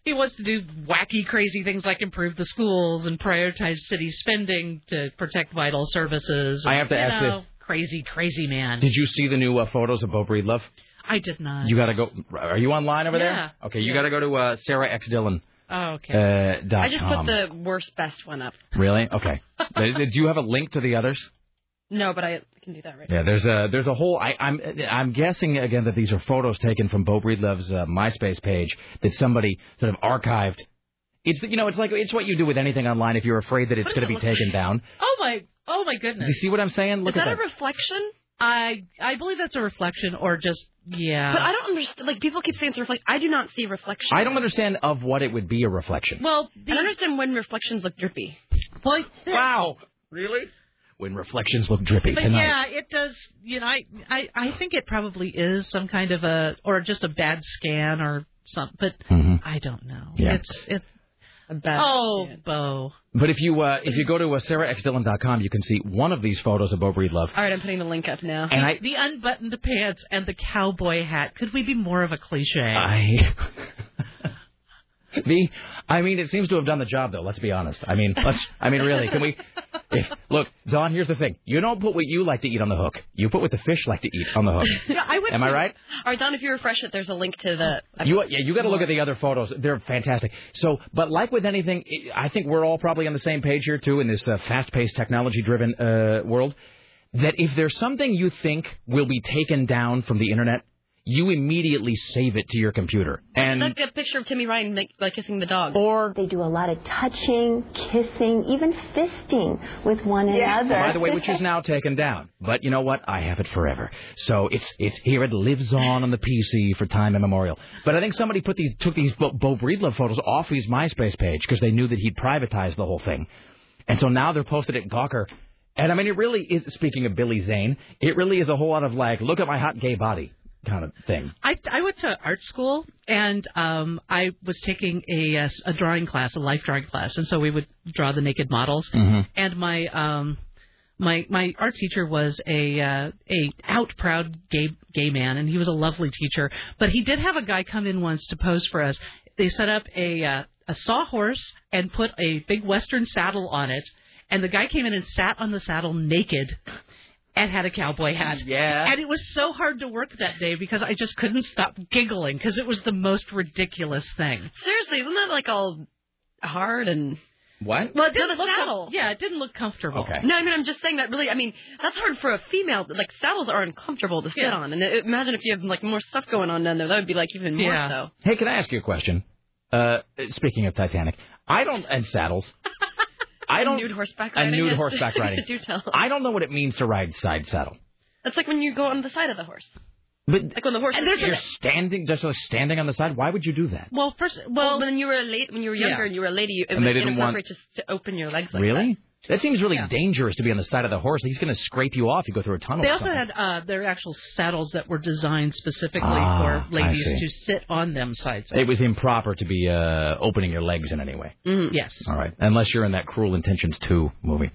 He wants to do wacky, crazy things like improve the schools and prioritize city spending to protect vital services. I have to You ask know, this. Crazy, crazy man. Did you see the new uh, photos of Beau Breedlove? I did not. You got to go. Are you online over Yeah. there? Okay, you got to go to uh, Sarah X Dillon. Oh, okay. Uh, dot I just com. put the worst best one up. Really? Okay. [LAUGHS] Uh, Do you have a link to the others? No, but I can do that right Yeah, there's a there's a whole. I, I'm I'm guessing again that these are photos taken from Beau Breedlove's uh, MySpace page that somebody sort of archived. It's you know it's like it's what you do with anything online if you're afraid that it's going to be taken down. [LAUGHS] Oh my, oh my Do goodness. you see what I'm saying? Look Is at that that. a reflection? I I believe that's a reflection or just yeah. But I don't understand. Like people keep saying it's a reflection. I do not see reflection. I don't understand of what it would be a reflection. Well, I understand when reflections look drippy. Well, wow, really? When reflections look drippy But tonight. yeah, it does. You know, I, I I think it probably is some kind of a or just a bad scan or something. But I don't know. Mm-hmm. Yeah. It's it's a bad. Oh, Beau. But if you uh, if you go to uh, sarahxdillon.com, you can see one of these photos of Beau Breedlove. All right, I'm putting the link up now. And I- the unbuttoned pants and the cowboy hat. Could we be more of a cliche? I. [LAUGHS] [LAUGHS] the, I mean, it seems to have done the job, though. Let's be honest. I mean, let's. I mean, really, can we? [LAUGHS] If, look, Dawn. Here's the thing. You don't put what you like to eat on the hook. You put what the fish like to eat on the hook. Yeah, I went Am I right? All right, Dawn. If you refresh it, there's a link to the. You yeah, you got to look at the other photos. They're fantastic. So, but like with anything, I think we're all probably on the same page here too in this uh, fast-paced, technology-driven uh, world. That if there's something you think will be taken down from the internet, you immediately save it to your computer. And like a picture of Timmy Ryan like, like kissing the dog. Or they do a lot of touching, kissing, even fisting with one another. by the way, which is now taken down. But you know what? I have it forever. So it's it's here. It lives on on the PC for time immemorial. But I think somebody put these took these Beau, Beau Breedlove photos off his MySpace page because they knew that he'd privatized the whole thing, and so now they're posted at Gawker. And I mean, it really is. Speaking of Billy Zane, it really is a whole lot of like, look at my hot gay body kind of thing. I, I went to art school and um, I was taking a, a drawing class, a life drawing class, and so we would draw the naked models. Mhm. And my um, my my art teacher was a uh, a out proud gay gay man, and he was a lovely teacher. But he did have a guy come in once to pose for us. They set up a uh, a sawhorse and put a big western saddle on it, and the guy came in and sat on the saddle naked. And had a cowboy hat. Yeah. And it was so hard to work that day because I just couldn't stop giggling because it was the most ridiculous thing. Seriously, isn't that like all hard and? What? Well, it didn't look saddle. yeah, it didn't look comfortable. Okay. No, I mean I'm just saying that really. I mean that's hard for a female. Like saddles are uncomfortable to sit Yeah. on, and it, imagine if you have like more stuff going on down there. That would be like even more Yeah. so. Hey, can I ask you a question? Uh, speaking of Titanic, I don't and saddles. I don't nude horseback a nude yes. horseback [LAUGHS] riding. Do tell. I don't know what it means to ride side saddle. That's like when you go on the side of the horse. But Like when the horse. And there's you're standing, just like standing on the side. Why would you do that? Well, first, well, well, when you were a late, when you were younger Yeah. and you were a lady, it And they was didn't want- inappropriate to, to open your legs like really? That seems really dangerous to be on the side of the horse. He's going to scrape you off. You go through a tunnel. They also had uh, their actual saddles that were designed specifically Ah, for ladies to sit on them sides. It was improper to be uh, opening your legs in any way. Yes. All right, unless you're in that Cruel Intentions 2 movie.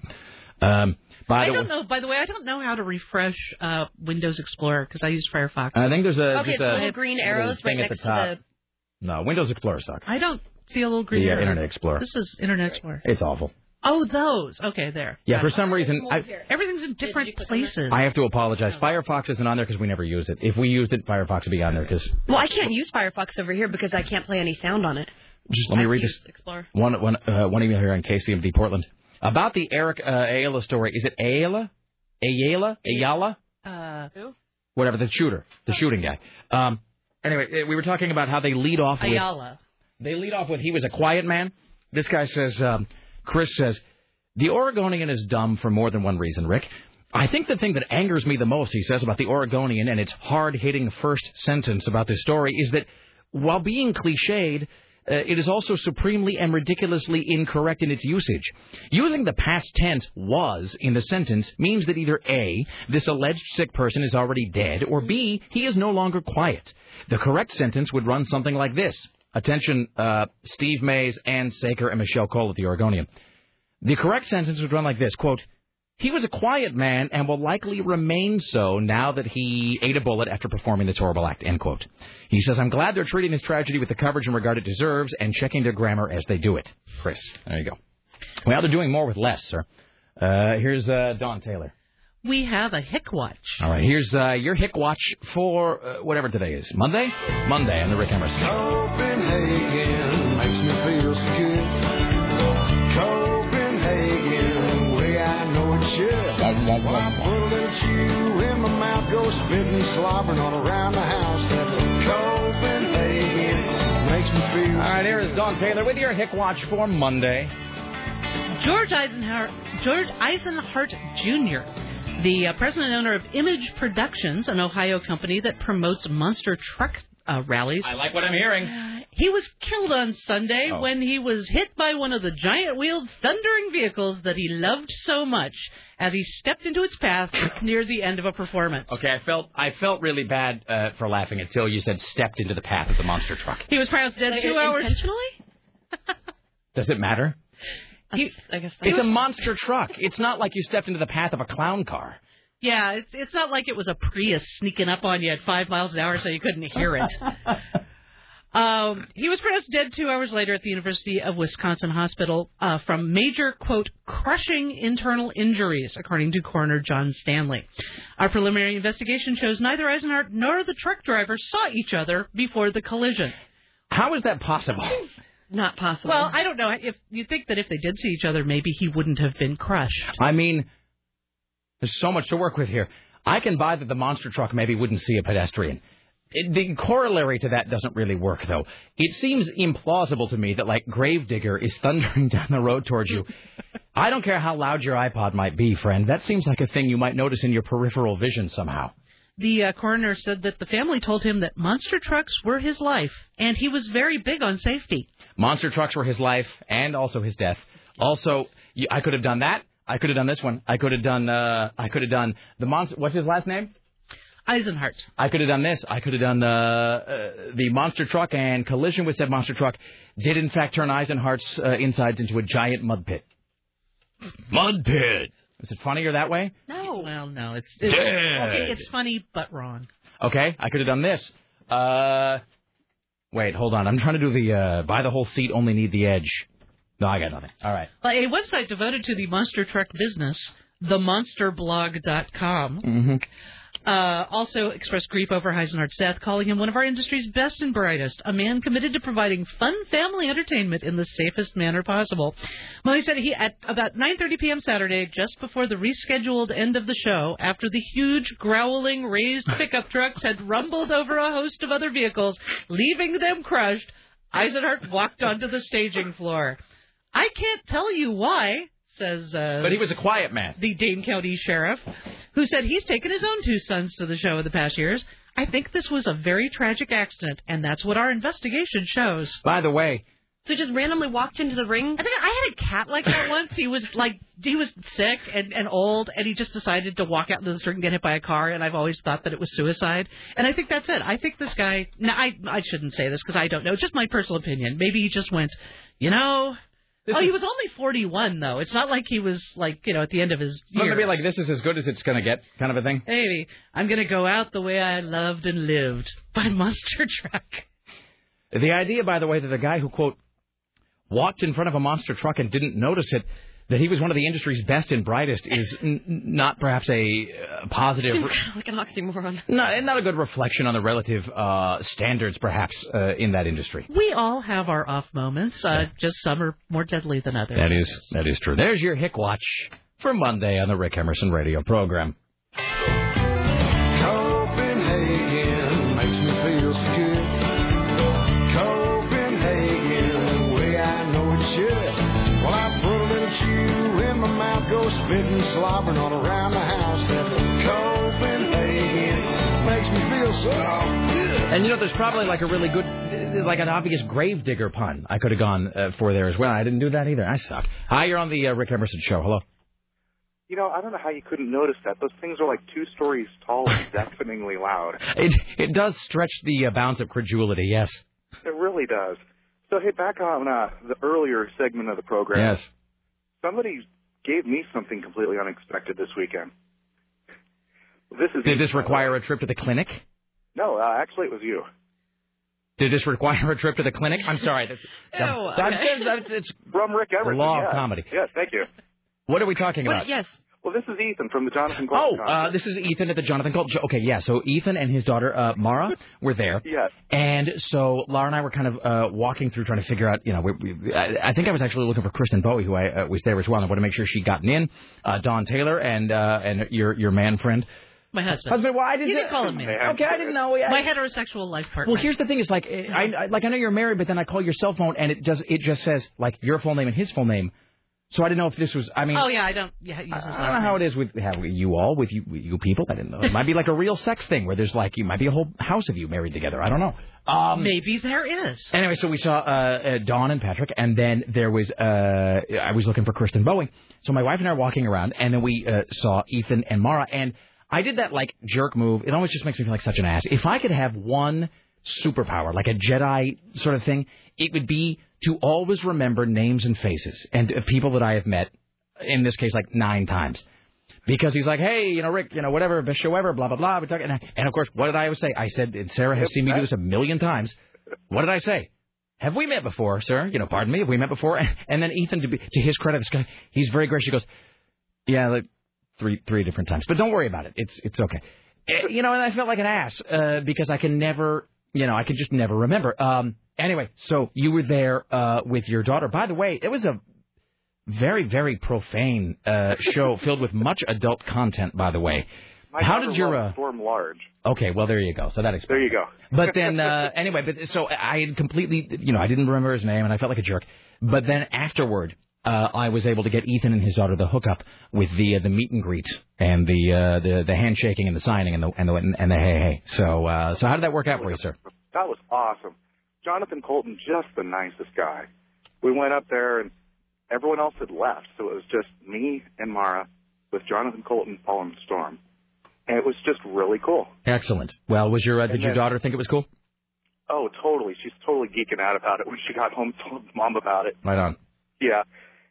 Um, by I the don't way, know. By the way, I don't know how to refresh uh, Windows Explorer because I use Firefox. I think there's a Okay, just a little green little arrows thing right at the to top. the. No, Windows Explorer sucks. I don't see a little green The uh. Internet Explorer. This is Internet Explorer. It's awful. Oh, those. Okay, there. Yeah, for some reason, I, Everything's in different places. I have to apologize. Firefox isn't on there because we never use it. If we used it, Firefox would be on there because. Well, I can't use Firefox over here because I can't play any sound on it. Just let me read this. Explorer. One, one, uh, one email here on KCMD Portland about the Eric uh, Ayala story. Is it Ayala? Ayala? Ayala? Uh, who? Whatever the shooter, the shooting guy. Um. Anyway, uh, we were talking about how they lead off with. Ayala. They lead off with he was a quiet man. This guy says, um, Chris says, the Oregonian is dumb for more than one reason, Rick. I think the thing that angers me the most, he says, about the Oregonian and its hard hitting first sentence about this story is that while being cliched, uh, it is also supremely and ridiculously incorrect in its usage. Using the past tense was in the sentence means that either A, this alleged sick person is already dead, or B, he is no longer quiet. The correct sentence would run something like this. Attention, uh, Steve Mays, Anne Saker, and Michelle Cole at the Oregonian. The correct sentence would run like this, quote, he was a quiet man and will likely remain so now that he ate a bullet after performing this horrible act, end quote. He says, I'm glad they're treating this tragedy with the coverage and regard it deserves and checking their grammar as they do it. Chris, there you go. Well, they're doing more with less, sir. Uh, here's uh, Dawn Taylor. We have a hick watch. All right, here's uh, your Hick Watch for uh, whatever today is. Monday? Monday on the Rick Emerson. Copenhagen makes me feel so good. Copenhagen, way I know it should. Well, I put a little chew in my mouth, go spitting, slobbering all around the house. That Copenhagen makes me feel. All right, here is Dawn Taylor with your Hick Watch for Monday. George Eisenhower, George Eisenhart Jr., the uh, president and owner of Image Productions, an Ohio company that promotes monster truck uh, rallies. I like what I'm hearing. He was killed on Sunday Oh. when he was hit by one of the giant wheeled thundering vehicles that he loved so much as he stepped into its path near the end of a performance. Okay, I felt I felt really bad uh, for laughing until you said stepped into the path of the monster truck. He was pronounced dead Like, two hours. intentionally? Does it matter? He- I guess It's a monster truck. It's not like you stepped into the path of a clown car. Yeah, it's it's not like it was a Prius sneaking up on you at five miles an hour so you couldn't hear it. [LAUGHS] um, he was pronounced dead two hours later at the University of Wisconsin Hospital uh, from major quote crushing internal injuries, according to coroner John Stanley. Our preliminary investigation shows neither Eisenhart nor the truck driver saw each other before the collision. How is that possible? Not possible. Well, I don't know. If you think that if they did see each other, maybe he wouldn't have been crushed. I mean, there's so much to work with here. I can buy that the monster truck maybe wouldn't see a pedestrian. It, the corollary to that doesn't really work, though. It seems implausible to me that, like, Gravedigger is thundering [LAUGHS] down the road towards you. [LAUGHS] I don't care how loud your iPod might be, friend. That seems like a thing you might notice in your peripheral vision somehow. The uh, coroner said that the family told him that monster trucks were his life, and he was very big on safety. Monster trucks were his life and also his death. Also, I could have done that. I could have done this one. I could have done. Uh, I could have done the monster. What's his last name? Eisenhart. I could have done this. I could have done uh, uh, the monster truck and collision with said monster truck did in fact turn Eisenhart's uh, insides into a giant mud pit. Mud pit. Is it funnier that way? No. Well, no, it's it's, Dead. okay, it's funny but wrong. Okay, I could have done this. Uh, wait, hold on. I'm trying to do the uh, buy the whole seat, only need the edge. No, I got nothing. All right. A website devoted to the monster truck business, themonsterblog.com, Mm-hmm. Uh, also expressed grief over Eisenhart's death, calling him one of our industry's best and brightest, a man committed to providing fun family entertainment in the safest manner possible. Well, he said he at about 9:30 p.m. Saturday, just before the rescheduled end of the show, after the huge growling raised [LAUGHS] pickup trucks had rumbled over a host of other vehicles, leaving them crushed, Eisenhart walked onto the staging floor. I can't tell you why, says uh, But he was a quiet man. the Dane County Sheriff, who said he's taken his own two sons to the show in the past years. I think this was a very tragic accident, and that's what our investigation shows. By the way, So just randomly walked into the ring. I think I had a cat like that [COUGHS] once. He was like he was sick and, and old, and he just decided to walk out into the street and get hit by a car. And I've always thought that it was suicide. And I think that's it. I think this guy. No, I I shouldn't say this because I don't know. Just my personal opinion. Maybe he just went, you know. This oh, he was only 41 though. It's not like he was like you know at the end of his Well, years. maybe like this is as good as it's going to get, kind of a thing. Maybe I'm gonna go out the way I loved and lived by [LAUGHS] Monster Truck. The idea, by the way, that a guy who quote walked in front of a monster truck and didn't notice it, that he was one of the industry's best and brightest, is n- n- not perhaps a uh, positive. Seems kind of like an oxymoron. Not, not a good reflection on the relative uh, standards, perhaps, uh, in that industry. We all have our off moments. Uh, Just some are more deadly than others. That is that is true. There's your Hick Watch for Monday on the Rick Emerson Radio program. Slobbering all around the house. That Copenhagen makes me feel so good. And you know, there's probably like a really good, like an obvious grave digger pun I could have gone uh, for there as well. I didn't do that either. I suck. Hi, you're on the uh, Rick Emerson show. Hello. You know, I don't know how you couldn't notice that. Those things are like two stories tall and [LAUGHS] deafeningly loud. It it does stretch the uh, bounds of credulity. Yes. It really does. So, hey, back on uh, the earlier segment of the program. Yes. Somebody gave me something completely unexpected this weekend. This is Did this require a trip to the clinic? no, uh, actually, it was you. Did this require a trip to the clinic? I'm sorry. That's, that's, that's- that's- it's From Rick Emerson. the law yes. of comedy. Yes, thank you. What are we talking about? yes. Well, this is Ethan from the Jonathan Oh, uh, this is Ethan at the Jonathan Colt. Okay, yeah. So Ethan and his daughter uh, Mara were there. [LAUGHS] Yes. And so Laura and I were kind of uh, walking through, trying to figure out. You know, we, we, I, I think I was actually looking for Kristen Bowie, who I uh, was there as well. and I wanted to make sure she'd gotten in. Uh, Dawn Taylor and uh, and your your man friend. My husband. Husband, well, I didn't You say- can call him man. Okay, I didn't know. I, My heterosexual life partner. Well, here's the thing: is like I, I like I know you're married, but then I call your cell phone and it does it just says like your full name and his full name. So I didn't know if this was. I mean, oh yeah, I don't. Yeah, I last don't know how it is with how you all with you with you people. I didn't know. It might be like a real sex thing where there's like you might be a whole house of you married together. I don't know. Um, Maybe there is. Anyway, so we saw uh, uh, Dawn and Patrick, and then there was uh, I was looking for Kristen Bowie. So my wife and I are walking around, and then we uh, saw Ethan and Mara, and I did that like jerk move. It always just makes me feel like such an ass. If I could have one superpower, like a Jedi sort of thing, it would be to always remember names and faces and uh, people that I have met. In this case, like nine times. Because he's like, hey, you know, Rick, you know, whatever, best show ever, blah blah blah. We're talking, and, I- and of course, what did I always say? I said, and Sarah has seen me do this a million times. What did I say? Have we met before, sir? You know, pardon me, have we met before? [LAUGHS] And then Ethan, to, be, to his credit, this guy, he's very gracious. He goes, yeah, like three three different times, but don't worry about it. It's it's okay. Eh, You know, and I felt like an ass uh, because I can never, you know, I can just never remember. Um, anyway, so you were there uh, with your daughter. By the way, it was a very very profane uh, show [LAUGHS] filled with much adult content. By the way, My how did your uh, Storm Large? Okay, well there you go. So that explains. There you go. But then, uh, anyway, but so I had completely, you know, I didn't remember his name, and I felt like a jerk. But then afterward, uh, I was able to get Ethan and his daughter the hookup with the uh, the meet and greet and the uh, the the handshaking and the signing and the and the and the hey hey. So uh, so how did that work out for you, sir? That was awesome. Jonathan Coulton, just the nicest guy. We went up there and everyone else had left, so it was just me and Mara with Jonathan Coulton following the Storm. And it was just really cool. Excellent. Well, was your uh, did And your then- daughter think it was cool? Oh, totally. She's totally geeking out about it when she got home, told mom about it. Right on. Yeah.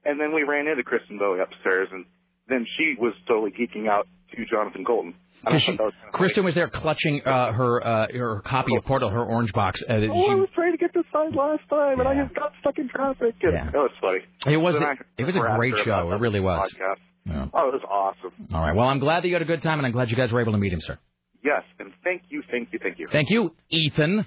And then we ran into Kristen Bowie upstairs, and then she was totally geeking out to Jonathan Coulton. And I She- thought that was Kristen was there clutching uh, her uh, her copy of Portal, her orange box. Uh, Oh, I she- was trying to get this signed last time, and I just got stuck in traffic. And Yeah. That was funny. It was Then I it was a great show. It really was. Podcast. Yeah. Oh, it was awesome. All right. Well, I'm glad that you had a good time, and I'm glad you guys were able to meet him, sir. Yes, and thank you, thank you, thank you. Thank you, Ethan.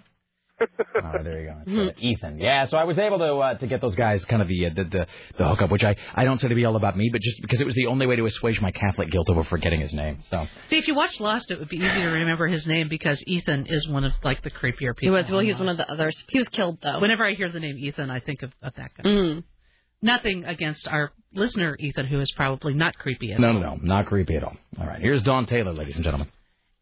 [LAUGHS] All right, there you go. Ethan. Yeah, so I was able to uh, to get those guys kind of the, uh, the the the hookup, which I I don't say to be all about me, but just because it was the only way to assuage my Catholic guilt over forgetting his name. So See, if you watch Lost, it would be easy to remember his name because Ethan is one of like the creepier people. He was well. on He was one of the others. He was killed though. Whenever I hear the name Ethan, I think of, of that guy. Mm. Nothing against our listener Ethan, who is probably not creepy at no, all. no, no, not creepy at all. All right, here's Dawn Taylor, ladies and gentlemen.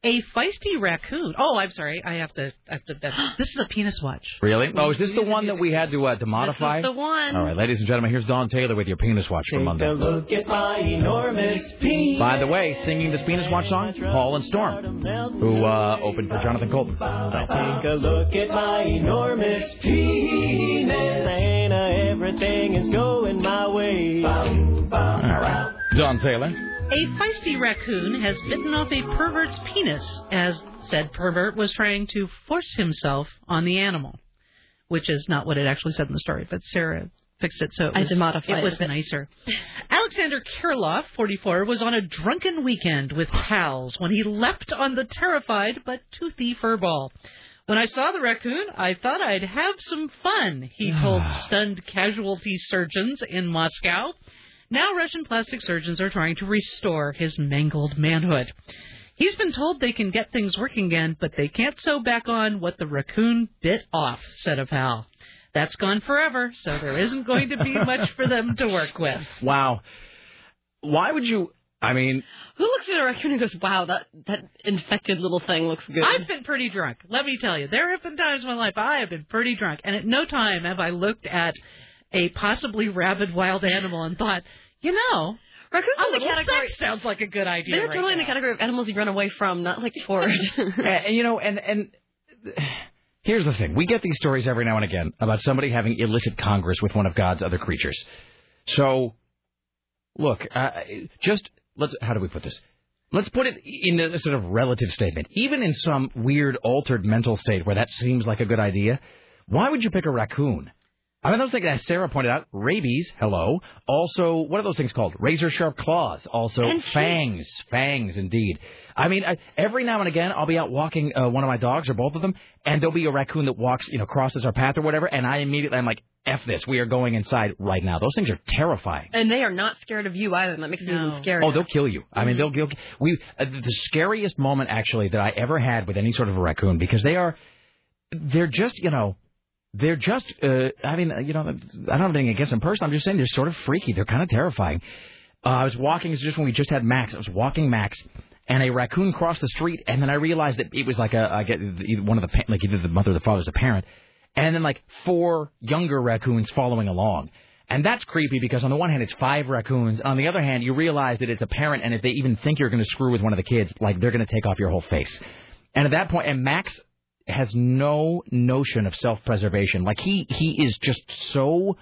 A feisty raccoon. Oh, I'm sorry. I have to. I have to. That, [GASPS] this is a penis watch. Really? Oh, is this the one that we had to uh, to modify? the one. All right, ladies and gentlemen, here's Dawn Taylor with your penis watch for Monday. Look at my enormous penis. By the way, singing this penis watch song, Paul and Storm, who uh, opened for Jonathan Coulton. So. Take a look at my enormous penis. And uh, everything is going my way. All right, Dawn Taylor. A feisty raccoon has bitten off a pervert's penis, as said pervert was trying to force himself on the animal, which is not what it actually said in the story, but Sarah fixed it so it was, to it it was a bit. nicer. Alexander Kirloff, 44, was on a drunken weekend with pals when he leapt on the terrified but toothy furball. When I saw the raccoon, I thought I'd have some fun, he [SIGHS] told stunned casualty surgeons in Moscow. Now Russian plastic surgeons are trying to restore his mangled manhood. He's been told they can get things working again, but they can't sew back on what the raccoon bit off, said a pal. That's gone forever, so there isn't going to be much for them to work with. [LAUGHS] Wow. Why would you? I mean, Who looks at a raccoon and goes, "Wow, that that infected little thing looks good." I've been pretty drunk. Let me tell you, there have been times in my life I have been pretty drunk, and at no time have I looked at a possibly rabid wild animal and thought, you know, Raccoons a in the category. sex sounds like a good idea. They're right totally in the category of animals you run away from, not like toward. [LAUGHS] and, and, you know, and and here's the thing: we get these stories every now and again about somebody having illicit congress with one of God's other creatures. So, look, uh, just let's. How do we put this? Let's put it in a sort of relative statement. Even in some weird, altered mental state where that seems like a good idea, why would you pick a raccoon? I mean, those things, as Sarah pointed out, rabies, hello. Also, what are those things called? Razor sharp claws. Also, And teeth. fangs. Fangs, indeed. I mean, I, every now and again, I'll be out walking uh, one of my dogs or both of them, and there'll be a raccoon that walks, you know, crosses our path or whatever, and I immediately, I'm like, F this. We are going inside right now. Those things are terrifying. and they are not scared of you either. and That makes it even scarier. Oh, they'll kill you. I mean, they'll kill. We uh, the scariest moment actually that I ever had with any sort of a raccoon because they are, they're just you know, they're just. Uh, I mean, uh, you know, I don't have anything against them personally. I'm just saying they're sort of freaky. They're kind of terrifying. Uh, I was walking. It's just when we just had Max. I was walking Max. And a raccoon crossed the street, and then I realized that it was like a, I get either one of the like either the mother or the father's a parent, and then like four younger raccoons following along. And that's creepy because on the one hand it's five raccoons, on the other hand you realize that it's a parent, and if they even think you're going to screw with one of the kids, like they're going to take off your whole face. And at that point, and Max has no notion of self-preservation. Like he he is just so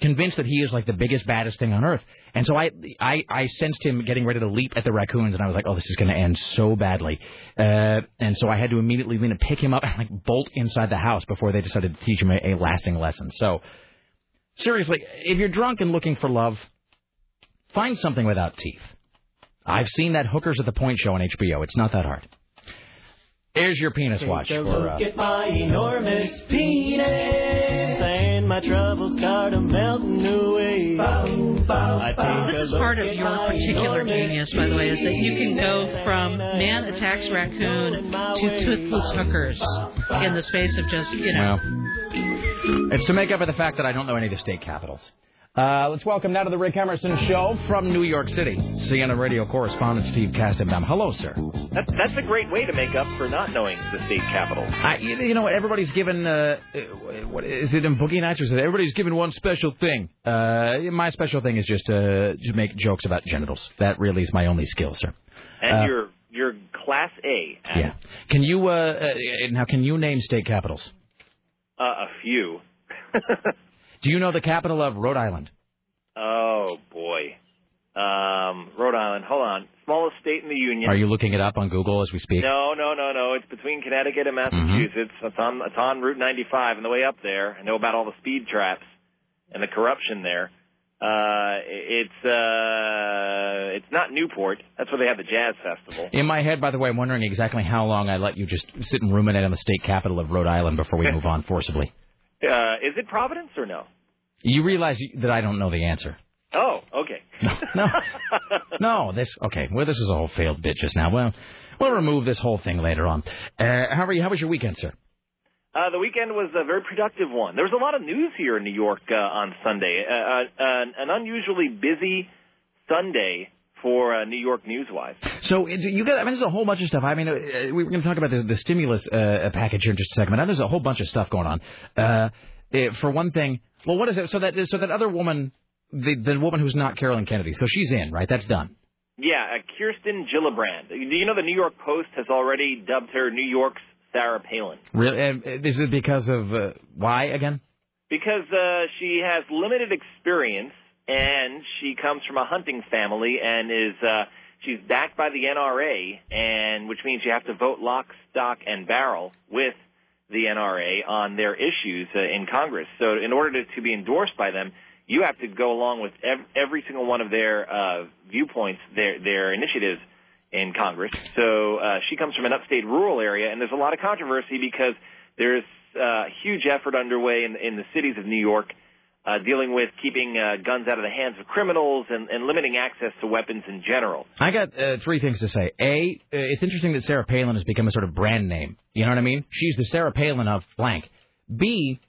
convinced that he is like the biggest baddest thing on earth. And so I I I sensed him getting ready to leap at the raccoons, and I was like, oh, this is going to end so badly. Uh, and so I had to immediately lean and pick him up and like bolt inside the house before they decided to teach him a, a lasting lesson. So seriously, if you're drunk and looking for love, find something without teeth. I've seen that Hookers at the Point show on HBO. It's not that hard. Here's your penis watch Take a for. Uh, at my enormous penis, and my troubles start a melting away. I This is part of your particular genius, by the way, is that you can go from man attacks raccoon to toothless hookers in the space of just, you know. Well, it's to make up for the fact that I don't know any of the state capitals. Uh, let's welcome now to the Rick Emerson Show from New York City, CNN radio correspondent Steve Kastenbaum. Hello, sir. That, that's a great way to make up for not knowing the state capital. I, you you know what? Everybody's given. Uh, uh, what is it in Boogie Nights? Or is it everybody's given one special thing? Uh, my special thing is just uh, to make jokes about genitals. That really is my only skill, sir. And Uh, you're you're class A. Yeah. Can you uh, uh, now? Can you name state capitals? Uh, a few. [LAUGHS] Do you know the capital of Rhode Island? Oh boy. Um, Rhode Island. Hold on. Smallest state in the union. Are you looking it up on Google as we speak? No, no, no, no. It's between Connecticut and Massachusetts. It's on it's on Route 95 on the way up there. I know about all the speed traps and the corruption there. Uh, it's uh, it's not Newport. That's where they have the jazz festival. In my head, by the way, I'm wondering exactly how long I let you just sit and ruminate on the state capital of Rhode Island before we [LAUGHS] move on forcibly. Uh, is it Providence or no? You realize that I don't know the answer. Oh, okay. [LAUGHS] No, no, this okay. Well, this is a whole failed bit just now. Well, we'll remove this whole thing later on. Uh, how are you? How was your weekend, sir? Uh, the weekend was a very productive one. There was a lot of news here in New York uh, on Sunday. Uh, uh, an, an unusually busy Sunday for uh, New York Newswise. So you got. I mean, there's a whole bunch of stuff. I mean, uh, we were going to talk about the, the stimulus uh, package here in just a second. But now there's a whole bunch of stuff going on. Uh, eh, for one thing, well, what is it? So that so that other woman, the the woman who's not Carolyn Kennedy, so she's in, right? That's done. Yeah, uh, Kirsten Gillibrand. Do you know the New York Post has already dubbed her New York's Sarah Palin? Really? Uh, is it because of uh, why again? Because uh, she has limited experience and she comes from a hunting family and is uh, she's backed by the NRA, and which means you have to vote lock, stock, and barrel with the NRA on their issues uh, in Congress. So in order to, to be endorsed by them, you have to go along with ev- every single one of their uh, viewpoints, their their initiatives in Congress. So uh, she comes from an upstate rural area, and there's a lot of controversy because there's uh, huge effort underway in, in the cities of New York uh, dealing with keeping uh, guns out of the hands of criminals and, and limiting access to weapons in general. I got uh, three things to say. A, uh, it's interesting that Sarah Palin has become a sort of brand name. You know what I mean? She's the Sarah Palin of blank. B,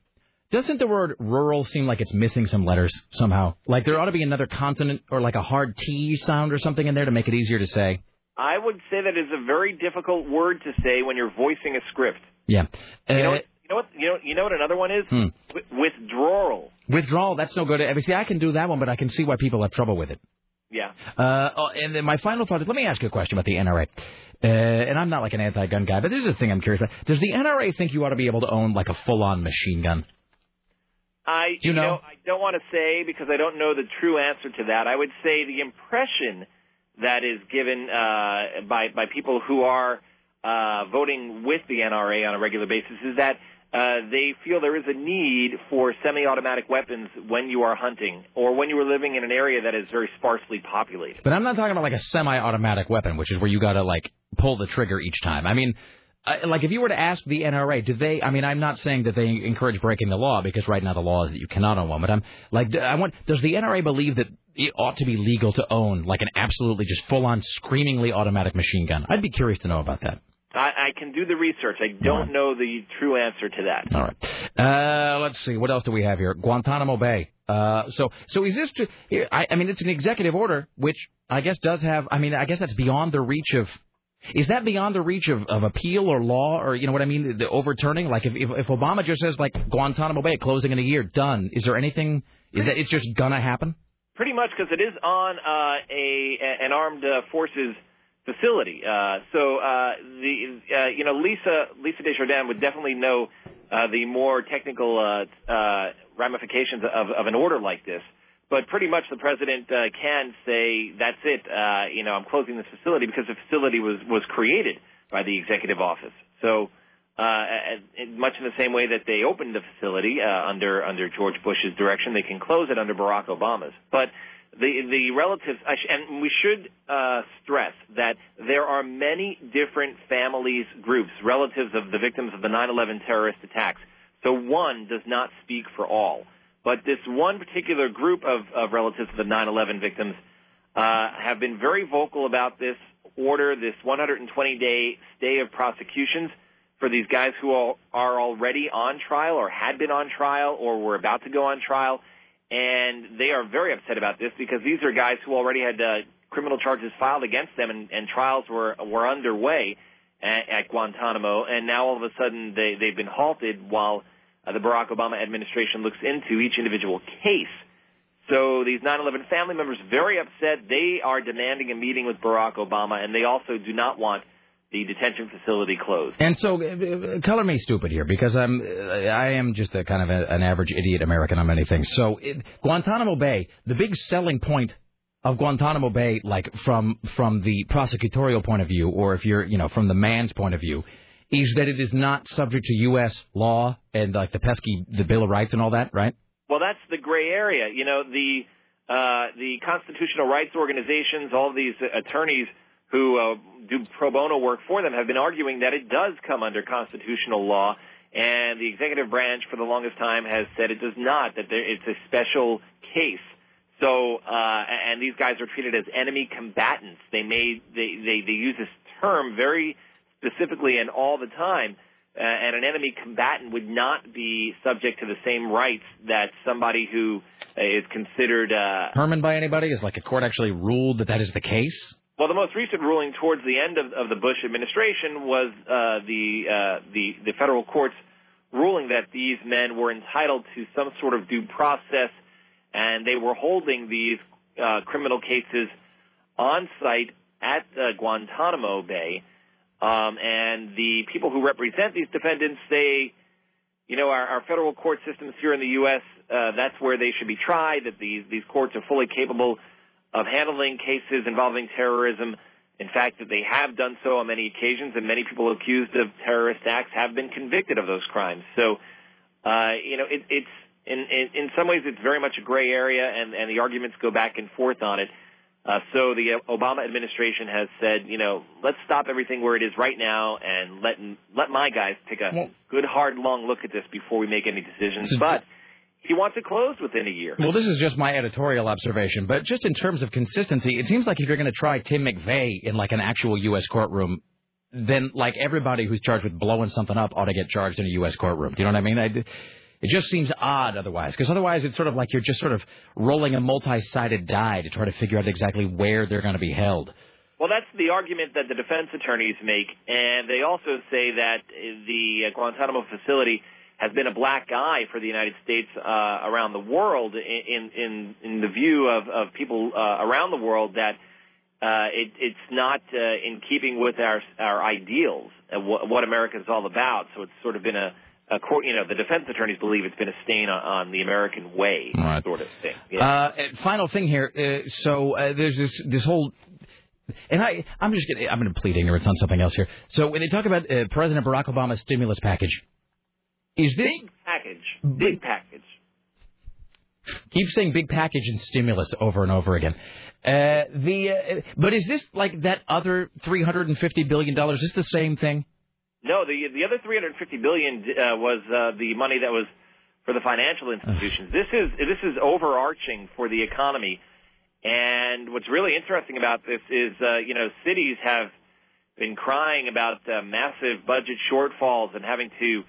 doesn't the word rural seem like it's missing some letters somehow? Like there ought to be another consonant or like a hard T sound or something in there to make it easier to say. I would say that is a very difficult word to say when you're voicing a script. Yeah. Uh, You know what? You know what? You know, you know what another one is? Hmm. Wi- Withdrawal. Withdrawal, that's no good. I mean, see, I can do that one, but I can see why people have trouble with it. Yeah. Uh, oh, and then my final thought is, let me ask you a question about the NRA. Uh, and I'm not like an anti-gun guy, but this is a thing I'm curious about. Does the NRA think you ought to be able to own like a full-on machine gun? I Do you know? I don't want to say because I don't know the true answer to that. I would say the impression that is given uh, by by people who are uh, voting with the NRA on a regular basis is that they feel there is a need for semi-automatic weapons when you are hunting or when you are living in an area that is very sparsely populated. But I'm not talking about like a semi-automatic weapon, which is where you got to like pull the trigger each time. I mean, uh, like if you were to ask the NRA, do they? I mean, I'm not saying that they encourage breaking the law because right now the law is that you cannot own one. But I'm like, I want. Does the NRA believe that it ought to be legal to own like an absolutely just full-on screamingly automatic machine gun? I'd be curious to know about that. I, I can do the research. I don't know the true answer to that. All right. Uh, let's see. What else do we have here? Guantanamo Bay. Uh, so, so is this? To, I, I mean, it's an executive order, which I guess does have. I mean, I guess that's beyond the reach of. Is that beyond the reach of, of appeal or law or you know what I mean? The overturning. Like if, if if Obama just says like Guantanamo Bay closing in a year, done. Is there anything? Is that it's just gonna happen? Pretty much because it is on uh, a an armed uh, forces facility. Uh, so uh, the uh, you know Lisa Lisa Desjardins would definitely know uh, the more technical uh, uh, ramifications of, of an order like this. But pretty much the president uh, can say that's it. Uh, you know I'm closing this facility because the facility was was created by the executive office. So. Uh, much in the same way that they opened the facility uh, under under George Bush's direction, they can close it under Barack Obama's. But the the relatives and we should uh, stress that there are many different families groups relatives of the victims of the 9/11 terrorist attacks. So one does not speak for all. But this one particular group of, of relatives of the 9/11 victims uh, have been very vocal about this order this 120 day stay of prosecutions for these guys who are already on trial or had been on trial or were about to go on trial and they are very upset about this because these are guys who already had uh, criminal charges filed against them and, and trials were were underway at, at Guantanamo, and now all of a sudden they they've been halted while uh, the Barack Obama administration looks into each individual case. So these 9/11 family members very upset. They are demanding a meeting with Barack Obama, and they also do not want the detention facility closed. And so, uh, color me stupid here because I'm I am just a kind of a, an average idiot American on many things. So, it, Guantanamo Bay, the big selling point of Guantanamo Bay, like from from the prosecutorial point of view, or if you're you know from the man's point of view, is that it is not subject to U.S. law and like the pesky the Bill of Rights and all that, right? Well, that's the gray area. You know, the uh, the constitutional rights organizations, all these attorneys who uh, do pro bono work for them have been arguing that it does come under constitutional law, and the executive branch for the longest time has said it does not. That there, it's a special case. So, uh, and these guys are treated as enemy combatants. They may they they, they use this term very specifically and all the time uh, and an enemy combatant would not be subject to the same rights that somebody who uh, considered. Uh, Herman by anybody? Is like a court actually ruled that that is the case? Well, the most recent ruling towards the end of, of the Bush administration was uh, the uh, the the federal courts ruling that these men were entitled to some sort of due process, and they were holding these uh, criminal cases on site at uh, Guantanamo Bay. Um, and the people who represent these defendants say, you know, our, our federal court systems here in the U.S. Uh, that's where they should be tried. That these these courts are fully capable of handling cases involving terrorism. In fact, that they have done so on many occasions, and many people accused of terrorist acts have been convicted of those crimes. So, uh, you know, it, it's in, in in some ways it's very much a gray area, and and the arguments go back and forth on it. Uh, so the Obama administration has said, you know, let's stop everything where it is right now and let let my guys take a good, hard, long look at this before we make any decisions. But he wants it closed within a year. Well, this is just my editorial observation, but just in terms of consistency, it seems like if you're going to try Tim McVeigh in like an actual U.S. courtroom, then like everybody who's charged with blowing something up ought to get charged in a U.S. courtroom. Do you know what I mean? I, it just seems odd otherwise, because otherwise it's sort of like you're just sort of rolling a multi-sided die to try to figure out exactly where they're going to be held. Well, that's the argument that the defense attorneys make, and they also say that the Guantanamo facility has been a black eye for the United States uh, around the world in in in the view of of people uh, around the world that uh, it, it's not uh, in keeping with our our ideals and what, what America is all about. So it's sort of been a a court, you know, the defense attorneys believe it's been a stain on, on the American way, Right. sort of thing. Yeah. Uh, final thing here. Uh, so uh, there's this this whole. And I, I'm just gonna, I'm going to plead ignorance on something else here. So when they talk about uh, President Barack Obama's stimulus package, is this big package, big package. keep saying big package and stimulus over and over again? Uh, the uh, but is this like that other 350 billion dollars? Is this the same thing? No, the the other 350 billion uh, was uh, the money that was for the financial institutions. this is this is overarching for the economy. And what's really interesting about this is, uh, you know, cities have been crying about uh, massive budget shortfalls and having to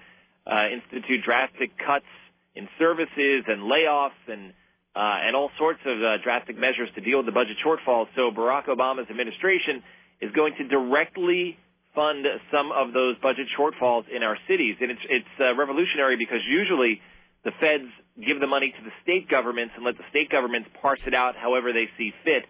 institute drastic cuts in services and layoffs and uh, and all sorts of uh, drastic measures to deal with the budget shortfalls. So Barack Obama's administration is going to directly fund some of those budget shortfalls in our cities, and it's it's uh, revolutionary because usually the feds give the money to the state governments and let the state governments parse it out however they see fit.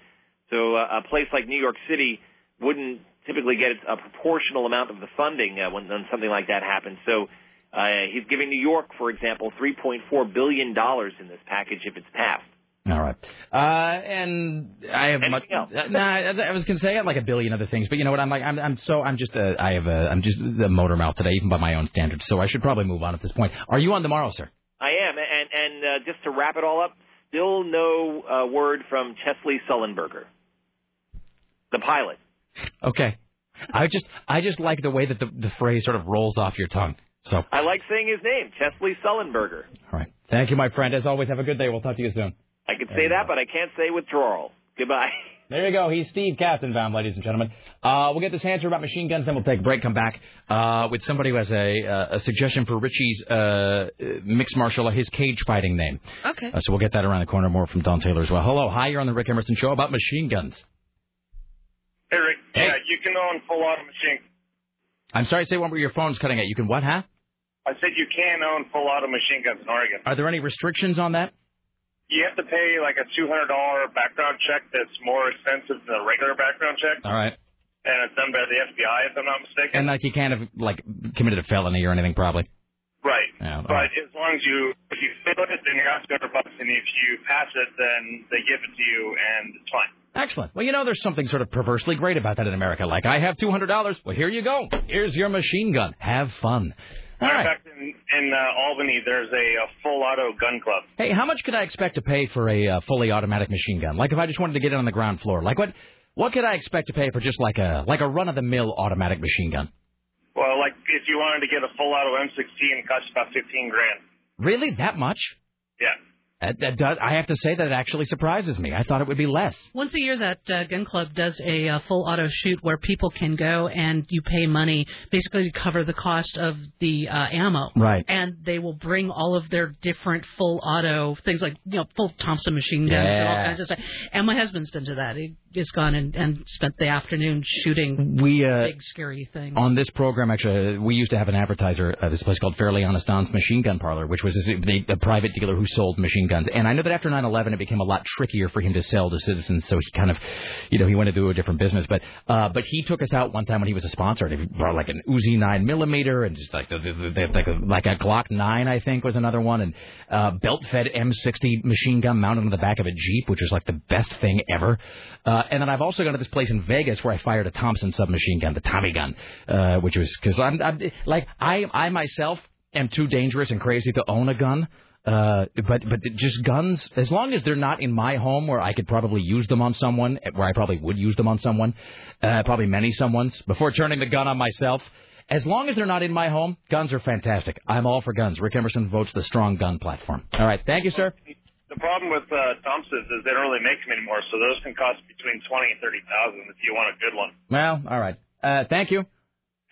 So uh, a place like New York City wouldn't typically get a proportional amount of the funding uh, when, when something like that happens. So uh, he's giving New York, for example, 3.4 billion dollars in this package if it's passed. All right. Uh, and I have much. else? Uh, nah, I was going to say I have like a billion other things, but you know what? I'm like, I'm, I'm so, I'm just, uh, I have, a, I'm just the motor mouth today, even by my own standards. So I should probably move on at this point. Are you on tomorrow, sir? I am, and and uh, just to wrap it all up, still no uh, word from Chesley Sullenberger, the pilot. Okay. I just, I just like the way that the, the phrase sort of rolls off your tongue. So, I like saying his name, Chesley Sullenberger. All right. Thank you, my friend. As always, have a good day. We'll talk to you soon. I could say that, but I can't say withdrawal. Goodbye. [LAUGHS] There you go. He's Steve Kastenbaum, ladies and gentlemen. Uh, we'll get this answer about machine guns, then we'll take a break. Come back uh, with somebody who has a, uh, a suggestion for Richie's uh, uh, mixed martial his cage fighting name. Okay. Uh, so we'll get that around the corner. More from Dawn Taylor as well. Hello, hi. You're on the Rick Emerson Show about machine guns. Hey, Rick. Hey. Yeah, you can own full auto machine. I'm sorry, say one where your phone's cutting out. You can what, huh? I said you can own full auto machine guns in Oregon. Are there any restrictions on that? You have to pay like a two hundred dollar background check that's more expensive than a regular background check, All right. and it's done by the FBI if I'm not mistaken. And like you can't have like committed a felony or anything, probably. right. Yeah. But right. as long as you if you fail it, then you're out two hundred bucks, and if you pass it, then they give it to you, and it's fine. Excellent. Well, you know, there's something sort of perversely great about that in America. Like, I have $200. Well, here you go. Here's your machine gun. Have fun. All Matter of right. fact, in, in uh, Albany, there's a, a full auto gun club. Hey, how much could I expect to pay for a uh, fully automatic machine gun? Like, if I just wanted to get it on the ground floor, like what? What could I expect to pay for just like a like a run of the mill automatic machine gun? Well, like if you wanted to get a full auto M16, it costs about fifteen grand. Really, that much? Yeah. That, that does, I have to say that it actually surprises me. I thought it would be less. Once a year, that uh, gun club does a uh, full auto shoot where people can go and you pay money basically to cover the cost of the uh, ammo. Right. And they will bring all of their different full auto things like you know full Thompson machine guns and all kinds of stuff. And my husband's been to that. He has gone and, and spent the afternoon shooting We uh, big scary things. on this program, actually, uh, we used to have an advertiser. Uh, this place called Fairly Honest Don's Machine Gun Parlor, which was a, the- a private dealer who sold machine guns. And I know that after 9/11, it became a lot trickier for him to sell to citizens. So he kind of, you know, he went into a different business. But uh, but he took us out one time when he was a sponsor. And he brought like an Uzi 9 millimeter and just like the, the, the, like a like a Glock 9, I think, was another one, and uh, belt-fed M60 machine gun mounted on the back of a Jeep, which was like the best thing ever. Uh, and then I've also gone to this place in Vegas where I fired a Thompson submachine gun, the Tommy gun, uh, which was because I'm, I'm like I I myself am too dangerous and crazy to own a gun. Uh, but but just guns, as long as they're not in my home where I could probably use them on someone, where I probably would use them on someone, uh, probably many someone's before turning the gun on myself. As long as they're not in my home, guns are fantastic. I'm all for guns. Rick Emerson votes the strong gun platform. All right, thank you, sir. The problem with uh, Thompsons is they don't really make them anymore, so those can cost between twenty and thirty thousand if you want a good one. Well, all right. Uh, thank you.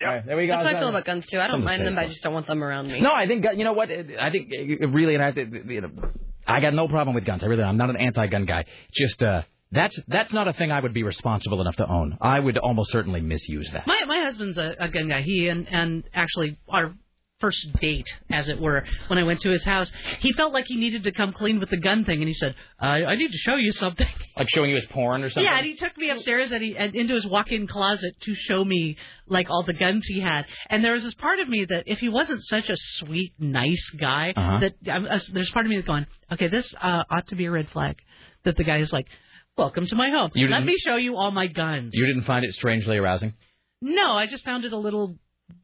All right, there we go. That's how I feel about guns too. I don't mind them, but I just don't want them around me. No, I think you know what? I think really, and I, you know, I got no problem with guns. I really, I'm not an anti-gun guy. Just uh, that's that's not a thing I would be responsible enough to own. I would almost certainly misuse that. My my husband's a, a gun guy. He and and actually our first date, as it were, when I went to his house, he felt like he needed to come clean with the gun thing, and he said, "I I need to show you something." [LAUGHS] Like showing you his porn or something. Yeah, and he took me upstairs and he and into his walk-in closet to show me like all the guns he had. And there was this part of me that if he wasn't such a sweet, nice guy, Uh-huh. that uh, there's part of me that's going, okay, this uh, ought to be a red flag. That the guy is like, welcome to my home. Let me show you all my guns. You didn't find it strangely arousing? No, I just found it a little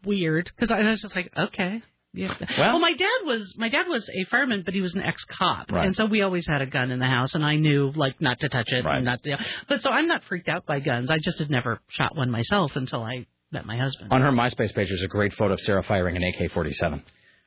weird because I was just like, okay. Yeah. Well- my dad was my dad was a fireman, but he was an ex-cop, Right. and so we always had a gun in the house, and I knew like not to touch it, and not to. But so I'm not freaked out by guns. I just had never shot one myself until I met my husband. On her MySpace page, there's a great photo of Sarah firing an AK-47.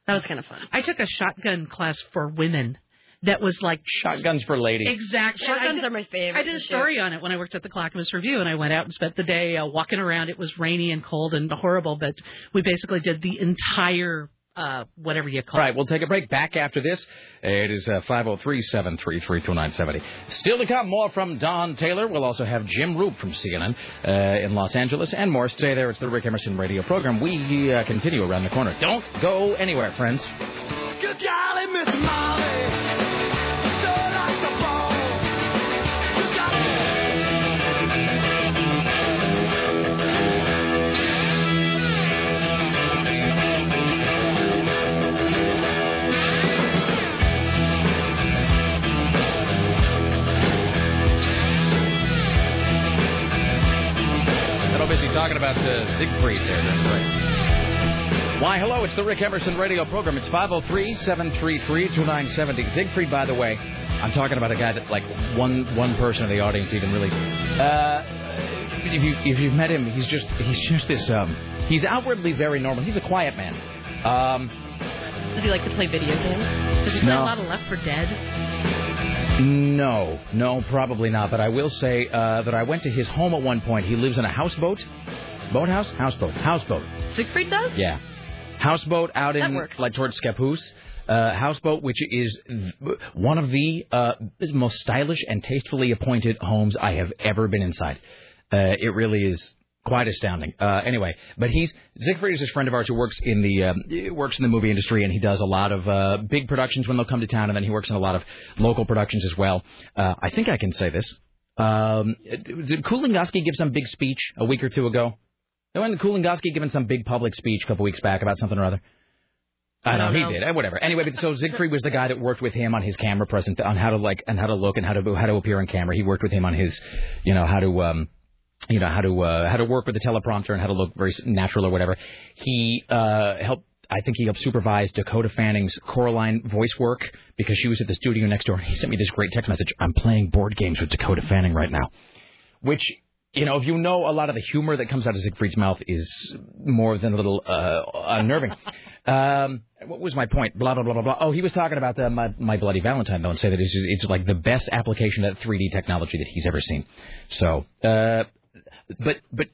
That was kind of fun. I took a shotgun class for women. That was like shotguns for ladies. Exactly. Shotguns did- are my favorite I did a to shoot. story on it when I worked at the Clackamas Review, and I went out and spent the day uh, walking around. It was rainy and cold and horrible, but we basically did the entire uh, whatever you call it. All right, we'll take a break. Back after this. It is uh, 503-733-2970. Still to come, more from Dawn Taylor. We'll also have Jim Roope from CNN uh, in Los Angeles and more. Stay there. It's the Rick Emerson radio program. We uh, continue around the corner. Don't go anywhere, friends. Good golly, Miss Molly. Talking about uh, Siegfried there. That's right. Why, hello, it's the Rick Emerson radio program. It's 503-733-2970. Siegfried, by the way, I'm talking about a guy that, like, one one person in the audience even really... Uh, if, you, if you've met him, he's just he's just this... Um, he's outwardly very normal. He's a quiet man. Um, Does he like to play video games? Does he play No. a lot of Left 4 Dead? No, no, probably not. But I will say uh, that I went to his home at one point. He lives in a houseboat. Boathouse? Houseboat. Houseboat. Siegfried does? Yeah. Houseboat out That in, works. like, towards Scappoose. Uh, houseboat, which is one of the uh, most stylish and tastefully appointed homes I have ever been inside. Uh, it really is quite astounding. Uh, anyway, but he's Siegfried is a friend of ours who works in the um, works in the movie industry, and he does a lot of uh, big productions when they'll come to town, and then he works in a lot of local productions as well. Uh, I think I can say this. Um, did Kulongoski give some big speech a week or two ago? When Kulongoski given some big public speech a couple weeks back about something or other? I I know he did. Uh, Whatever. Anyway, but so [LAUGHS] Siegfried was the guy that worked with him on his camera present on how to like and how to look and how to how to appear on camera. He worked with him on his, you know, how to um, you know how to uh, how to work with the teleprompter and how to look very natural or whatever. He uh, helped. I think he helped supervise Dakota Fanning's Coraline voice work because she was at the studio next door. He sent me this great text message. I'm playing board games with Dakota Fanning right now, which you know, if you know a lot of the humor that comes out of Siegfried's mouth is more than a little uh, unnerving. Um, what was my point? Blah blah blah blah blah. Oh, he was talking about the, my my bloody Valentine though, and say that it's, it's like the best application of 3D technology that he's ever seen. So, uh, but but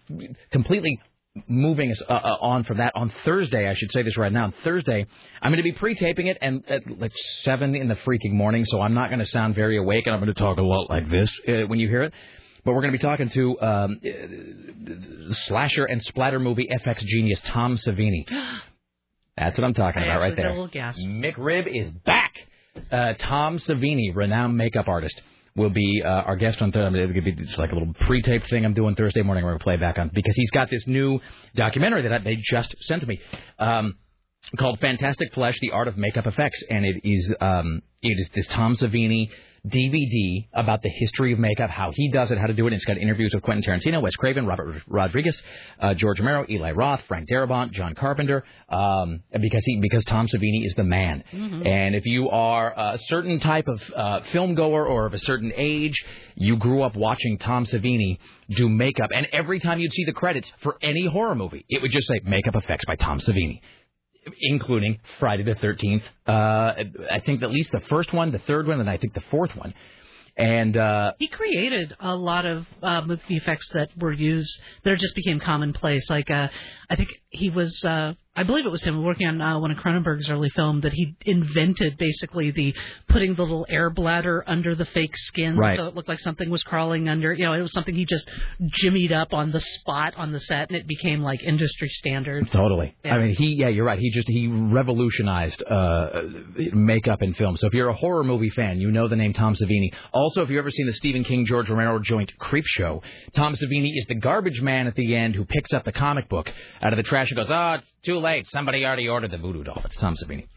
completely moving us uh, uh, on from that on Thursday, I should say this right now. On Thursday, I'm going to be pre-taping it and at like seven in the freaking morning, so I'm not going to sound very awake, and I'm going to talk a lot like this uh, when you hear it. But we're going to be talking to um, uh, slasher and splatter movie FX genius Tom Savini. [GASPS] That's what I'm talking about right there. Double gasp. McRib is back. Uh, Tom Savini, renowned makeup artist, will be uh, our guest on Thursday. Gonna be, it's like a little pre-taped thing I'm doing Thursday morning. We're going to play back on because he's got this new documentary that they just sent to me. Um, called Fantastic Flesh: The Art of Makeup Effects, and it is um, it is this Tom Savini DVD about the history of makeup, how he does it, how to do it. And it's got interviews with Quentin Tarantino, Wes Craven, Robert Rodriguez, uh, George Romero, Eli Roth, Frank Darabont, John Carpenter, um, because he because Tom Savini is the man. Mhm. And if you are a certain type of uh, film goer or of a certain age, you grew up watching Tom Savini do makeup, and every time you'd see the credits for any horror movie, it would just say makeup effects by Tom Savini including Friday the 13th. Uh, I think at least the first one, the third one, and I think the fourth one. And uh, He created a lot of uh, movie effects that were used that just became commonplace. Like uh, I think he was, uh, I believe it was him working on uh, one of Cronenberg's early film that he invented basically the putting the little air bladder under the fake skin Right. so it looked like something was crawling under. You know, it was something he just jimmied up on the spot on the set, and it became like industry standard. Totally. Yeah. I mean, he yeah, you're right. He just he revolutionized uh, makeup in film. So if you're a horror movie fan, you know the name Tom Savini. Also, if you've ever seen the Stephen King George Romero joint Creep Show, Tom Savini is the garbage man at the end who picks up the comic book out of the trash and goes, "Oh, it's too late. Somebody already ordered the voodoo doll." It's Tom Savini.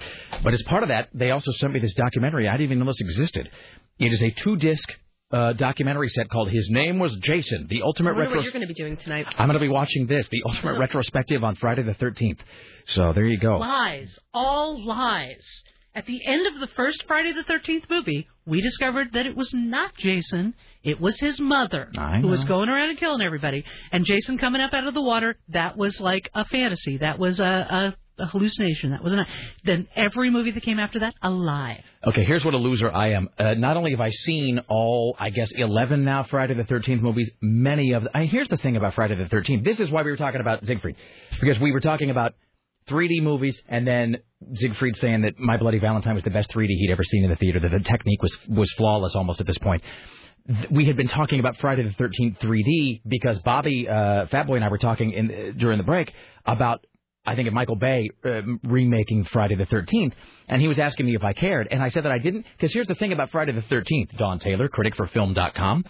But as part of that, they also sent me this documentary. I didn't even know this existed. It is a two-disc. Uh, documentary set called "His Name Was Jason," the ultimate wonder retro. what you're going to be doing tonight. I'm going to be watching this, the ultimate [LAUGHS] retrospective on Friday the 13th. So there you go. Lies, all lies. At the end of the first Friday the 13th movie, we discovered that it was not Jason, it was his mother who was going around and killing everybody. And Jason coming up out of the water, that was like a fantasy. That was a, a, a hallucination. That was not. Then every movie that came after that, a lie. Okay, here's what a loser I am. Uh, not only have I seen all, I guess, 11 now Friday the 13th movies, many of. I, here's the thing about Friday the 13th. This is why we were talking about Siegfried, because we were talking about 3D movies, and then Siegfried saying that My Bloody Valentine was the best 3D he'd ever seen in the theater. That the technique was was flawless almost at this point. We had been talking about Friday the 13th 3D because Bobby uh, Fatboy and I were talking in, during the break about I think of Michael Bay uh, remaking Friday the 13th, and he was asking me if I cared, and I said that I didn't, because here's the thing about Friday the 13th, Dawn Taylor, critic for Film.com,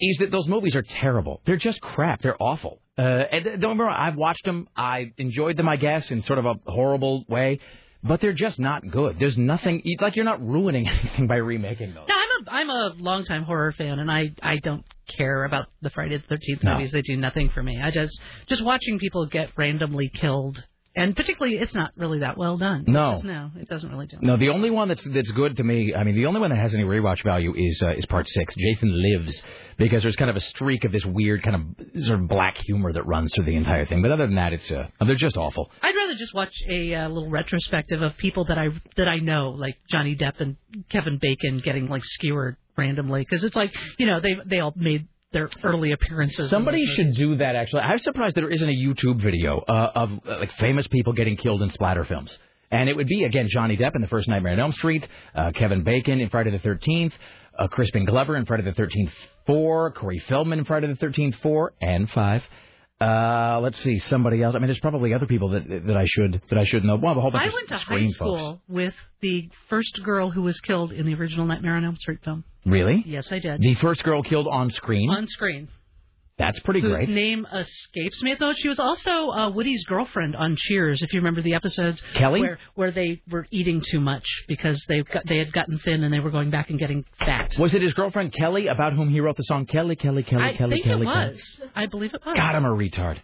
is that those movies are terrible. They're just crap. They're awful. Uh, and don't wrong, I've watched them. I enjoyed them, I guess, in sort of a horrible way, but they're just not good. There's nothing, like you're not ruining [LAUGHS] anything by remaking those. No, I'm a I'm a longtime horror fan, and I I don't care about the Friday the Thirteenth No. movies. They do nothing for me. I just just watching people get randomly killed, and particularly it's not really that well done. No. Just- no, it doesn't really do. No, the only one that's that's good to me, I mean, the only one that has any rewatch value is uh, is part six. Jason Lives, because there's kind of a streak of this weird kind of sort of black humor that runs through the entire thing. But other than that, it's uh, they're just awful. I'd rather just watch a uh, little retrospective of people that I that I know, like Johnny Depp and Kevin Bacon, getting like skewered randomly, because it's like you know they they all made their early appearances. Somebody should do that. Actually, I'm surprised there isn't a YouTube video uh, of uh, like famous people getting killed in splatter films. And it would be again Johnny Depp in the first Nightmare on Elm Street, uh, Kevin Bacon in Friday the Thirteenth, uh, Crispin Glover in Friday the Thirteenth Four, Corey Feldman in Friday the Thirteenth Four and Five. Uh, let's see, somebody else. I mean, there's probably other people that that I should that I should know. Well, a whole bunch I went to high school folks. with the first girl who was killed in the original Nightmare on Elm Street film. Really? Yes, I did. The first girl killed on screen. On screen. That's pretty whose great. name escapes me. Though she was also uh, Woody's girlfriend on Cheers. If you remember the episodes, Kelly? where where they were eating too much because they got, they had gotten thin and they were going back and getting fat. Was it his girlfriend Kelly about whom he wrote the song Kelly, Kelly, Kelly, I Kelly, think Kelly? it Kelly? was. I believe it was. God, I'm a retard.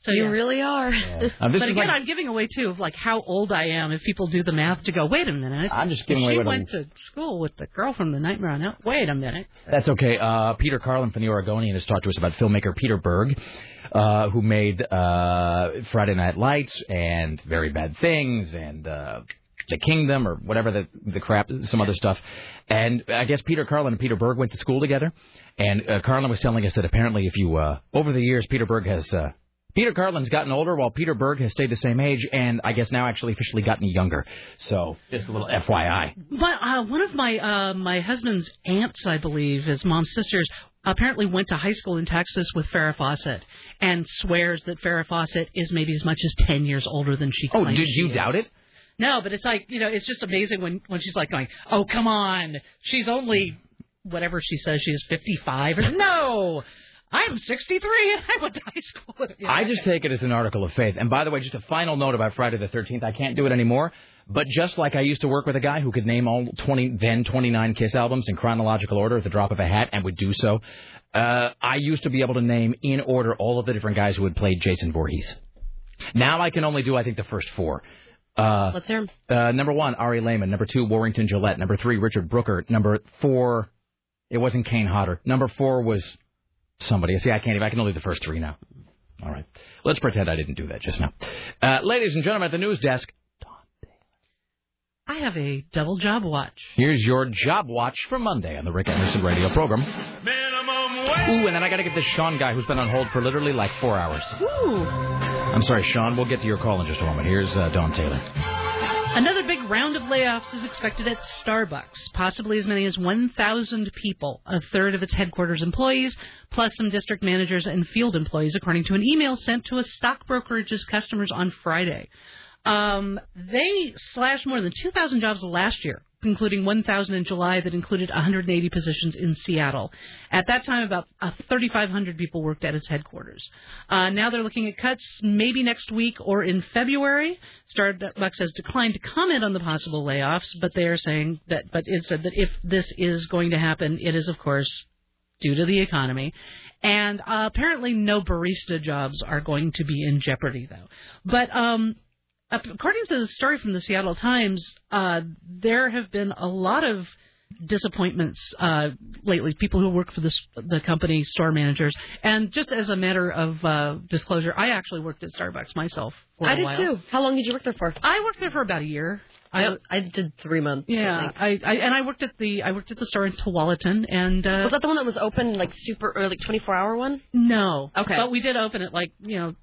So you really are. [LAUGHS] Um, but again, like- I'm giving away too of like how old I am. If people do the math to go, wait a minute. I'm just giving she away what went to school with the girl from the Nightmare on Elm. Wait a minute. That's okay. Uh, Peter Carlin from the Oregonian has talked to us about filmmaker Peter Berg. uh, who made uh, Friday Night Lights and Very Bad Things and uh, The Kingdom or whatever the the crap, some other stuff. And I guess Peter Carlin and Peter Berg went to school together. And uh, Carlin was telling us that apparently, if you uh, over the years, Peter Berg has. Peter Carlin's gotten older while Peter Berg has stayed the same age, and I guess now actually officially gotten younger. So, just a little FYI. But uh, one of my uh, my husband's aunts, I believe, his mom's sisters, apparently went to high school in Texas with Farrah Fawcett, and swears that Farrah Fawcett is maybe as much as ten years older than she. Oh, did you doubt it? No, but it's like you know, it's just amazing when when she's like going, "Oh, come on, she's only whatever she says she is 55." Or, no, I'm 63 and [LAUGHS] I went to high school. with you know, I just take it as an article of faith. And by the way, just a final note about Friday the 13th. I can't do it anymore. But just like I used to work with a guy who could name all 20, then 29 Kiss albums in chronological order at the drop of a hat and would do so, uh, I used to be able to name in order all of the different guys who had played Jason Voorhees. Now I can only do, I think, the first four. Uh, Let's hear 'em. Uh, number one, Ari Lehman. Number two, Warrington Gillette. Number three, Richard Brooker. Number four, it wasn't Kane Hodder. Number four was somebody. See, I can't even. I can only do the first three now. All right. Let's pretend I didn't do that just now. Uh, ladies and gentlemen at the news desk, I have a double job watch. here's your job watch for Monday on the Rick Emerson radio program. Ooh, and then I got to get this Sean guy who's been on hold for literally like four hours. Ooh. I'm sorry, Sean. We'll get to your call in just a moment. Here's uh, Dawn Taylor. Another big round of layoffs is expected at Starbucks, possibly as many as 1,000 people, a third of its headquarters employees, plus some district managers and field employees, according to an email sent to a stock brokerage's customers on Friday. Um, they slashed more than 2,000 jobs last year, including 1,000 in July that included 180 positions in Seattle. At that time, about uh, 3,500 people worked at its headquarters. Uh, now they're looking at cuts maybe next week or in February. Starbucks has declined to comment on the possible layoffs, but they are saying that, but it said that if this is going to happen, it is, of course, due to the economy. And uh, apparently, no barista jobs are going to be in jeopardy, though. But um, according to the story from the Seattle Times, uh, there have been a lot of disappointments uh, lately. People who work for this, the company, store managers, and just as a matter of uh, disclosure, I actually worked at Starbucks myself. For I did while. too. How long did you work there for? I worked there for about a year. I I did three months. Yeah, I, I and I worked at the I worked at the store in Tualatin, and uh, Was that the one that was open like super early, like 24 hour one? No. Okay. But we did open at like, you know,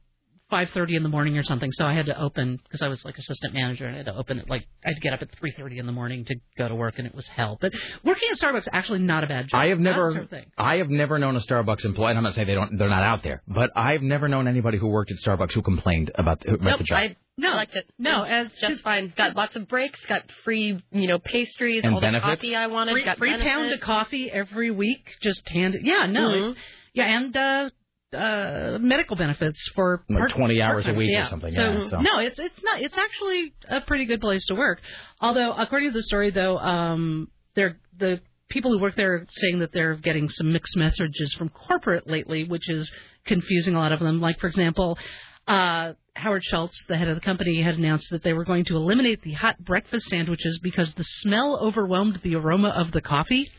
5:30 in the morning or something. So I had to open because I was like assistant manager and I had to open it like I'd get up at 3:30 in the morning to go to work and it was hell. But working at Starbucks actually not a bad job. I have never, terrible thing. I have never known a Starbucks employee. And I'm not saying they don't, they're not out there, but I've never known anybody who worked at Starbucks who complained about, the- about Nope, the job. I no, liked it. No, It as just fine. Got lots of breaks. Got free, you know, pastries. And all benefits? the coffee I wanted. Free, got free benefits. pound of coffee every week, just hand. Yeah, no, Mhm. yeah, and uh, uh, medical benefits for Like part- 20 hours a part-time. week or something, So, yeah, so. no, it's it's not. It's actually a pretty good place to work. Although, according to the story, though, um, they're the people who work there are saying that they're getting some mixed messages from corporate lately, which is confusing a lot of them. Like, for example. Uh, Howard Schultz, the head of the company, had announced that they were going to eliminate the hot breakfast sandwiches because the smell overwhelmed the aroma of the coffee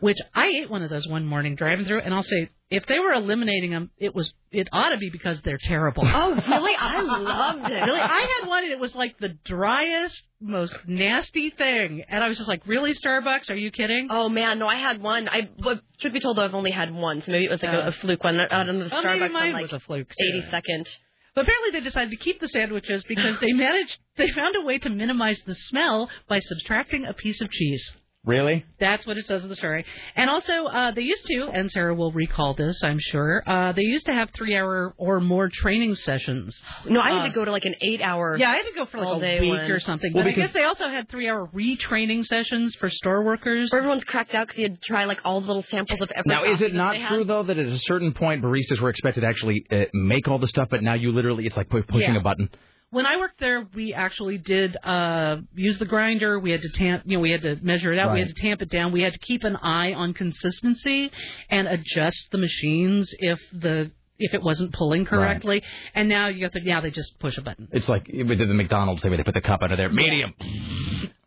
which I ate one of those one morning driving through, and I'll say if they were eliminating them, it was it ought to be because they're terrible. Oh, really? [LAUGHS] I loved it. Really, I had one, and it was like the driest, most nasty thing, and I was just like, "Really, Starbucks? Are you kidding?" Oh man, no, I had one. I, but truth be told, though, I've only had one, so maybe it was like Uh, a, a fluke one. Out on the oh, maybe Starbucks mine on like was a fluke. 80 second. But apparently, they decided to keep the sandwiches because they [SIGHS] managed. They found a way to minimize the smell by subtracting a piece of cheese. Really? That's what it says in the story. And also, uh, they used to, and Sarah will recall this, I'm sure. Uh, they used to have three-hour or more training sessions. No, I had Uh, to go to like an eight hour. Yeah, I had to go for like all a day week one. or something. Well, but I guess they also had three-hour retraining sessions for store workers. Everyone's cracked out because you had to try like all the little samples of every. Now, is it not they had. true though that at a certain point baristas were expected to actually uh, make all the stuff, but now you literally it's like pushing Yeah. a button? When I worked there, we actually did uh, use the grinder. We had to tamp, you know, we had to measure it out. We had to tamp it down. We had to keep an eye on consistency and adjust the machines if the if it wasn't pulling correctly. And now you got the now they just push a button. It's like with the McDonald's, they would put the cup under there, medium.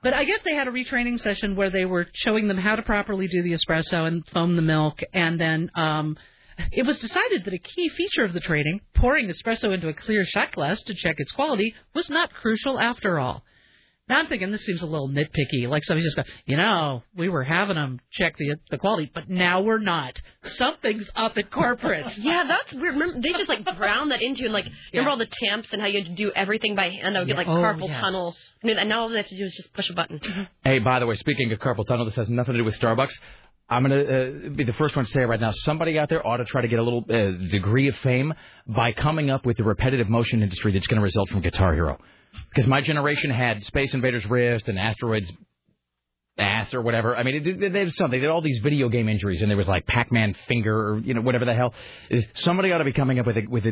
But I guess they had a retraining session where they were showing them how to properly do the espresso and foam the milk, and then um, It was decided that a key feature of the training, pouring espresso into a clear shot glass to check its quality, was not crucial after all. Now I'm thinking this seems a little nitpicky. Like somebody just go, you know, we were having them check the the quality, but now we're not. Something's up at corporate. [LAUGHS] Yeah, that's weird. Remember, they just like ground that into and like remember all the tamps and how you had to do everything by hand. I would get like Oh, carpal yes. tunnel, I mean, and now all they have to do is just push a button. Mm-hmm. Hey, by the way, speaking of carpal tunnel, this has nothing to do with Starbucks. I'm going to uh, be the first one to say it right now. Somebody out there ought to try to get a little uh, degree of fame by coming up with the repetitive motion industry that's going to result from Guitar Hero. Because my generation had Space Invaders wrist and Asteroids ass or whatever. I mean, it, it, there was something. There all these video game injuries, and there was like Pac-Man finger or you know whatever the hell. Somebody ought to be coming up with a, with a,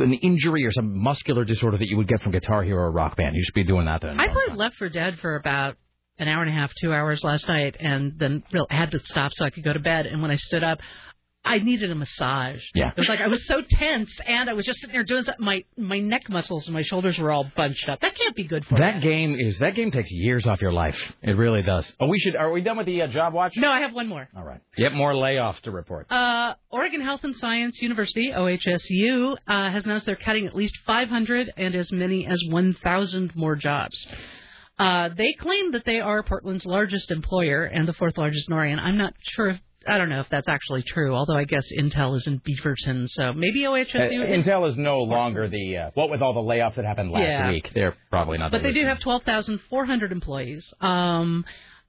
an injury or some muscular disorder that you would get from Guitar Hero or Rock Band. You should be doing that. I played Left 4 Dead for about an hour and a half, two hours last night, and then had to stop so I could go to bed. And when I stood up, I needed a massage. Yeah. It was like I was so tense, and I was just sitting there doing something. My my neck muscles and my shoulders were all bunched up. That can't be good for That you. game is that game takes years off your life. It really does. Oh, we should. Are we done with the uh, job watch? No, I have one more. All right. Yep, more layoffs to report. Uh, Oregon Health and Science University, OHSU, uh, has announced they're cutting at least 500 and as many as 1,000 more jobs. Uh, they claim that they are Portland's largest employer and the fourth largest in Oregon. I'm not sure if, I don't know if that's actually true, although I guess Intel is in Beaverton, so maybe Uh, OHSU is. Intel is no longer the uh, what with all the layoffs that happened last Yeah. week. They're probably not. But the they do have 12,400 employees. Um,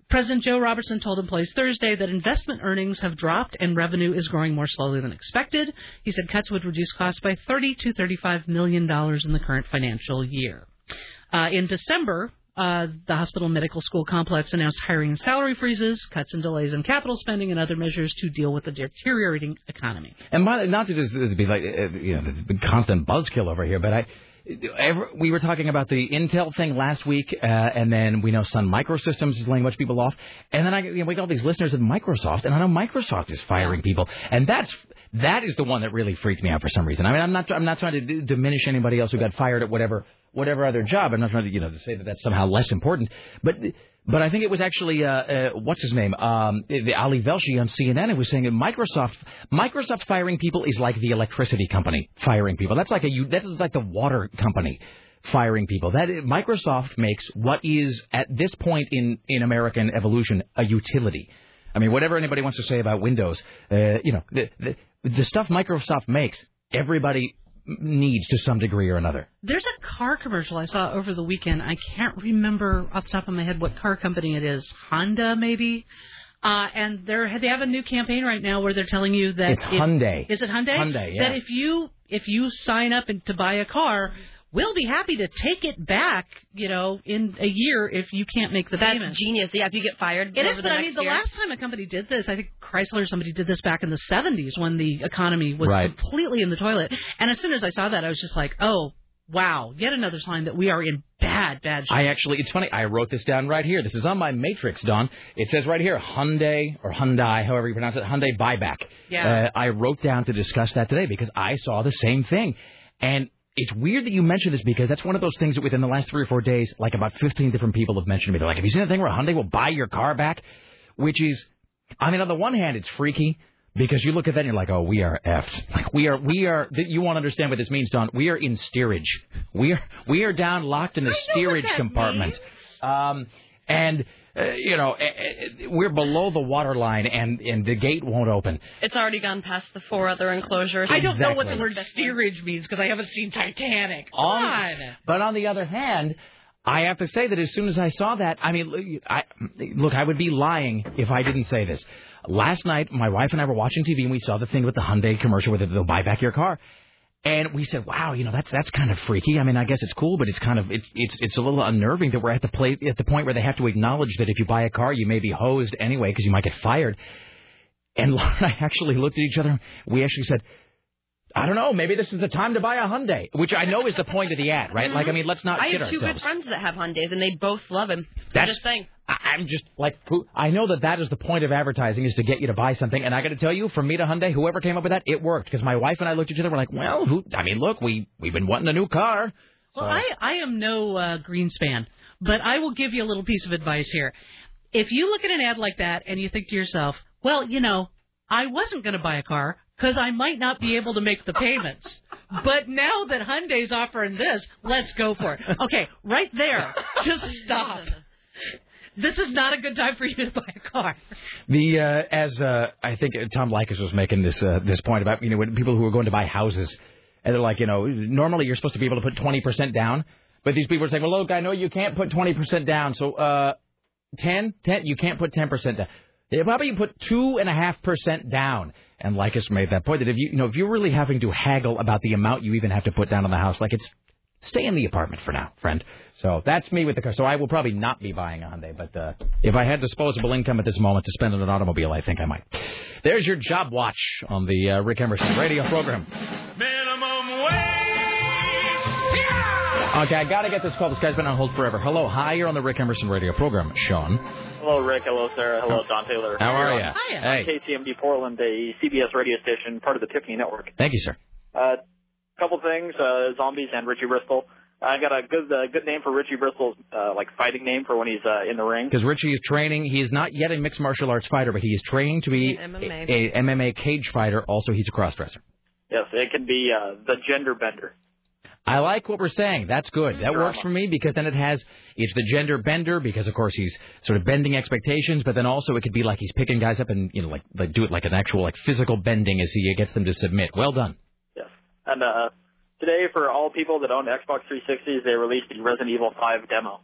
President Joe Robertson told employees Thursday that investment earnings have dropped and revenue is growing more slowly than expected. He said cuts would reduce costs by 30 to 35 million dollars in the current financial year. Uh, in December, uh, the hospital medical school complex announced hiring and salary freezes, cuts and delays in capital spending, and other measures to deal with the deteriorating economy. And by, not to just be like uh, you know the constant buzzkill over here, but I. Ever, we were talking about the Intel thing last week, uh, and then we know Sun Microsystems is laying a bunch of people off, and then I you know, we got all these listeners at Microsoft, and I know Microsoft is firing people, and that's that is the one that really freaked me out for some reason. I mean, I'm not I'm not trying to d- diminish anybody else who got fired at whatever whatever other job. I'm not trying to you know to say that that's somehow less important, but but I think it was actually uh, uh, what's his name, um, the Ali Velshi on CNN. It was saying that Microsoft Microsoft firing people is like the electricity company firing people. That's like a that's like the water company firing people. That Microsoft makes what is at this point in in American evolution a utility. I mean, whatever anybody wants to say about Windows, uh, you know, the, the the stuff Microsoft makes, everybody needs to some degree or another. There's a car commercial I saw over the weekend. I can't remember off the top of my head what car company it is. Honda, maybe. Uh, and they're they have a new campaign right now where they're telling you that It's if- Hyundai. Is it Hyundai? Hyundai, yeah. That if you if you sign up and to buy a car, we'll be happy to take it back. You know, in a year if you can't make the That's payment. genius. Yeah, if you get fired It over is, the but I mean, the year. last time a company did this, I think Chrysler or somebody did this back in the 70s when the economy was Right. completely in the toilet. And as soon as I saw that, I was just like, oh, wow, yet another sign that we are in bad, bad shape. I actually, it's funny. I wrote this down right here. This is on my matrix, Dawn. It says right here, Hyundai or Hyundai, however you pronounce it, Hyundai buyback. Yeah. Uh, I wrote down to discuss that today because I saw the same thing, and it's weird that you mentioned this because that's one of those things that within the last three or four days, like about 15 different people have mentioned to me. They're like, "Have you seen the thing where Hyundai will buy your car back?" Which is, I mean, on the one hand, it's freaky. Because you look at that and you're like, oh, we are effed. Like we are, we are. You won't understand what this means, Dawn. We are in steerage. We are, we are down locked in the steerage compartment. Um, and uh, you know, eh, eh, we're below the water line, and and the gate won't open. It's already gone past the four other enclosures. I don't know what the word steerage means because I haven't seen Titanic. Come On- on. But on the other hand, I have to say that as soon as I saw that, I mean, look, I, look, I would be lying if I didn't say this. Last night, my wife and I were watching TV, and we saw the thing with the Hyundai commercial where they'll buy back your car. And we said, "Wow, you know that's that's kind of freaky. I mean, I guess it's cool, but it's kind of it's it's it's a little unnerving that we're at the place at the point where they have to acknowledge that if you buy a car, you may be hosed anyway because you might get fired." And [LAUGHS] Laura and I actually looked at each other. We actually said, "I don't know. Maybe this is the time to buy a Hyundai," which I know is the point of the ad, right? Like, I mm-hmm. mean, let's not I have two ourselves. good friends that have Hyundais, and they both love him. That's- just saying. I'm just like, who- I know that that is the point of advertising is to get you to buy something. And I got to tell you, from me to Hyundai, whoever came up with that, it worked because my wife and I looked at each other. We're like, well, who? I mean, look, we we've been wanting a new car. Well, I, I am no uh, Greenspan, but I will give you a little piece of advice here. If you look at an ad like that and you think to yourself, well, you know, I wasn't going to buy a car, because I might not be able to make the payments. But now that Hyundai's offering this, let's go for it. Okay, right there. Just stop. This is not a good time for you to buy a car. The uh, as uh, I think Tom Leykis was making this uh, this point about you know when people who are going to buy houses and they're like you know normally you're supposed to be able to put twenty percent down, but these people are saying well look I know you can't put twenty percent down so uh, 10, 10 you can't put ten percent down. Yeah, about you put two and a half percent down? And Likas made that point that if you you know if you're really having to haggle about the amount you even have to put down on the house, like it's stay in the apartment for now, friend. So that's me with the car. So I will probably not be buying a Hyundai, but uh, if I had disposable income at this moment to spend on an automobile, I think I might. There's your job watch on the uh, Rick Emerson radio program. Minimum wage. Yeah! Okay, I got to get this call. This guy's been on hold forever. Hello, hi, you're on the Rick Emerson radio program. Sean. Hello, Rick. Hello, Sarah. Hello, Dawn Taylor. How are We're ya? on Hey. KCMD Portland, a CBS radio station, part of the Tiffany Network. Thank you, sir. Uh, couple things, uh, zombies and Richie Bristol. I got a good uh, good name for Richie Bristol's uh, like fighting name for when he's uh, in the ring. Because Richie is training. He is not yet a mixed martial arts fighter, but he is training to be MMA. a, a MMA cage fighter. Also, he's a crossdresser. Yes, it can be uh, the gender bender. I like what we're saying. That's good. That works for me because then it has it's the gender bender because of course he's sort of bending expectations, but then also it could be like he's picking guys up and you know like like do it like an actual like physical bending as he gets them to submit. Well done. And uh, today for all people that own Xbox 360s, they released the Resident Evil 5 demo,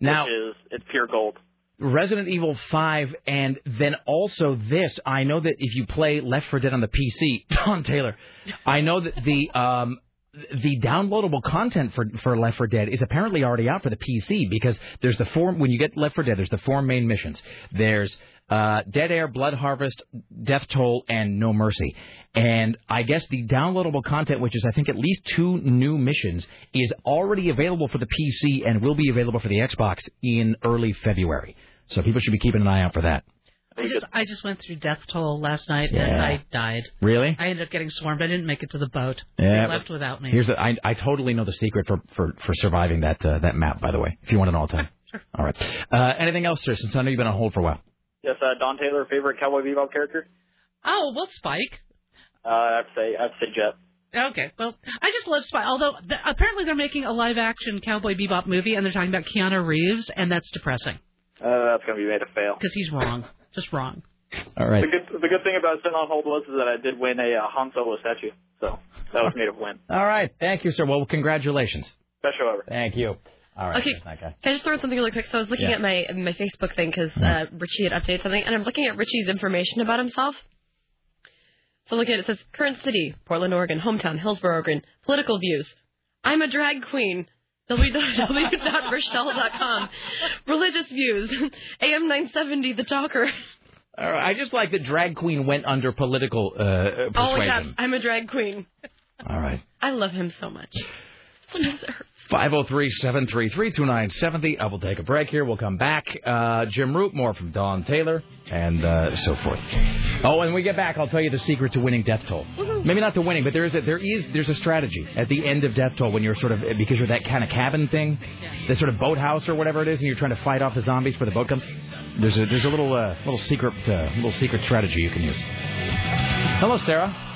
Now which is it's pure gold. Resident Evil 5 and then also this, I know that if you play Left 4 Dead on the PC, [LAUGHS] Dawn Taylor, I know that the um the downloadable content for for Left 4 Dead is apparently already out for the PC because there's the four when you get Left 4 Dead there's the four main missions. There's uh, Dead Air, Blood Harvest, Death Toll, and No Mercy. And I guess the downloadable content, which is I think at least two new missions, is already available for the PC and will be available for the Xbox in early February. So people should be keeping an eye out for that. I just I just went through Death Toll last night and I died. Really? I ended up getting swarmed. I didn't make it to the boat. Yeah, they left without me. Here's the I I totally know the secret for for for surviving that uh, that map. By the way, if you want know all the time. [LAUGHS] Sure. All right. Uh, anything else, sir? Since I know you've been on hold for a while. Yes, uh, Dawn Taylor, favorite Cowboy Bebop character? Oh well, Spike. Uh, I'd say, I'd say Jet. Okay, well, I just love Spike. Although th- apparently they're making a live-action Cowboy Bebop movie, and they're talking about Keanu Reeves, and that's depressing Uh, that's going to be made a fail. because he's wrong, just wrong. All right. The good, the good thing about sitting on hold was is that I did win a uh, Han Solo statue, so that was made of win. All right. Thank you, sir. Well, congratulations. Best show ever. Thank you. All right. Okay. Can I just throw in something really quick? So I was looking Yeah. at my my Facebook thing because uh, Richie had updated something, and I'm looking at Richie's information about himself. So look at it. It says current city, Portland, Oregon, hometown, Hillsboro, Oregon, political views. I'm a drag queen. [LAUGHS] www.rochelle.com. Religious views. [LAUGHS] AM 970, The Talker. All right. I just like that drag queen went under political uh, uh, All in caps. persuasion. I'm a drag queen. All right. I love him so much. Sometimes it 503-733-2970. I will take a break here. We'll come back. Uh, Jim Roope, more from Dawn Taylor, and uh, so forth. Oh, and when we get back, I'll tell you the secret to winning Death Toll. Maybe not to winning, but there is a, there is there's a strategy at the end of Death Toll when you're sort of because you're that kind of cabin thing, the sort of boathouse or whatever it is, and you're trying to fight off the zombies before the boat comes. There's a there's a little uh, little secret uh, little secret strategy you can use. Hello, Sarah.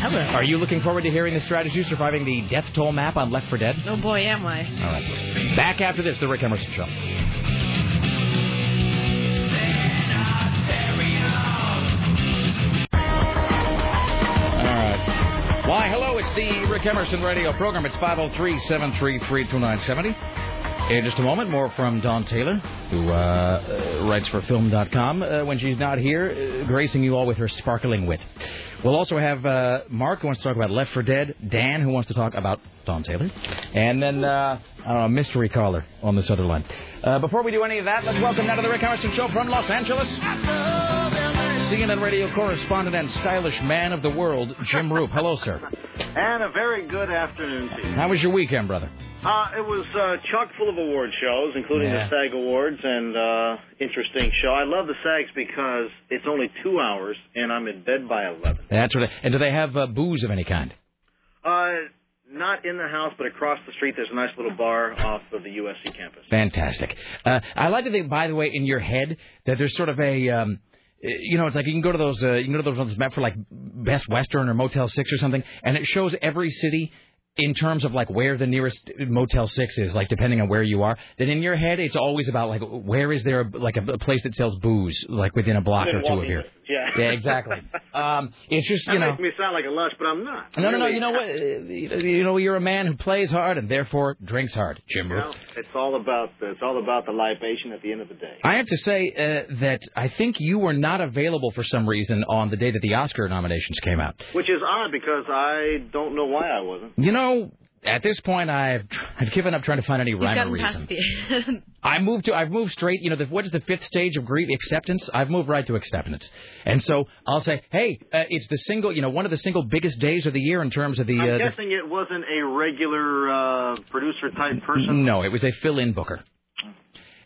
Hello. Are you looking forward to hearing the strategy surviving the Death Toll map on Left 4 Dead? Oh boy, am I. All right. Back after this, the Rick Emerson Show. All right. Why, hello, it's the Rick Emerson radio program. It's 503 733 2970. In just a moment, more from Dawn Taylor, who uh, uh, writes for Film.com. Uh, when she's not here, uh, gracing you all with her sparkling wit. We'll also have uh, Mark, who wants to talk about Left 4 Dead, Dan, who wants to talk about Dawn Taylor, and then, uh, I don't know, a mystery caller on this other line. Uh, before we do any of that, let's welcome now to the Rick Emerson Show from Los Angeles. CNN radio correspondent and stylish man of the world, Jim Roope. Hello, sir. And a very good afternoon to you. How was your weekend, brother? Uh, it was uh, chock full of award shows, including Yeah. the SAG Awards, and uh, interesting show. I love the SAGs because it's only two hours, and I'm in bed by 11. That's what. I, and do they have uh, booze of any kind? Uh, not in the house, but across the street, there's a nice little bar off of the USC campus. Fantastic. Uh, I like to think, by the way, in your head that there's sort of a um, you know, it's like you can go to those, uh, you can go to those ones mapped for like Best Western or Motel Six or something, and it shows every city in terms of like where the nearest Motel Six is, like depending on where you are. Then in your head, it's always about like where is there like a, a place that sells booze, like within a block or two of here. Yeah. Yeah, exactly. um, it's just that you know. makes me sound like a lush, but I'm not. No, no, no. You know what? Uh, You know, you're a man who plays hard and therefore drinks hard, Jim. You know, it's all about the, it's all about the libation at the end of the day. I have to say uh, that I think you were not available for some reason on the day that the Oscar nominations came out. Which is odd because I don't know why I wasn't. You know, at this point, I've I've given up trying to find any You've rhyme or reason. the. [LAUGHS] I moved to I've moved straight. You know, the, what is the fifth stage of grief? Acceptance. I've moved right to acceptance, and so I'll say, hey, uh, it's the single. You know, one of the single biggest days of the year in terms of the. I'm Uh, the guessing it wasn't a regular uh, producer type person. No, it was a fill-in booker.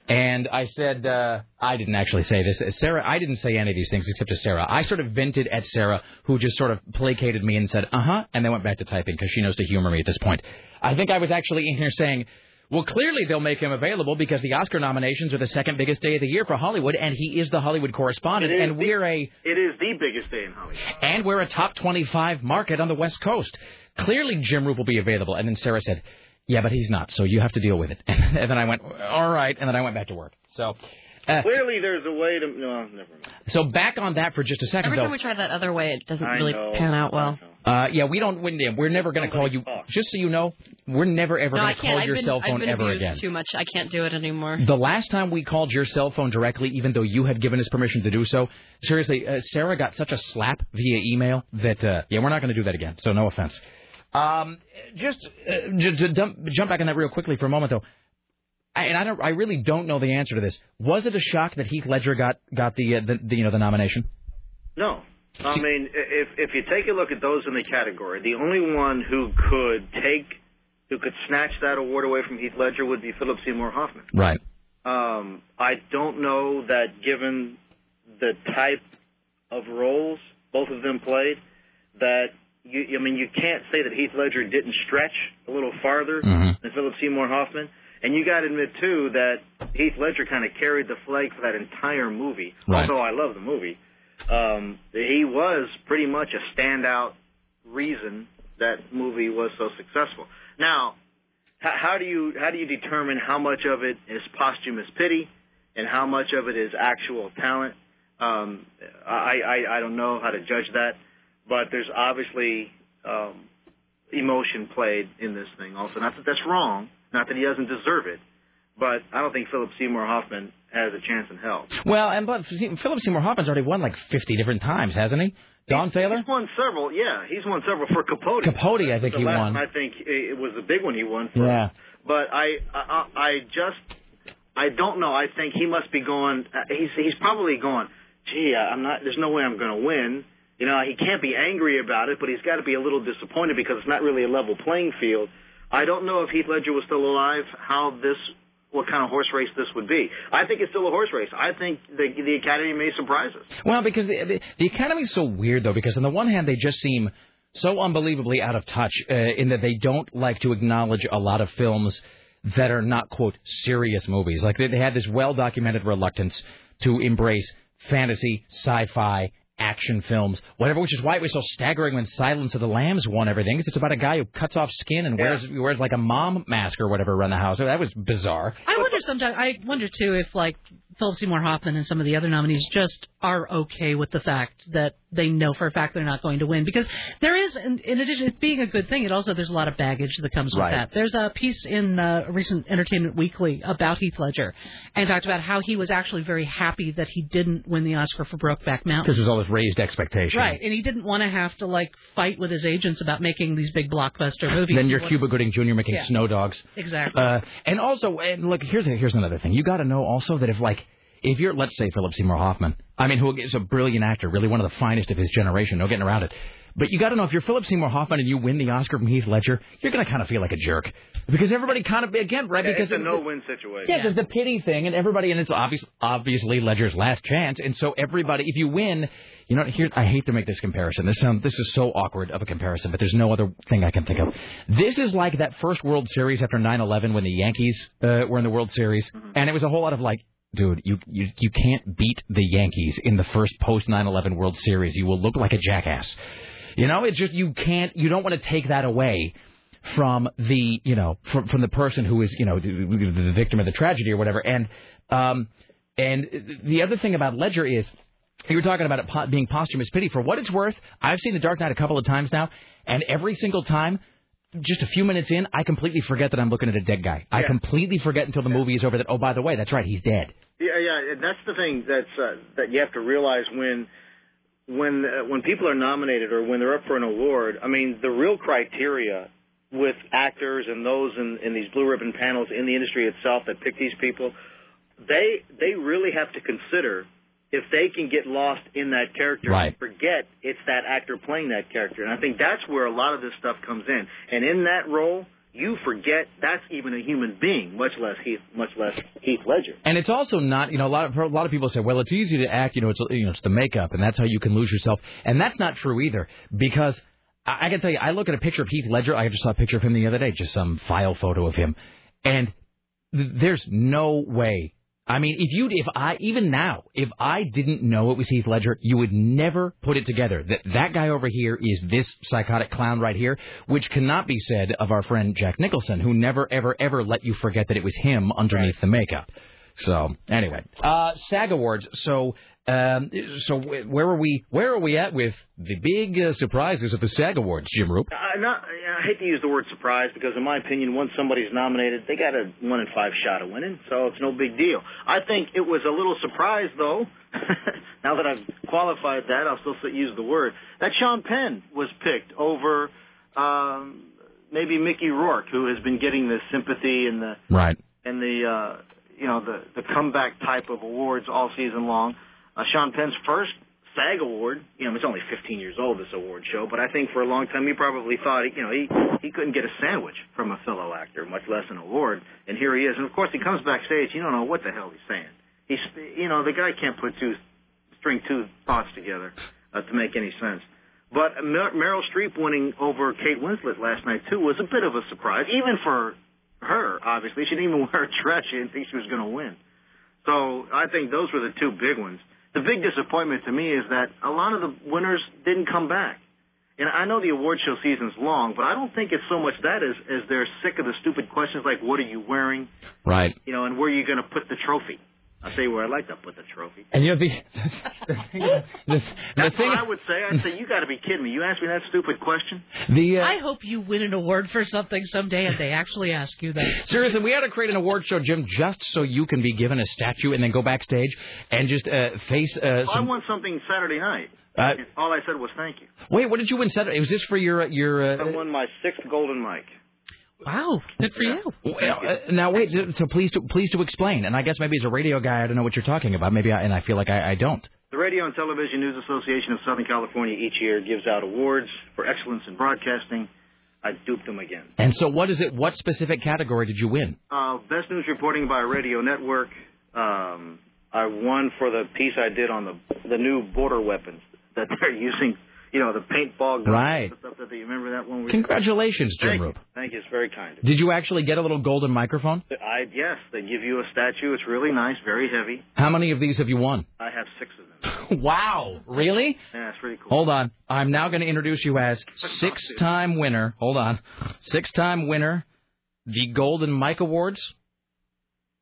And I said, uh, I didn't actually say this. Sarah, I didn't say any of these things except to Sarah. I sort of vented at Sarah, who just sort of placated me and said, uh huh, and then went back to typing because she knows to humor me at this point. I think I was actually in here saying, well, clearly they'll make him available because the Oscar nominations are the second biggest day of the year for Hollywood, and he is the Hollywood correspondent, and the- we're a It is the biggest day in Hollywood. and we're a top 25 market on the West Coast. Clearly, Jim Roope will be available. And then Sarah said, "Yeah, but he's not, so you have to deal with it." [LAUGHS] And then I went, "All right," and then I went back to work. So, uh, Clearly, there's a way to. No, never mind. so back on that for just a second, Every though. time we try that other way, it doesn't I really know. pan out well. Uh, yeah, we don't. We're, we're never going to call you. Just so you know, we're never ever no, going to call I've your been, cell I've phone been ever again. too much. I can't do it anymore. The last time we called your cell phone directly, even though you had given us permission to do so, seriously, uh, Sarah got such a slap via email that uh, yeah, we're not going to do that again. So no offense. Um, just uh, j- to dump, jump back on that real quickly for a moment, though. I, and I don't, I really don't know the answer to this. Was it a shock that Heath Ledger got got the, uh, the, the you know the nomination? No. I mean, if if you take a look at those in the category, the only one who could take, who could snatch that award away from Heath Ledger would be Philip Seymour Hoffman. Right. Um, I don't know that given the type of roles both of them played, that you, I mean, you can't say that Heath Ledger didn't stretch a little farther Mhm. than Philip Seymour Hoffman. And you got to admit too that Heath Ledger kind of carried the flag for that entire movie. Right. Although I love the movie, um, he was pretty much a standout reason that movie was so successful. Now, how, how do you how do you determine how much of it is posthumous pity and how much of it is actual talent? Um, I, I I don't know how to judge that, but there's obviously um, emotion played in this thing. Also, not that that's wrong, not that he doesn't deserve it, but I don't think Philip Seymour Hoffman has a chance in hell. Well, and but Philip Seymour Hoffman's already won like 50 different times, hasn't he? Dawn Taylor. He's won several. Yeah, he's won several for Capote. Capote, I think The he won. I think it was the big one he won. For. Yeah. But I, I, I just, I don't know. I think he must be going. Uh, he's, he's probably going. Gee, I'm not. There's no way I'm going to win. You know, he can't be angry about it, but he's got to be a little disappointed because it's not really a level playing field. I don't know if Heath Ledger was still alive, how this, what kind of horse race this would be. I think it's still a horse race. I think the the Academy may surprise us. Well, because the, the, the Academy's so weird, though, because on the one hand, they just seem so unbelievably out of touch uh, in that they don't like to acknowledge a lot of films that are not, quote, serious movies. Like, they, they had this well documented reluctance to embrace fantasy, sci fi, action films, whatever, which is why it was so staggering when Silence of the Lambs won everything, 'cause it's about a guy who cuts off skin and wears wears like a mom mask or whatever around the house. So That was bizarre. I wonder sometimes. I wonder too if like Philip Seymour Hoffman and some of the other nominees just are okay with the fact that they know for a fact they're not going to win because there is, in, in addition to being a good thing, it also there's a lot of baggage that comes with Right. that. There's a piece in uh, a recent Entertainment Weekly about Heath Ledger and talked about how he was actually very happy that he didn't win the Oscar for Brokeback Mountain. Because there's all this raised expectation. Right, and he didn't want to have to like fight with his agents about making these big blockbuster movies. Then He you're Cuba Gooding Jr. making Yeah. snow dogs. Exactly. Uh, and also, and look, here's here's another thing. You got to know also that if like if you're let's say Philip Seymour Hoffman, I mean, who is a brilliant actor, really one of the finest of his generation, no getting around it. But you got to know if you're Philip Seymour Hoffman and you win the Oscar from Heath Ledger, you're going to kind of feel like a jerk because everybody kind of again right because it's a no-win situation. yeah, there's the pity thing, and everybody, and it's obvious, obviously Ledger's last chance, and so everybody, if you win, you know, here I hate to make this comparison. This sound, this is so awkward of a comparison, but there's no other thing I can think of. This is like that first World Series after 9/11 when the Yankees uh, were in the World Series, and it was a whole lot of like dude, you you you can't beat the Yankees in the first post 9/11 World Series. You will look like a jackass. You know, it's just you can't. You don't want to take that away from the you know from from the person who is you know the, the victim of the tragedy or whatever. And um and the other thing about Ledger is you were talking about it being posthumous pity. For what it's worth, I've seen The Dark Knight a couple of times now, and every single time, just a few minutes in, I completely forget that I'm looking at a dead guy. I completely forget until the movie is over that, oh, by the way, that's right, he's dead. Yeah, yeah, and that's the thing that's uh, that you have to realize when when uh, when people are nominated or when they're up for an award. I mean, the real criteria with actors and those in, in these blue ribbon panels in the industry itself that pick these people, they they really have to consider if they can get lost in that character Right. and forget it's that actor playing that character. And I think that's where a lot of this stuff comes in. And in that role, you forget that's even a human being, much less Heath, much less Heath Ledger. And it's also not, you know, a lot of a lot of people say, well, it's easy to act, you know, it's you know, it's the makeup, and that's how you can lose yourself, and that's not true either, because I, I can tell you, I look at a picture of Heath Ledger, I just saw a picture of him the other day, just some file photo of him, and th- there's no way. I mean, if you, if I, even now, if I didn't know it was Heath Ledger, you would never put it together that that guy over here is this psychotic clown right here, which cannot be said of our friend Jack Nicholson, who never, ever, ever let you forget that it was him underneath the makeup. So anyway, uh, SAG Awards. So, um, so where are we? Where are we at with the big uh, surprises at the SAG Awards, Jim Roope? I, not, I hate to use the word surprise because, in my opinion, once somebody's nominated, they got a one in five shot of winning, so it's no big deal. I think it was a little surprise, though. [LAUGHS] now that I've qualified that, I'll still use the word that Sean Penn was picked over um, maybe Mickey Rourke, who has been getting the sympathy and the Right. and the uh, you know the the comeback type of awards all season long. Uh, Sean Penn's first SAG award, you know, it's only 15 years old this award show, but I think for a long time he probably thought you know he he couldn't get a sandwich from a fellow actor, much less an award, and here he is. And of course he comes backstage, you don't know what the hell he's saying. He's you know the guy can't put two string two thoughts together uh, to make any sense. But Mer- Meryl Streep winning over Kate Winslet last night too was a bit of a surprise, even for her. Obviously, she didn't even [LAUGHS] wear a dress. She didn't think she was going to win. So I think those were the two big ones. The big disappointment to me is that a lot of the winners didn't come back. And I know the award show season's long, but I don't think it's so much that as as they're sick of the stupid questions like what are you wearing, Right. you know, and where are you going to put the trophy. I'll tell you where I'd like to put the trophy. And you know the the thing, the, the That's thing what I would say. I'd say you got to be kidding me. You asked me that stupid question. the uh, I hope you win an award for something someday and they actually ask you that. [LAUGHS] Seriously, we ought to create an award show, Jim, just so you can be given a statue and then go backstage and just uh, face uh, Well, I some. won something Saturday night. Uh, All I said was thank you. wait, what did you win Saturday? Was this for your uh, your? I Uh, won my sixth golden mic. Wow, good for you. well, uh, now wait, so so please to please to explain. And I guess maybe as a radio guy, I don't know what you're talking about. Maybe I, and I feel like I, I don't. The Radio and Television News Association of Southern California each year gives out awards for excellence in broadcasting. I duped them again. And so, what is it? What specific category did you win? Uh, best news reporting by a radio network. Um, I won for the piece I did on the the new border weapons that they're [LAUGHS] using. You know, the paintball guns Right. and stuff that they remember that one. we- Congratulations, Jim Thank you. Thank you. It's very kind. Did you actually get a little golden microphone? I yes, they give you a statue. It's really nice, very heavy. How many of these have you won? I have six of them. [LAUGHS] wow, really? Yeah, it's pretty cool. Hold on. I'm now going to introduce you as six-time winner. Hold on. Six-time winner, the Golden Mike Awards.